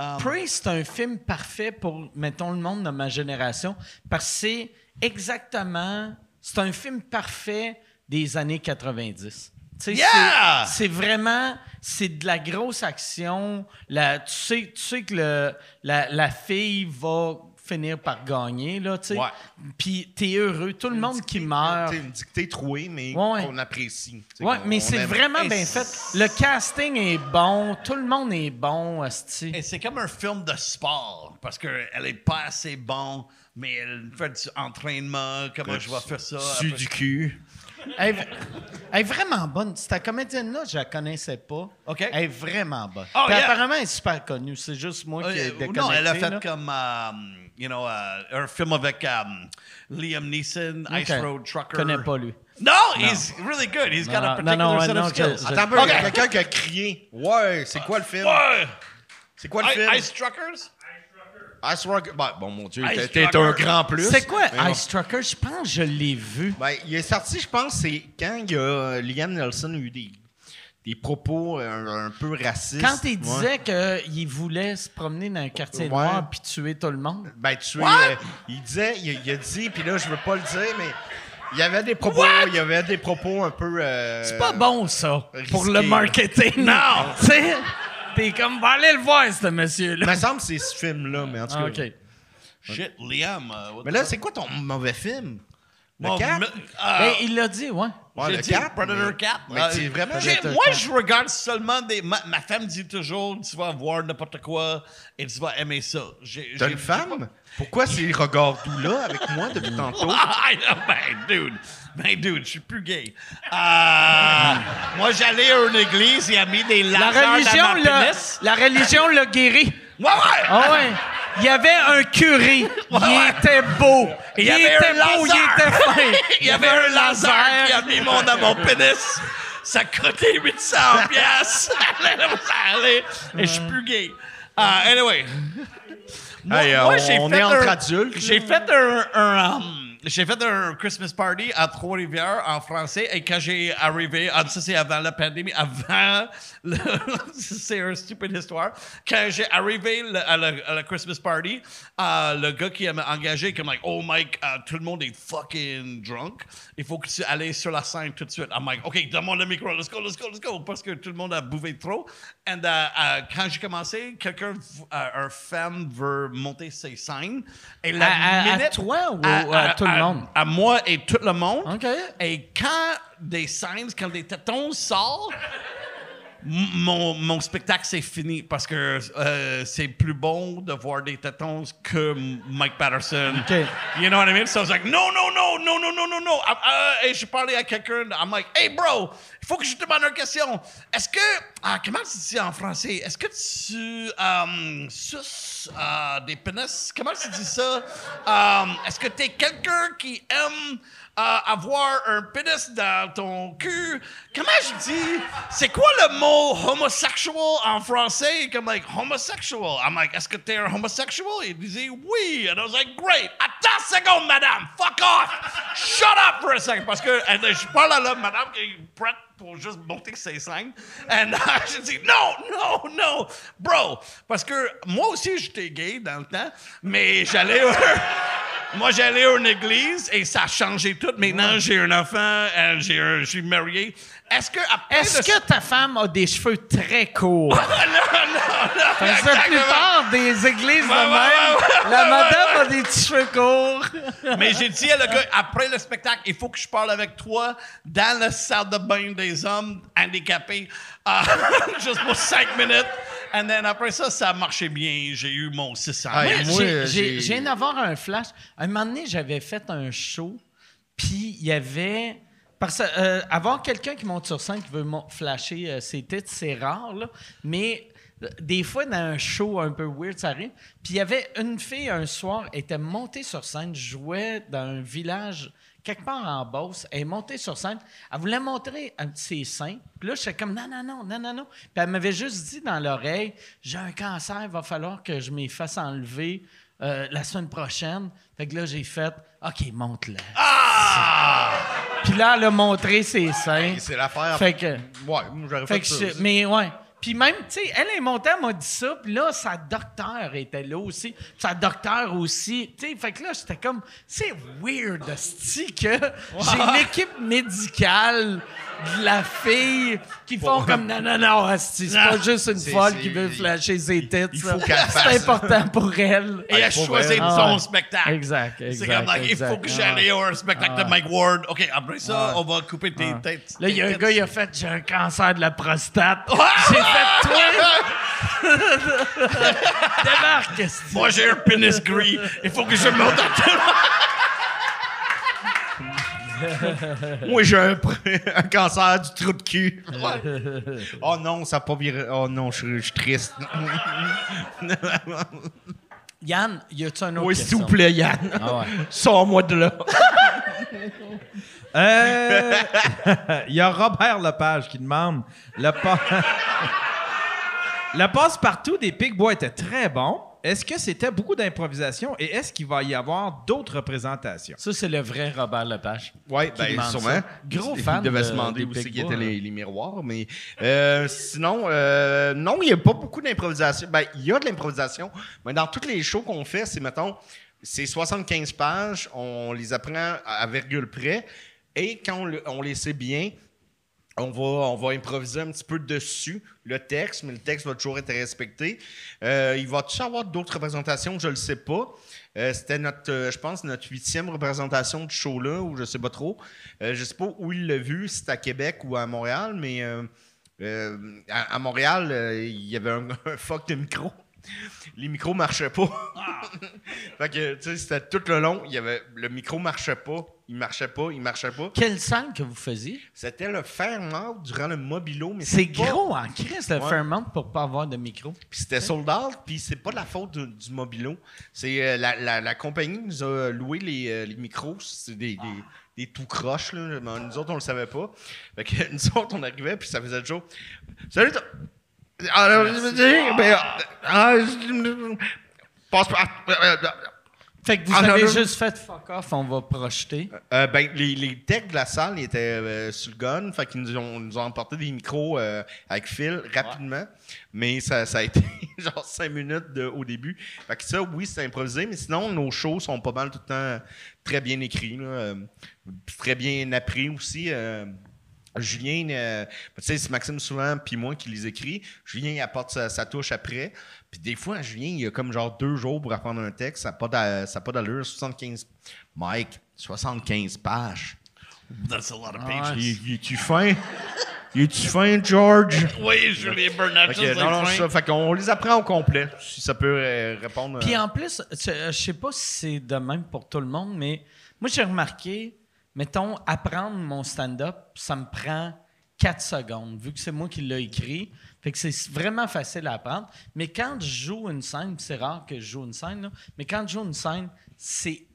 Um, Prey, c'est un film parfait pour, mettons, le monde de ma génération, parce que c'est exactement. C'est un film parfait des années 90. Tu sais, Yeah! c'est- vraiment. C'est de la grosse action. La, tu, sais, tu sais que le, la, la fille va finir par gagner, là, tu sais. Ouais. Puis t'es heureux. Tout le monde qui meurt. C'est une dictée trouée, mais Ouais, qu'on apprécie. tu sais, Ouais, mais c'est aime. vraiment bien fait. Le casting est bon. Tout le monde est bon, c'est comme un film de sport, parce qu'elle est pas assez bon, mais elle fait du entraînement, comment je vais faire ça. Su du cul. Elle, est- elle est vraiment bonne. Cette comédienne-là, je la connaissais pas. OK. Elle est vraiment bonne. Oh, yeah. apparemment, elle est super connue. C'est juste moi qui ai Euh, déconnecté. non, elle a fait là. comme, um, you know, uh, un film avec um, Liam Neeson, Ice. Road Trucker. Je connais pas lui. No, he's really good. He's got a Non, particular non, non, set non, of skills. je- Attends un peu, il y a Ok. quelqu'un qui a crié. Ouais, c'est quoi le film? Ouais. C'est quoi le I- film? Ice Truckers? Ice Rock. Ben, bon, mon Dieu, Ice t'es- Trucker. un grand plus. C'est quoi Mais. Ice Trucker? Je pense que je l'ai vu. Ben, il est sorti, je pense, c'est quand il y a, euh, Liam Nelson a eu des, des propos euh, un, peu racistes. Quand il disait qu'il voulait se promener dans un quartier noir puis tuer tout le monde. Ben, tu es, euh, il disait, il, il a dit, puis là, je veux pas le dire, mais il y avait des propos, il y avait des propos un peu. euh, C'est pas bon, ça, pour le marketing. Non! Tu sais, t'es comme, va aller le voir, ce Il monsieur-là. me semble que c'est ce film-là, mais en tout cas. Ah, OK. Shit, Liam. uh, what Mais the là, fuck? c'est quoi ton mauvais film? Le Bon, 4? me- ah, Ben, il l'a dit, ouais. Ouais, j'ai le dit 4, Predator mais- 4. mais Euh, c'est vraiment- j'ai- Predator moi, 4. je regarde seulement des. Ma, ma femme dit toujours tu vas voir n'importe quoi et tu vas aimer ça. J'ai- T'as j'ai- une femme? Pourquoi ces regards doux-là avec moi depuis tantôt? I know, ben, dude. Ben, dude, je suis plus gay. Euh, moi, j'allais à une église, il a mis des La religion, dans ma l'a, pénis. la religion l'a guéri. Ouais, ouais. Ah ouais. Il y avait un curé. Il était beau. Il, était un beau, il était fin. Il y avait un laser qui a mis mon dans mon pénis. Ça a coûté 800 piastres. Allez, Et je suis plus gay. Euh, anyway. Moi, Hey, moi, on- j'ai on fait est entre un- adultes, J'ai fait un... j'ai fait un Christmas party à Trois-Rivières en français et quand j'ai arrivé, ah, ça c'est avant la pandémie, avant, le- c'est une stupide histoire, quand j'ai arrivé le- à, la, à la Christmas party, euh, le gars qui m'a engagé, comme like, oh Mike, euh, tout le monde est fucking drunk, il faut que tu ailles sur la scène tout de suite. I'm like, ok, donne-moi le micro, let's go, let's go, let's go, parce que tout le monde a bouffé trop. Et quand j'ai commencé, quelqu'un, un fan veut monter ses scènes. Et la À- minute- toi ou à tout le monde? À moi et tout le monde. OK. Et quand des scènes, quand des tétons sortent, mon, mon spectacle, c'est fini parce que euh, c'est plus bon de voir des tétons que Mike Patterson. OK. You know what I mean? So I was like, no, no, no, no, no, no, no, no. Ah, ah, et je parlais à quelqu'un, I'm like, hey bro, il faut que je te demande une question. Est-ce que, ah, comment tu dis en français? Est-ce que tu um, suces euh, des pénis? Comment tu dis ça? Um, Est-ce que tu es quelqu'un qui aime avoir un pénis dans ton cul? Comment je dis? C'est quoi le mot homosexual en français? Comme like homosexual. I'm like, est-ce que t'es un homosexual? Il disait oui. And I was like, great. Attends une seconde, madame. Fuck off. Shut up for a second. Parce que je parle à la madame qui est prête pour juste monter ses scènes. And uh, je dis, non, non, non, bro. Parce que moi aussi, j'étais gay dans le temps, mais j'allais... Moi, j'allais à une église et ça a changé tout. Maintenant, j'ai un enfant, euh, je suis marié. Est-ce que après Est-ce le- que ta femme a des cheveux très courts? non, non, non. Parce que exactement. plupart des églises de Ouais, ouais, même, ouais, ouais, la ouais, madame ouais. a des petits cheveux courts. Mais j'ai dit à le gars, après le spectacle, il faut que je parle avec toi dans la salle de bain des hommes handicapés, euh, juste pour cinq minutes. And then après ça, ça a marché bien. J'ai eu mon 600. Ah, Mais- et moi, J'ai- euh, j'ai- j'ai- Je viens d'avoir un flash. Un moment donné, j'avais fait un show, puis il y avait. Parce que euh, avoir quelqu'un qui monte sur scène qui veut flasher euh, ses titres, c'est rare, là. Mais euh, des fois, dans un show un peu weird, ça arrive. Puis il y avait une fille un soir, elle était montée sur scène, jouait dans un village quelque part en Beauce. Elle est montée sur scène. Elle voulait montrer un ses seins. Puis là, j'étais comme, non, non, non, non, non, non. Puis elle m'avait juste dit dans l'oreille, j'ai un cancer, il va falloir que je m'y fasse enlever euh, la semaine prochaine. Fait que là, j'ai fait, OK, monte-la. Puis là, elle a montré ses seins. C'est l'affaire. Fait que. Ouais, j'aurais Fait fait, que ça. mais ouais. Puis même, tu sais, elle est montée, elle m'a dit ça, puis là, sa docteur était là aussi. Puis sa docteur aussi. Tu sais, fait que là, j'étais comme, c'est weird, sti, que j'ai une équipe médicale de la fille qui font comme, non, non, non, asti, c'est pas juste une C'est- folle c'est- qui veut flasher ses têtes. il ça. faut qu'elle C'est important pour elle. Et elle choisit son Ah ouais. spectacle. Exact, C'est exact. comme, like, il faut que j'aille à un spectacle de Mike Ward. OK, après ça, on va couper tes têtes. Là, il y a un gars, il a fait J'ai un cancer de la prostate. J'ai fait Toi Débarque, esti. Moi, j'ai un pénis gris. Il faut que je monte à tout. Moi, j'ai un, un cancer du trou de cul. oh non, ça n'a pas viré. Oh non, je suis- triste. Yann, y a-tu un autre Oui, s'il vous plaît, Yann. Ah ouais. Sors-moi de là. Euh, Il y a Robert Lepage qui demande le, pa- le passe-partout des Pigbois était très bon. Est-ce que c'était beaucoup d'improvisation et est-ce qu'il va y avoir d'autres représentations? Ça, c'est le vrai Robert Lepage. Oui, demande sûrement. ça. Gros il, fan Il devait de- se demander des où c'est Big qui étaient les, les miroirs, mais euh, sinon, euh, non, il n'y a pas beaucoup d'improvisation. Ben, il y a de l'improvisation, mais dans tous les shows qu'on fait, c'est, mettons, c'est 75 pages, on les apprend à virgule près, et quand on, le- on les sait bien, on va, on va improviser un petit peu dessus le texte, mais le texte va toujours être respecté. Euh, il va toujours avoir d'autres représentations, je ne le sais pas. Euh, C'était notre, euh, je pense, notre huitième représentation du show-là, ou je ne sais pas trop. Je ne sais pas où il l'a vu, si c'est à Québec ou à Montréal, mais à, Montréal, il y avait un, un fuck de micro. Les micros marchaient pas. fait que, tu sais, c'était tout le long. Il y avait, le micro marchait pas. Il marchait pas, il marchait pas. Quelle salle que vous faisiez? C'était le Fairmount durant le Mobilo, mais C'est gros en crise, le Ouais. Fairmont, pour pas avoir de micro. Puis c'était sold out, puis c'est pas de la faute du, du Mobilo. C'est euh, la, la- la compagnie nous a loué les, euh, les micros. C'est des, des, des tout croches, là. Mais nous autres, on le savait pas. Fait que nous autres, on arrivait, puis ça faisait toujours. Salut, toi! Alors, je veux dire, ben, ah, je- passe pas. euh, Fait que vous Ah, avez non. juste fait fuck off, on va projeter. Euh, ben, les, les techs de la salle ils étaient euh, sur le gun, fait qu'ils nous ont, nous ont emporté des micros euh, avec fil rapidement. Mais ça, ça a été genre cinq minutes de- au début. Fait que ça, oui, c'est improvisé, mais sinon, nos shows sont pas mal tout le temps très bien écrits. là, euh, très bien appris aussi. Julien, euh, tu sais, c'est Maxime souvent puis moi qui les écrit. Julien il apporte sa, sa touche après. Puis des fois, Julien, il a comme genre deux jours pour apprendre un texte. Ça n'a pas d'allure. 75. Mike, 75 pages. That's a lot of Ah, pages. Il, il est-tu fin? Il est-tu fin, George? Oui, Julien Bernard, Fait que, non, non, c'est ça. Fait qu'on les apprend au complet, si ça peut euh, répondre. Puis euh, en plus, tu- je sais pas si c'est de même pour tout le monde, mais moi, j'ai remarqué, mettons, apprendre mon stand-up, ça me prend 4 secondes, vu que c'est moi qui l'ai écrit. Fait que c'est vraiment facile à apprendre. Mais quand je joue une scène, c'est rare que je joue une scène, là, mais quand je joue une scène, c'est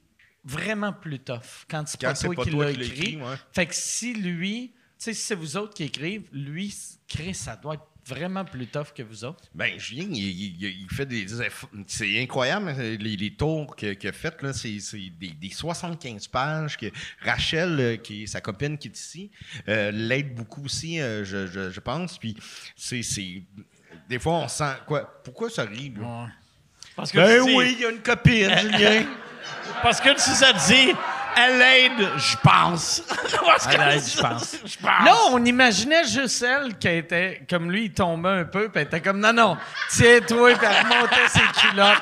vraiment plus tough. Quand c'est pas toi qui l'as écrit. écrit, ouais. Fait que si lui, tu sais, si c'est vous autres qui écrivent, lui, Chris, ça doit être vraiment plus tough que vous autres? Ben, Julien, il, il- il fait des. efforts- C'est incroyable, euh, les, les tours que- qu'il a fait, là. C'est c'est des, des 75 pages. Que Rachel, euh, qui est sa copine qui est ici, euh, l'aide beaucoup aussi, euh, je, je- je pense. Puis, c'est. c'est- Des fois, on sent. Quoi? Pourquoi ça rit, là? Parce que Ben tu sais- oui, il y a une copine, Julien. Parce que si ça te dit, elle aide, je pense. Elle aide, je pense. Je pense. Là, on imaginait juste elle qui était comme lui, il tombait un peu, puis elle était comme non, non, tiens-toi, puis elle remontait ses culottes.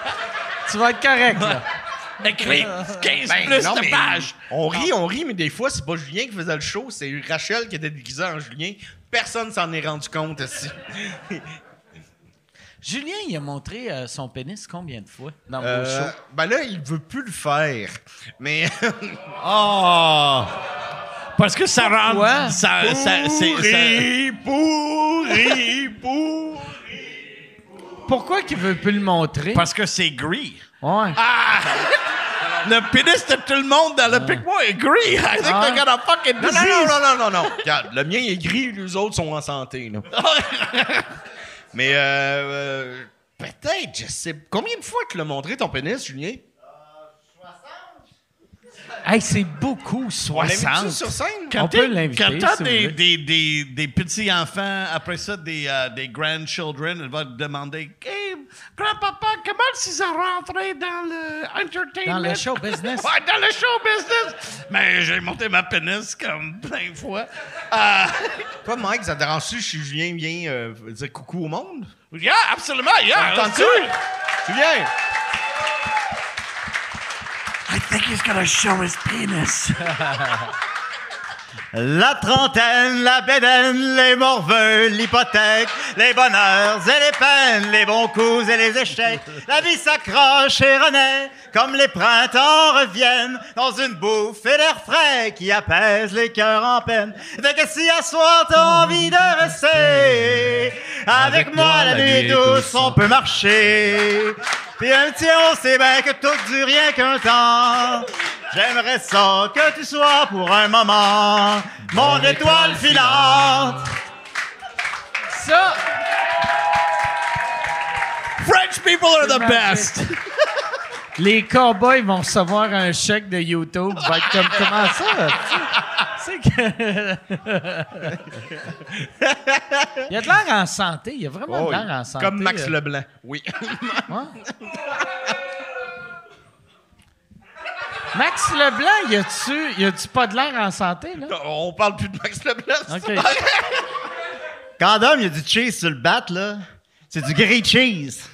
Tu vas être correct, là. Écris 15 Ben, plus non, de pages. On rit, on rit, mais des fois, c'est pas Julien qui faisait le show, c'est Rachel qui était déguisée en Julien. Personne s'en est rendu compte aussi. Julien, il a montré euh, son pénis combien de fois? Dans vos Euh, shows? ben là, il veut plus le faire. Mais Oh! Parce que ça rend. Pourquoi? Ça, ça, c'est, ça- pourri, pourri. Pourquoi qu'il veut plus le montrer? parce que c'est gris. Ouais. le pénis de tout le monde dans le pic-moi agree. I think they got a fucking Non, disease. non, non, non, non, non, non. Regarde, le mien est gris, les autres sont en santé. Là. Mais euh, euh, peut-être, je sais. Combien de fois tu l'as montré ton pénis, Julien? Hey, c'est beaucoup, On l'invite 60. sur scène? On peut l'inviter, Quand t'as si vous des, voulez. des, des, des petits-enfants, après ça, des, euh, des grandchildren, elle va te demander Hey, grand-papa, comment tu es rentré dans le entertainment? Dans le show business. Ouais, dans le show business. Mais j'ai monté ma pénis comme plein de fois. Euh, Toi, Mike, ça te dérange-tu si Julien vient euh, dire coucou au monde? yeah, absolument, yeah. Entends-tu? let's do it. Julien! I think he's gonna show his penis. La trentaine, la bédaine, les morveux, l'hypothèque, les bonheurs et les peines, les bons coups et les échecs. La vie s'accroche et renaît, comme les printemps reviennent, dans une bouffe et l'air frais qui apaise les cœurs en peine. Fait que si à t'as envie de rester, avec, moi la nuit douce, on peut marcher. Puis un petit on sait bien que tout dure rien qu'un temps. J'aimerais ça que tu sois pour un moment mon étoile filante. Ça, French people are the best. les cowboys vont recevoir un chèque de YouTube. Va être comme, comment ça? C'est que... il a de l'air en santé. Il a vraiment Oh, de l'air en santé. Comme Max euh. Leblanc. Oui. Ouais. Max Leblanc, y a-tu, y a-tu pas de l'air en santé, là? On parle plus de Max Leblanc. OK. Quand Dom, il y a du cheese sur le bat, là, c'est du grilled cheese.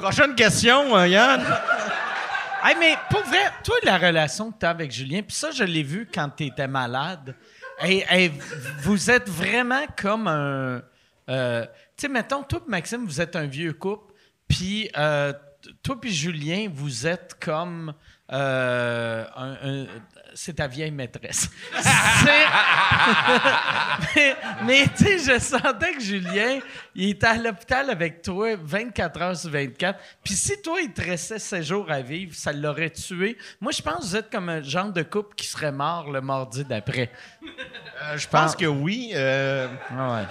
Prochaine question, euh, Yann. Hey, mais pour vrai, toi, la relation que tu as avec Julien, puis ça, je l'ai vu quand tu étais malade. Hey, vous êtes vraiment comme un. euh, tu sais, mettons, toi et Maxime, vous êtes un vieux couple, puis euh, toi et Julien, vous êtes comme. euh, un- c'est ta vieille maîtresse. Mais mais tu sais, je sentais que Julien, il était à l'hôpital avec toi 24 heures sur 24. Puis si toi, il te restait 7 jours à vivre, ça l'aurait tué. Moi, je pense que vous êtes comme un genre de couple qui serait mort le mardi d'après. Euh, je pense que oui. euh, Ah ouais.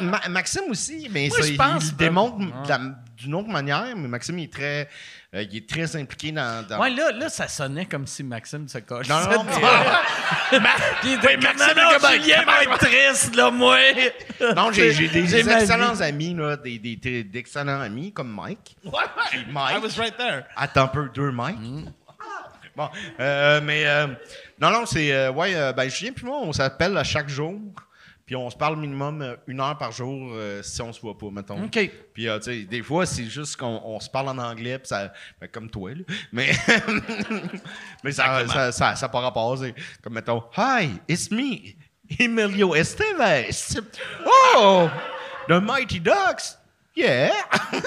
Ben, Ma- Maxime aussi, mais Moi, ça, je il- pense il, que- démontre Ouais. la- d'une autre manière, mais Maxime, il est très, euh, il est très impliqué dans. dans- Ouais, là, là, ça sonnait comme si Maxime se coche. Non, non, mais, Puis était comme, non, non, Julien va être triste, là, moi. non, j'ai des, vie. excellents amis, là, des, des- des- d'excellents amis comme Mike. Puis Mike. I was right there. Attends un peu, deux Mike. Bon, euh, mais euh, non, non, c'est euh, ouais, euh, ben Julien puis moi, on s'appelle à chaque jour, puis on se parle minimum euh, une heure par jour euh, si on se voit pas, mettons. OK. Puis euh, tu sais, des fois c'est juste qu'on on se parle en anglais, puis ça, ben, comme toi là, mais mais ça ça, ça, ça par rapport, c'est comme mettons, hi, it's me, Emilio Estevez. Oh, the Mighty Ducks, yeah.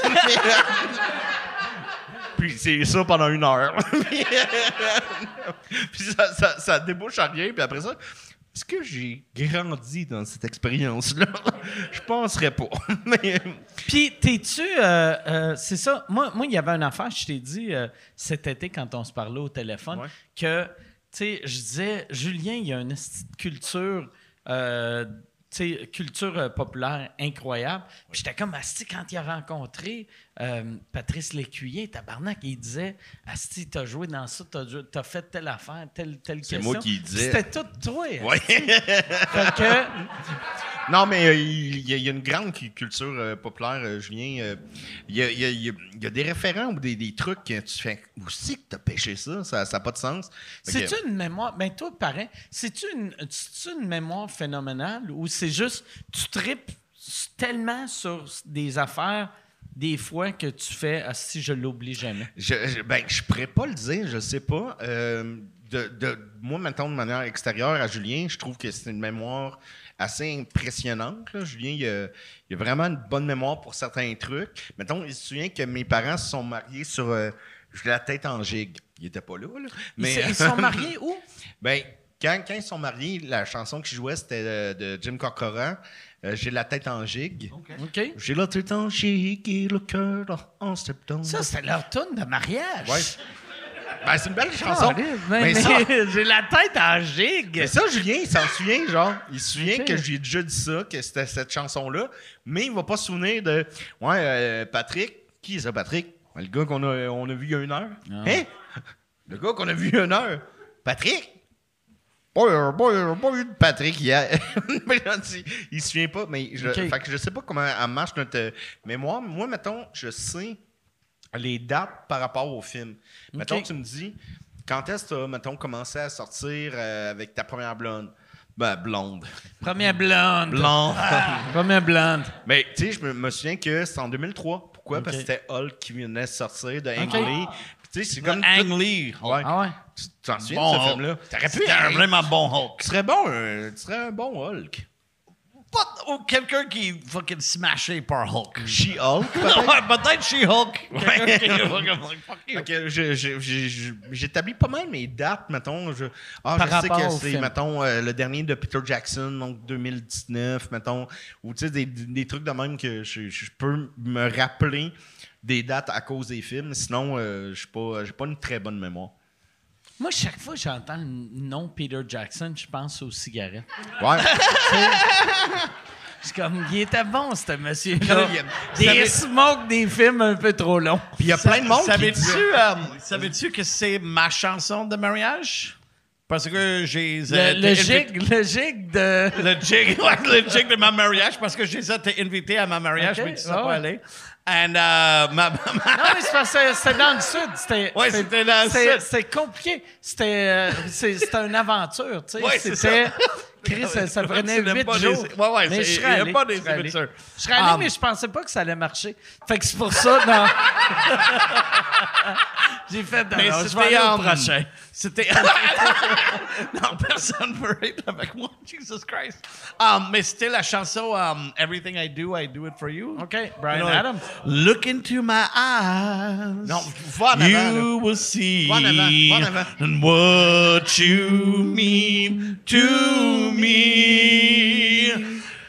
Puis c'est ça pendant une heure. puis ça, ça, ça débouche à rien. Puis après ça, est-ce que j'ai grandi dans cette expérience-là? Je penserais pas. Mais Puis, t'es-tu. euh, euh, c'est ça. Moi, moi, il y avait une affaire, je t'ai dit euh, cet été quand on se parlait au téléphone, Ouais. que, tu sais, je disais, Julien, il y a une culture. euh, culture euh, populaire incroyable. Puis j'étais comme, Asti, quand il a rencontré euh, Patrice Lécuyer, tabarnak, il disait, Asti, t'as joué dans ça, t'as, t'as fait telle affaire, telle, telle C'est question. moi qui disais. C'était tout toi. Que, non, mais euh, il y, a- il y a une grande cu- culture euh, populaire, Julien. Il y, a, il y a- il y des référents ou des, des trucs que tu fais. Où c'est que t'as pêché ça? Ça n'a pas de sens. Que- C'est-tu une mémoire. Ben, toi, pareil. C'est-tu une, une mémoire phénoménale ou c'est juste. Tu tripes tellement sur des affaires, des fois, que tu fais. Ah, si je l'oublie jamais? Je, je- ben, je pourrais pas le dire, je sais pas. Euh, de, de- moi, maintenant, de manière extérieure à Julien, je trouve que c'est une mémoire assez impressionnante. là. Julien, il a, il a vraiment une bonne mémoire pour certains trucs. Mettons, il se souvient que mes parents se sont mariés sur euh, la tête en gigue. Il était pas là, là. Ils, se- ils sont mariés où? Ben, quand, quand ils sont mariés, la chanson qu'ils jouaient, c'était euh, de Jim Corcoran. Euh, J'ai la tête en gigue. J'ai la tête en gigue et le cœur en septembre. Ça, c'était leur tune de mariage. Ouais. Ben, c'est une belle chanson. Ah, mais, Mais ça- j'ai la tête en gigue. Mais ça, Julien, il s'en souvient, genre. Il se souvient que j'ai déjà dit ça, que c'était cette chanson-là, mais il va pas se souvenir de. Ouais, euh, Patrick. Qui est ça, Patrick? Ben, Le gars qu'on a, on a vu il y a une heure. Ah. Hein? Le gars qu'on a vu il y a une heure. Patrick? Pas, pas, de Patrick hier. Il, se souvient pas, mais je, Ok. fait que je sais pas comment elle marche notre euh, mémoire. Moi, mettons, je sais les dates par rapport au film. Mettons, tu me dis, quand est-ce que tu as, mettons, commencé à sortir euh, avec ta première blonde? Ben, blonde. Première blonde. Blonde. Première blonde. Mais, tu sais, je me, me souviens que c'est en 2003. Pourquoi? Parce que c'était Hulk qui venait de sortir de Ang Ok. Tu sais, c'est comme... Ang Lee. Ouais. Ah ouais? Tu tu t'en souviens Bon de ce film-là? T'aurais pu C'était un être- vraiment bon Hulk. Tu serais bon, euh, tu serais un bon Hulk. Pas ou quelqu'un qui est fucking smashé par Hulk. She-Hulk, ouais, peut-être? She-Hulk. Quelqu'un qui est je- je- je- J'établis pas mal mes dates, mettons. Je, ah, Par je sais rapport que au c'est, film. mettons, euh, le dernier de Peter Jackson, donc 2019, mettons. Ou, tu sais, des, des trucs de même que je, je peux me rappeler des dates à cause des films. Sinon, euh, je suis pas, j'ai pas une très bonne mémoire. Moi, chaque fois que j'entends le nom Peter Jackson, je pense aux cigarettes. Ouais. C'est comme, il était bon, ce monsieur-là. Des savez- smokes, des films un peu trop longs. Puis il y a plein de monde qui Savais-tu dit- euh, savais-tu que c'est ma chanson de mariage? Parce que j'ai... Le, le gig, le gig de... Le jig, ouais, le jig de ma mariage, parce que j'ai été invité à ma mariage, Ok, mais tu sais ouais, pas aller. And, euh, ma, ma- Non, mais c'était dans le sud. C'était, Ouais, c'était dans le c'était- sud. C'était compliqué. C'était, euh, c'était une aventure, tu sais. Ouais, c'était... Chris, ça, ça prenait huit jours. les- ouais, ouais, mais je serais allé, pas des je serais allé. émetteurs. Je serais allé, Ah, mais je pensais pas que ça allait marcher. Fait que c'est pour ça, non. J'ai fait, non, Mais non, je vais c'était, aller au um, prochain. C'était. non, personne ne veut être avec moi. Jesus Christ. Um, mais c'était la chanson um, Everything I Do, I Do It For You. OK, Brian You know, Adams. Look into my eyes. Non, va en avant, You will see Va en avant, va en avant. and what you mean to me.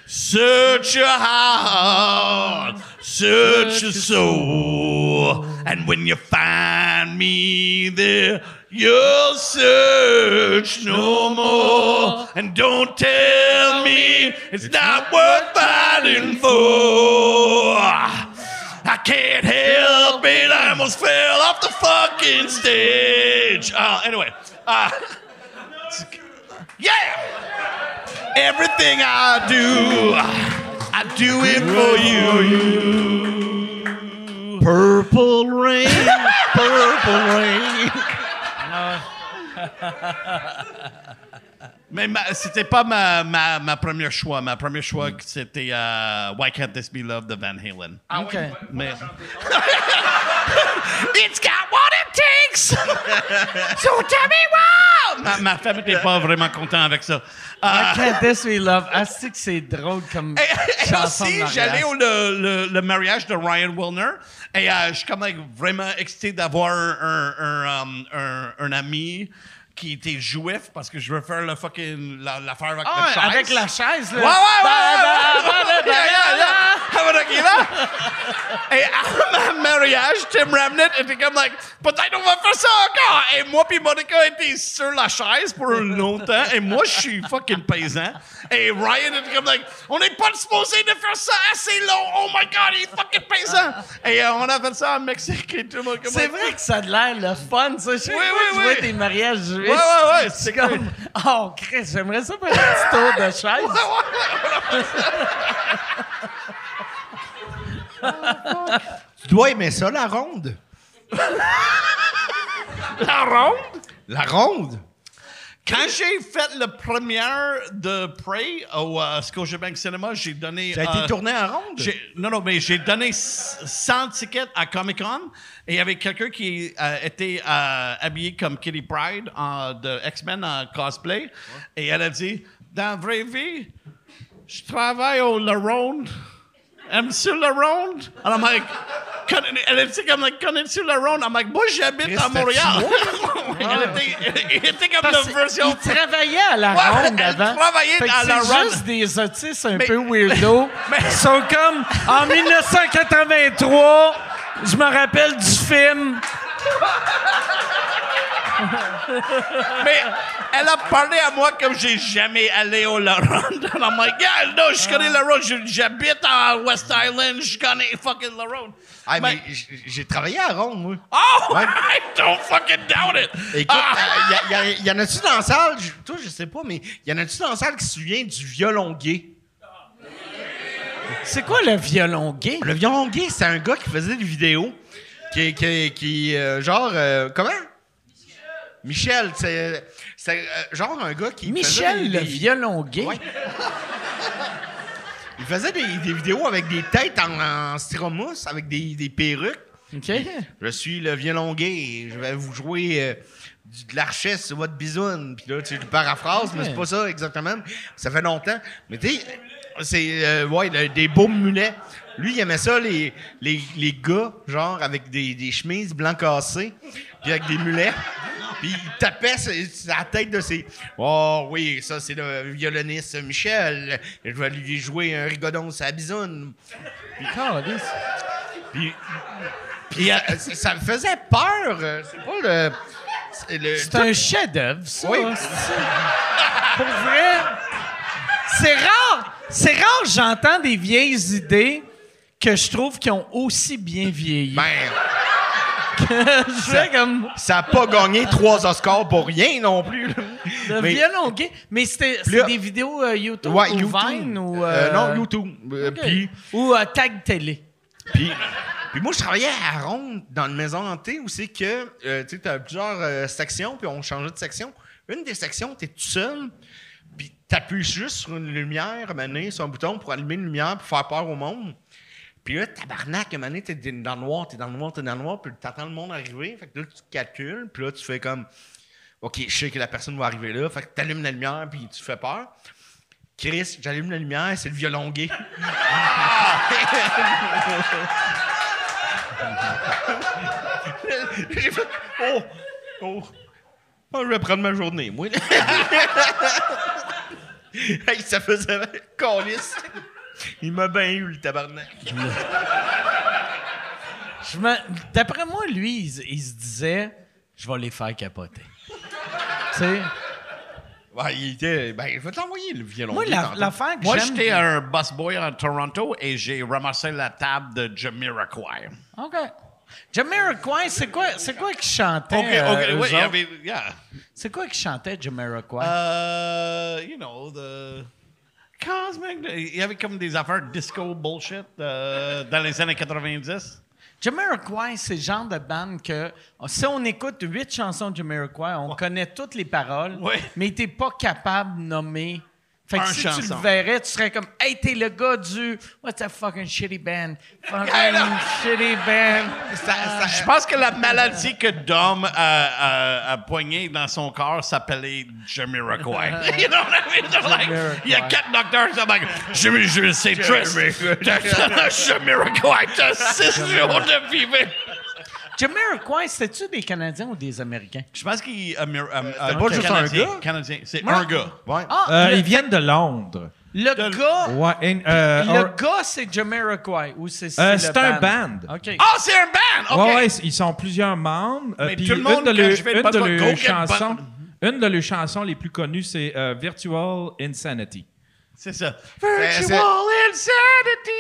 Search your heart, search your soul, and when you find me there, you'll search no more. And don't tell me it's not worth fighting for. I can't help it. I almost fell off the fucking stage. Uh, anyway, uh, yeah. Everything I do, I do it for you. Purple rain, purple rain. Mais ma- c'était pas ma, ma, ma première choix. Ma première choix, c'était euh, Why Can't This Be Love de Van Halen. OK. Mais... It's got what it takes! so tell me why! Ma, ma femme n'était pas vraiment contente avec ça. I Euh, can't this we love? Ah, c'est que c'est drôle comme et aussi, j'allais au le, le- le mariage de Ryan Wilner et euh, je suis comme like, vraiment excité d'avoir un, un, um, un- un ami qui était juif parce que je veux faire le fucking la- l'affaire avec Ah, la chaise. avec la chaise, là. Ouais, ouais, ouais, ouais, ouais. Et à ma mariage, Tim Remnant était comme like, peut-être on va faire ça encore. Et moi puis Monica était sur la chaise pour longtemps. Et moi, je suis fucking paysan. Et Ryan était comme like, on n'est pas supposé de faire ça assez long. Oh my God, il est fucking paysan. Et euh, on a fait ça en Mexique et tout le monde comme C'est vrai que ça a l'air le fun, ça. Chaque Oui, fois oui, que je vois oui. tes mariages Ouais, ouais, ouais, C'est comme, oh, Chris, j'aimerais ça faire un petit tour de chaise. Tu dois aimer ça, la ronde. La ronde? La ronde? Quand j'ai fait la première de Prey au euh, Scotiabank Cinema, j'ai donné. Ça a été euh, tourné en ronde? Non, non, mais j'ai donné s- 100 tickets à Comic Con et il y avait quelqu'un qui euh, était euh, habillé comme Kitty Pride en- de X-Men en cosplay et elle a dit Dans la vraie vie, je travaille au Le Ronde. Aimes-tu le Ronde? Alors, I'm like, elle était comme, like, connais-tu le Ronde? I'm like, moi, j'habite à Montréal. elle était, comme la version. il travaillait à la ronde avant. travaillait Fait que à la c'est ronde. juste des autistes un peu weirdo. Ils sont comme en 1983. Je me rappelle du film. Mais elle a parlé à moi comme j'ai jamais allé au La Ronde. And I'm like, yeah, no, je connais La Ronde. Je- J'habite à West Island. Je connais fucking La Ronde. Ah, mais j'ai travaillé à ronde, moi. Oh, Ouais. I don't fucking doubt it. Écoute, Ah! il y, a- y a- y en a-tu dans la salle? Je- Toi, je sais pas, mais y en a-tu dans la salle qui se souvient du violon gay? C'est quoi le violon gay? Le violon gay, c'est un gars qui faisait des vidéos. Qui, qui, qui euh, genre, euh, comment? Michel, c'est euh, genre un gars qui. Michel, des- le violon gay? Ouais. Il faisait des, des vidéos avec des têtes en, en styromousse, avec des, des perruques. OK. Je suis le violon gay, je vais vous jouer euh, du- de l'archet sur votre bisoune. Puis là, tu sais, je paraphrase, mais c'est pas ça exactement. Ça fait longtemps. Mais tu sais, c'est euh, ouais, le- des beaux mulets. Lui, il aimait ça, les, les, les gars, genre, avec des, des chemises blancs cassés, puis avec des mulets. Puis il tapait la tête de ses. Oh oui, ça, c'est le violoniste Michel. Je vais lui jouer un rigodon la bisoune. Puis, puis euh, ça, ça me faisait peur. C'est pas le. c'est le- C'est un chef-d'œuvre, ça. Oui. Pour vrai, c'est rare. C'est rare que j'entends des vieilles idées que je trouve qui ont aussi bien vieilli. Ben, je fais comme ça a pas gagné trois Oscars pour rien non plus. le Mais- violon gay. Mais c'était là- des vidéos euh, YouTube Ouais, ou YouTube. Vine ou... Euh, euh, non, YouTube. Puis, Ou Tag Télé. puis, puis moi, je travaillais à Ronde, dans une maison hantée, où c'est que, euh, tu sais, t'as plusieurs euh, sections, puis on changeait de section. Une des sections, t'es tout seul, puis t'appuies juste sur une lumière, donné, sur un bouton pour allumer une lumière, pour faire peur au monde. Puis là, tabarnak, à un moment t'es dans le noir, t'es dans le noir, t'es dans le noir, puis t'attends le monde arriver. Fait que là, tu calcules, puis là, tu fais comme, OK, je sais que la personne va arriver là. Fait que t'allumes la lumière, puis tu fais peur. Chris, j'allume la lumière, c'est le violon gay. J'ai fait, oh, oh, oh, je vais prendre ma journée, moi. hey, ça faisait calice. Il m'a bien eu, le tabarnak. Je me- D'après moi, lui, il, il se disait je vais les faire capoter. tu sais, Ouais, il était. Ben, je vais t'envoyer le violon moi, l'affaire que Moi, j'étais un busboy à Toronto et j'ai ramassé la table de Jamiroquai. OK. Jamiroquai, c'est quoi, c'est quoi qui chantait? OK, euh, OK, eux oui, yeah. C'est quoi qui chantait Jamiroquai? Uh, you know, the Cosmic? Il y avait comme des affaires disco bullshit euh, dans les années 90. Jamiroquai, c'est le genre de band que si on écoute huit chansons de Jamiroquai, on connaît toutes les paroles, Ouais. mais t'es pas capable de nommer. Fait que Un si tu le verrais, tu serais comme Hey, t'es le gars du What's that fucking shitty band? Fucking shitty band. Je pense que la maladie que Dom a, a, a poignée dans son corps s'appelait Jamiroquai. you know what I mean? They're like, il y a quatre docteurs qui sont like, Jimmy, je c'est triste. Jamiroquai, t'as six jours de vivre. Jamiroquai, c'était-tu des Canadiens ou des Américains? Je pense qu'il pas juste un gars? Canadien. C'est Moi- un gars. Ouais. Ah, Euh, le, ils viennent de Londres. le gars, Ouais, et, euh, le or- gars, c'est Jamiroquai ou c'est euh, le c'est un band? Ah, c'est un band! OK. Ouais, ouais, ils sont plusieurs membres. Euh, Mais puis tout le monde, une de quand leurs- je vais le une de leurs chansons, band. une de leurs chansons les plus connues, c'est euh, Virtual Insanity. C'est ça. c'est- Virtual Insanity!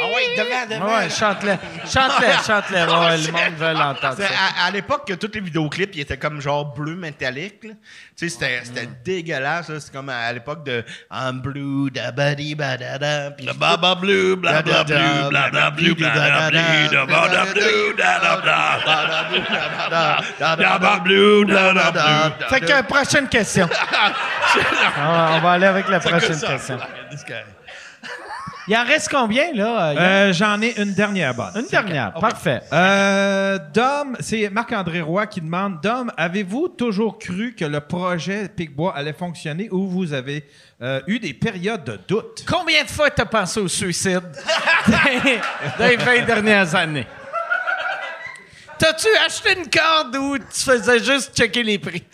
Ah ouais, devant, devant. Ouais, chante-le. Chante-le, chante-le. Ouais, le monde veut l'entendre. Ça. À, à l'époque que tous les vidéoclips ils étaient comme genre bleu métallique. là. Tu sais, c'était, c'était dégueulasse. là. C'est comme à, à l'époque de I'm blue, da ba di ba da da. Puis Le baba blue, bla bla blue, bla bla blue, bla bla blue, da bla bla blue, da da bla. Fait que prochaine question. on va aller avec la prochaine question. Il en reste combien, là? Il a- Euh, J'en ai une dernière bonne. Une dernière, parfait. Euh, Dom, c'est Marc-André Roy qui demande Dom, avez-vous toujours cru que le projet Picbois allait fonctionner ou vous avez euh, eu des périodes de doute? Combien de fois t'as pensé au suicide? Dans les 20 dernières années? T'as-tu acheté une corde ou tu faisais juste checker les prix?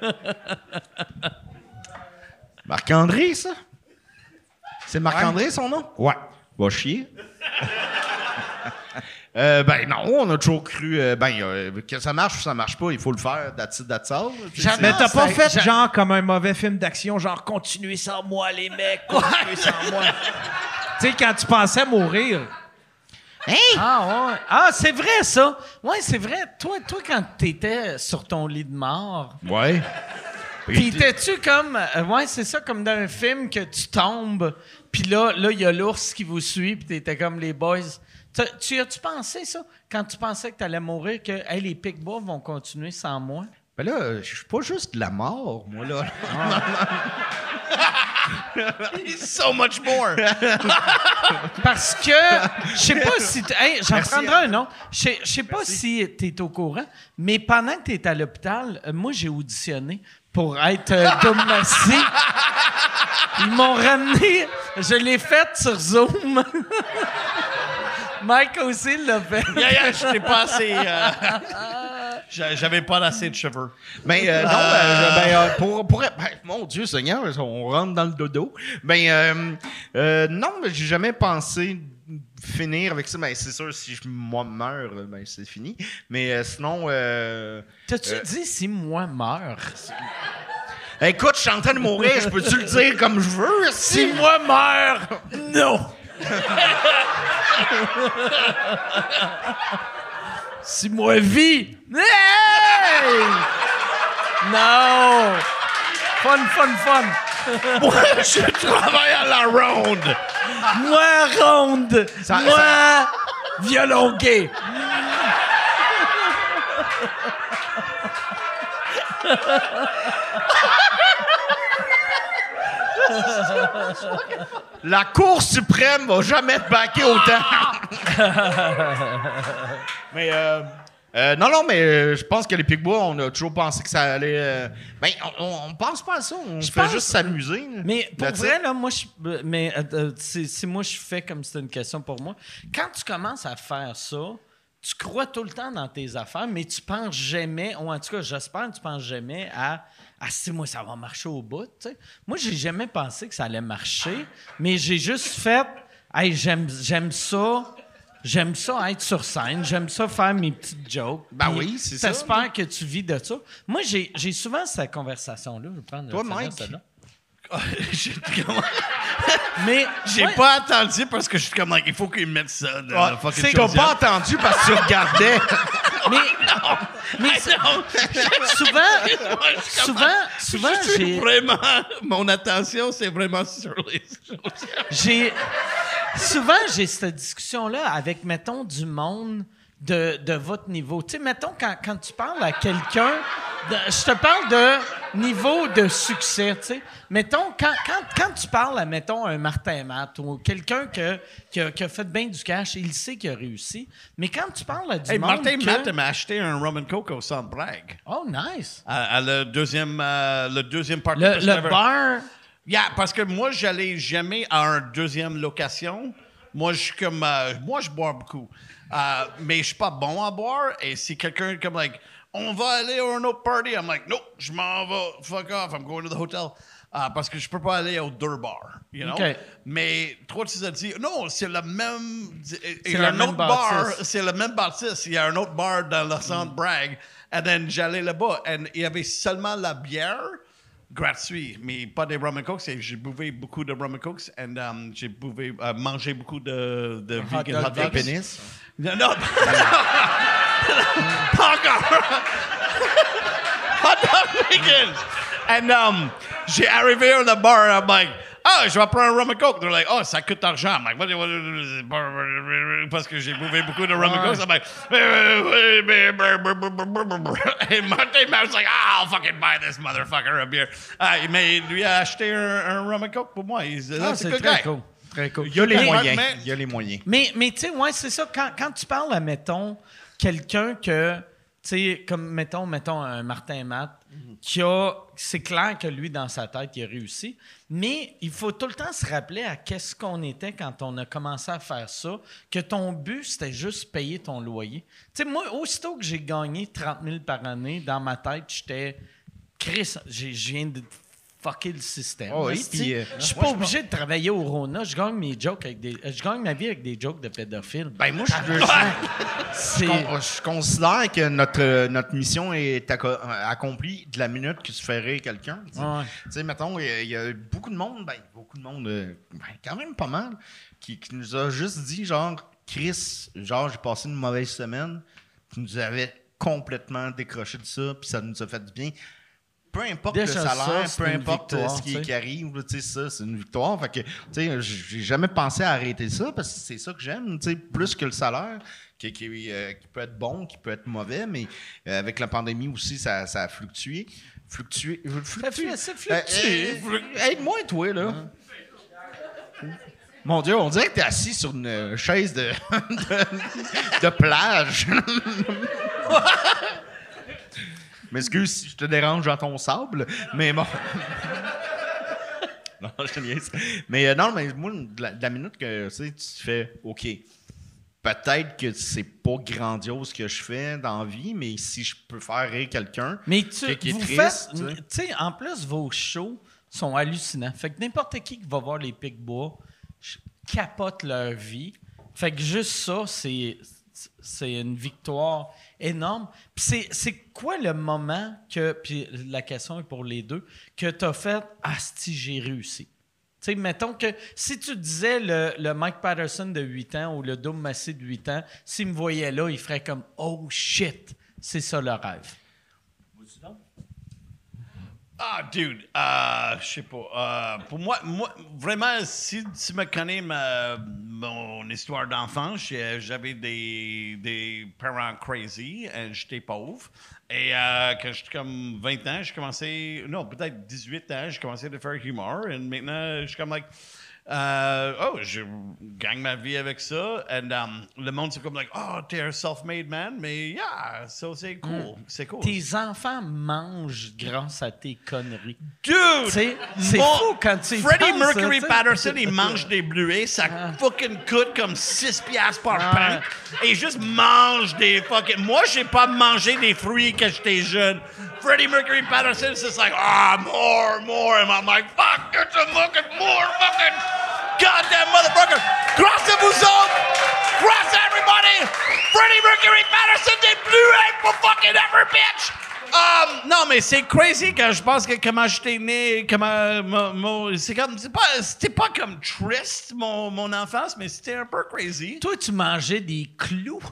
Marc-André, ça? C'est Marc-André, son nom? Ouais. Va chier. Euh, ben non, on a toujours cru euh, ben, euh, que ça marche ou ça marche pas, il faut le faire, that's it, that's all. Tu sais, Mais t'as pas fait genre comme un mauvais film d'action, genre continuez sans moi les mecs, continuez sans moi. tu sais quand tu pensais mourir. Ah, ouais. Ah, c'est vrai, ça. Ouais, c'est vrai. Toi, toi quand t'étais sur ton lit de mort, Ouais. Puis t'es-tu comme. euh, ouais, c'est ça, comme dans un film que tu tombes, puis là, là, il y a l'ours qui vous suit, puis t'étais comme les boys. T'as- Tu as-tu pensé ça, quand tu pensais que t'allais mourir, que hey, les Picbois vont continuer sans moi? Ben là, je suis pas juste de la mort, moi, là. so much more. Parce que, je sais pas si. t- Hey, j'en prendrai un nom. Je sais- pas si tu es au courant, mais pendant que tu es à l'hôpital, euh, moi, j'ai auditionné pour être euh. Ils m'ont ramené. Je l'ai fait sur Zoom. Mike aussi l'a fait. Yeah, yeah, je t'ai pas assez. euh, J'avais pas assez de cheveux. Ben euh, non, ben, ben, euh, pour, pour ben, mon Dieu Seigneur, on rentre dans le dodo. Ben euh, euh, non, mais j'ai jamais pensé finir avec ça. Ben c'est sûr, si je moi meurs, ben c'est fini. Mais euh, sinon, euh, T'as-tu Euh. dit si moi meurs? écoute, je suis en train de mourir, je peux-tu le dire comme je veux? Si? Moi meurs, non. si moi vis, hey! Non. Fun, fun, fun. Moi, je travaille à la ronde. Moi ronde. moi violon gay. La Cour suprême va jamais te baquer autant. mais euh, euh, non, non, mais euh, je pense que les Picbois, on a toujours pensé que ça allait. euh, ben, on, on, pense pas à ça. On fait pense- juste s'amuser. Mais pour vrai, it. là, moi, je, mais si, si moi je fais comme c'était une question pour moi, quand tu commences à faire ça, tu crois tout le temps dans tes affaires, mais tu penses jamais, ou en tout cas, j'espère que tu penses jamais à Ah, si moi, ça va marcher au bout. tu sais. Moi, j'ai jamais pensé que ça allait marcher, mais j'ai juste fait Hey, j'aime, j'aime ça. J'aime ça être sur scène, j'aime ça faire mes petites jokes. Ben oui, c'est ça. J'espère que tu vis de ça. Moi, j'ai, j'ai souvent cette conversation-là. Je vais prendre Toi, Mike? J'ai Mais j'ai ouais, pas attendu parce que je suis comme, like, il faut qu'ils mettent ça dans Ah, la fucking c'est- chose. T'as pas entendu parce que tu regardais. Mais, mais souvent, souvent, souvent, suis j'ai, vraiment, mon attention, c'est vraiment sur les choses. j'ai, souvent, j'ai cette discussion-là avec, mettons, du monde de, de votre niveau. Tu sais, mettons, quand, quand tu parles à quelqu'un, je te parle de niveau de succès, tu sais. Mettons, quand, quand, quand tu parles à, mettons, un Martin Matt ou quelqu'un que, qui, a, qui a fait bien du cash, il sait qu'il a réussi. Mais quand tu parles à du Hey, monde Martin que- Matt m'a acheté un coke au Centre Bragg. Oh, nice. À, à le deuxième, euh, le deuxième party. Le, bar... Yeah, parce que moi, j'allais jamais à une deuxième location. Moi, je comme. euh, moi, je bois beaucoup. Euh, mais je suis pas bon à boire. Et si quelqu'un est comme, like, on va aller à un autre party, I'm like, nope, je m'en vais. Fuck off, I'm going to the hotel. Euh, parce que je peux pas aller au deux bar, you know? OK. Mais toi, tu as dit, non, c'est le même. C'est un même bar, c'est le même bâtisse. Il y a un autre bar dans le centre Bragg. Et then j'allais là-bas. Et il y avait seulement la bière gratuit, mais pas des rum and cokes. Et J'ai bouvé beaucoup de rum and cokes et um, j'ai bouvé, euh, mangé beaucoup de, de vegan hot dogs. pénis? Non, non. pas encore. hot dog vegan. And um, j'ai arrivé à le bar, I'm like, oh, je vais prendre un rum and coke. They're like, oh, ça coûte d'argent. I'm like, what, what- parce que j'ai bouffé beaucoup de rum and coke. I'm like, et Martin I was like, ah, I'll fucking buy this motherfucker a beer. Ah, mais lui a acheté un, un rum and coke pour moi. Ah, that's a c'est très guy. cool. Très cool. Il y a les Mais- moyens. mais- Il y a les moyens. Mais, mais tu sais, ouais, c'est ça. Quand, quand tu parles à, mettons, quelqu'un que, tu sais, comme, mettons, mettons, un Martin Matt, a, c'est clair que lui, dans sa tête, il a réussi, mais il faut tout le temps se rappeler à qu'est-ce qu'on était quand on a commencé à faire ça, que ton but, c'était juste payer ton loyer. Tu sais, moi, aussitôt que j'ai gagné 30 000 par année, dans ma tête, j'étais... Chris, je viens fucker le système. Oh oui, puis, euh, je suis pas obligé de travailler au Rona. Je gagne mes jokes avec des. Je gagne ma vie avec des jokes de pédophiles. Ben moi, je veux. Con- Je considère que notre, euh, notre mission est acco- accomplie de la minute que tu fais rire quelqu'un. tu sais. Ouais. Tu mettons, il y a- il y, a beaucoup de monde, ben, beaucoup de monde, euh, ben, quand même pas mal, qui, qui nous a juste dit, genre, Chris, genre, j'ai passé une mauvaise semaine, qui nous avait complètement décroché de ça, puis ça nous a fait du bien. Peu importe Déjà le salaire, ça, peu importe euh, victoire, ce qui, qui arrive, ça, c'est une victoire. Fait que, tu sais, j'ai jamais pensé à arrêter ça parce que c'est ça que j'aime, tu sais, plus que le salaire, qui, qui, euh, qui peut être bon, qui peut être mauvais, mais euh, avec la pandémie aussi, ça, ça a fluctué. Fluctué. fluctué. ça fluctue. Euh, Aide-moi, toi, là. Mon Dieu, on dirait que t'es assis sur une chaise de, de, de plage. M'excuse si je te dérange dans ton sable, mais bon. non, je te niaise. Mais euh, non, mais moi, de la, de la minute que tu sais, tu fais OK, peut-être que c'est pas grandiose ce que je fais dans la vie, mais si je peux faire rire quelqu'un Mais tu, qui, est vous triste, faites, tu sais. tu sais, en plus, vos shows sont hallucinants. Fait que n'importe qui qui va voir les Pics-Bois je- capote leur vie. Fait que juste ça, c'est, c'est une victoire énorme. Puis c'est, quoi le moment que, puis la question est pour les deux, que tu as fait « Asti, j'ai réussi ». Tu sais, mettons que si tu disais le, le Mike Patterson de 8 ans ou le Dom Massé de 8 ans, s'il me voyait là, il ferait comme Oh shit, c'est ça le rêve. Ah, dude, euh, je sais pas. euh, pour moi, moi, vraiment, si tu me connais ma, mon histoire d'enfance, j'avais des, des parents crazy, et j'étais pauvre. Et euh, quand j'étais comme 20 ans, j'ai commencé, non, peut-être 18 ans, j'ai commencé à faire humour. Et maintenant, je suis comme, like, euh, oh, je gagne ma vie avec ça. Et um, le monde, c'est comme, like, oh, t'es un self-made man. Mais yeah, ça, c'est cool. C'est cool. Tes enfants mangent grâce à tes conneries. Dude! C'est fou quand tu Freddie penses, Mercury. Patterson, il mange des bleuets, ça fucking coûte comme 6 piastres par pain. Et il juste mange des fucking. Moi, j'ai pas mangé des fruits quand j'étais jeune. Freddie Mercury Patterson, c'est like, ah, more, more. And I'm like, fuck, get some fucking more fucking goddamn motherfucker. Grâce à vous autres, grâce à everybody, Freddie Mercury Patterson, des bleuets for fucking ever, bitch. Um, non, mais c'est crazy quand je pense que comment j'étais né, comment c'est comme c'est pas c'était pas comme triste mon, mon enfance, mais c'était un peu crazy. Toi, tu mangeais des clous.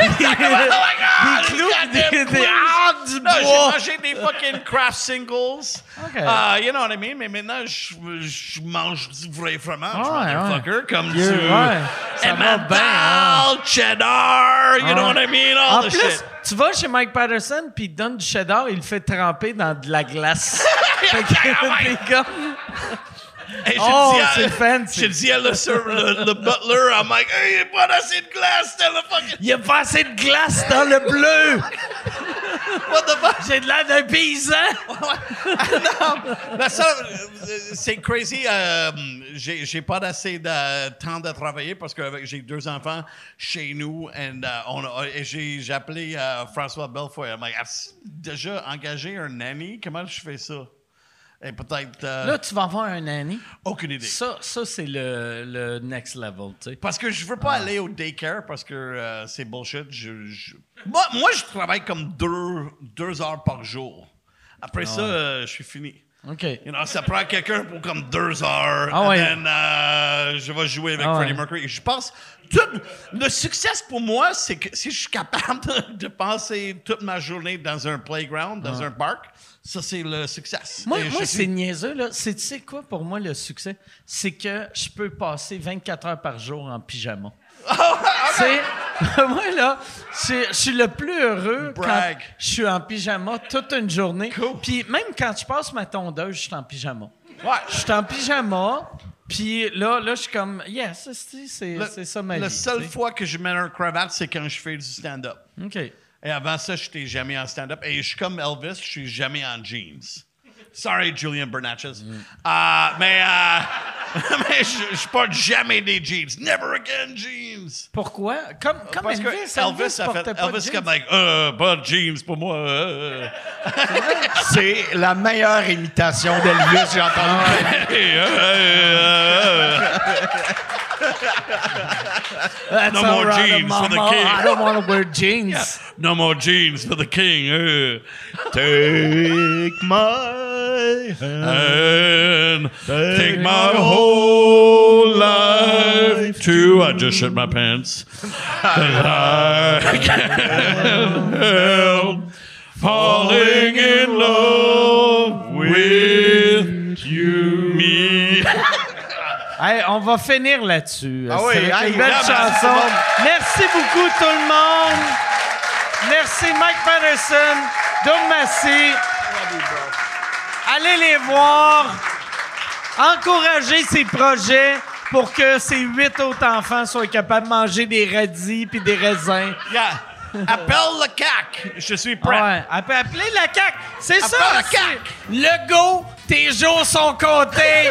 Exactement. Oh my God, Des clous, des- des clous. arbres du Non, j'ai bois. mangé des fucking craft singles. OK. Uh, you know what I mean? Mais maintenant, je, je mange du vrai fromage, Ouais, motherfucker, comme du Yeah, ouais. Ça va bien, hein. Cheddar, you know Ouais. what I mean? All En the plus, shit. tu vas chez Mike Patterson, puis il te donne du cheddar, il le fait tremper dans de la glace. Fait que t'es comme- Hey, j'ai Oh, dit à- c'est fancy. J'ai dit à le, ser- le, le butler, I'm like, hey, il n'y a pas assez de glace dans le fucking. Il y a pas assez de glace dans le bleu. What the fuck? J'ai de l'air d'un paysan. La seule- c'est crazy. euh, j'ai j'ai pas assez de temps de travailler parce que j'ai deux enfants chez nous and, euh, on a- et j'ai j'ai appelé euh, François Belfoy. I'm like, déjà engagé un nanny? Comment je fais ça? Et peut-être. euh, Là, tu vas avoir un nanny. aucune idée. Ça, ça c'est le, le next level, tu sais. Parce que je veux pas aller au daycare parce que euh, c'est bullshit. Je, je- Moi, moi, je travaille comme deux, deux heures par jour. Après ça, euh, je suis fini. OK. You know, ça prend quelqu'un pour comme deux heures. Ah and ouais. then, euh, je vais jouer avec Ah Freddie ouais. Mercury. Je pense, tout, le succès pour moi, c'est que si je suis capable de, de passer toute ma journée dans un playground, dans un parc, ça c'est le succès. Moi, c'est niaiseux, là. C'est, tu sais quoi, pour moi, le succès? C'est que je peux passer 24 heures par jour en pyjama. C'est... moi, là, je suis le plus heureux Brag. quand je suis en pyjama toute une journée. Puis même quand je passe ma tondeuse, je suis en pyjama. Ouais. Je suis en pyjama, puis là, là je suis comme... Yes, c'est, c'est, ça ma La vie. seule tu sais. fois que je mets un cravate, c'est quand je fais du stand-up. OK. Et avant ça, je n'étais jamais en stand-up. Et je suis comme Elvis, je suis jamais en jeans. Sorry, Julian Bernatchez. Mm. Euh, mais euh, mais je, je porte jamais des jeans. Never again jeans. Pourquoi? Comme, comme Parce que Elvis, Elvis, a fait, pas de Elvis jeans. comme like, euh, pas de jeans pour moi. euh. C'est la meilleure imitation d'Elvis que j'ai entendue. That's No more right, jeans for the king. I don't want to wear jeans. no more jeans for the king. euh. Take my hand. And take my whole life too. I just shit my pants. I can't help falling in love with you. Me. Hey, on va finir là-dessus. Ah oui, C'est hey, une belle là, chanson. le. Merci beaucoup tout le monde. Merci Mike Patterson, Doug Massey. Allez les voir. Encouragez ces projets pour que ces huit autres enfants soient capables de manger des radis puis des raisins. Yeah. Appelle le CAC. Je suis prêt. Ouais, appeler la CAQ. C'est ça. C'est- CAQ. Le go, tes jours sont comptés.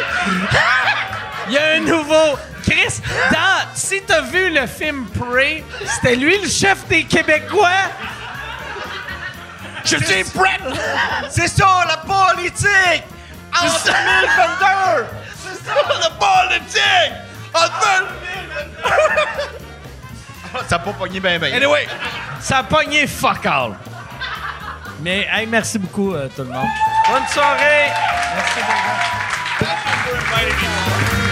Il y a un nouveau. Chris, dans, si t'as vu le film Prey, c'était lui le chef des Québécois. Je suis prêt. C'est ça, la politique! En 2022! C'est ça, le politique. En 2022. Ça n'a pas pogné bien, bien. Anyway. Ça a pogné fuck all. Mais hey, merci beaucoup euh, tout le monde. Bonne soirée. Merci beaucoup.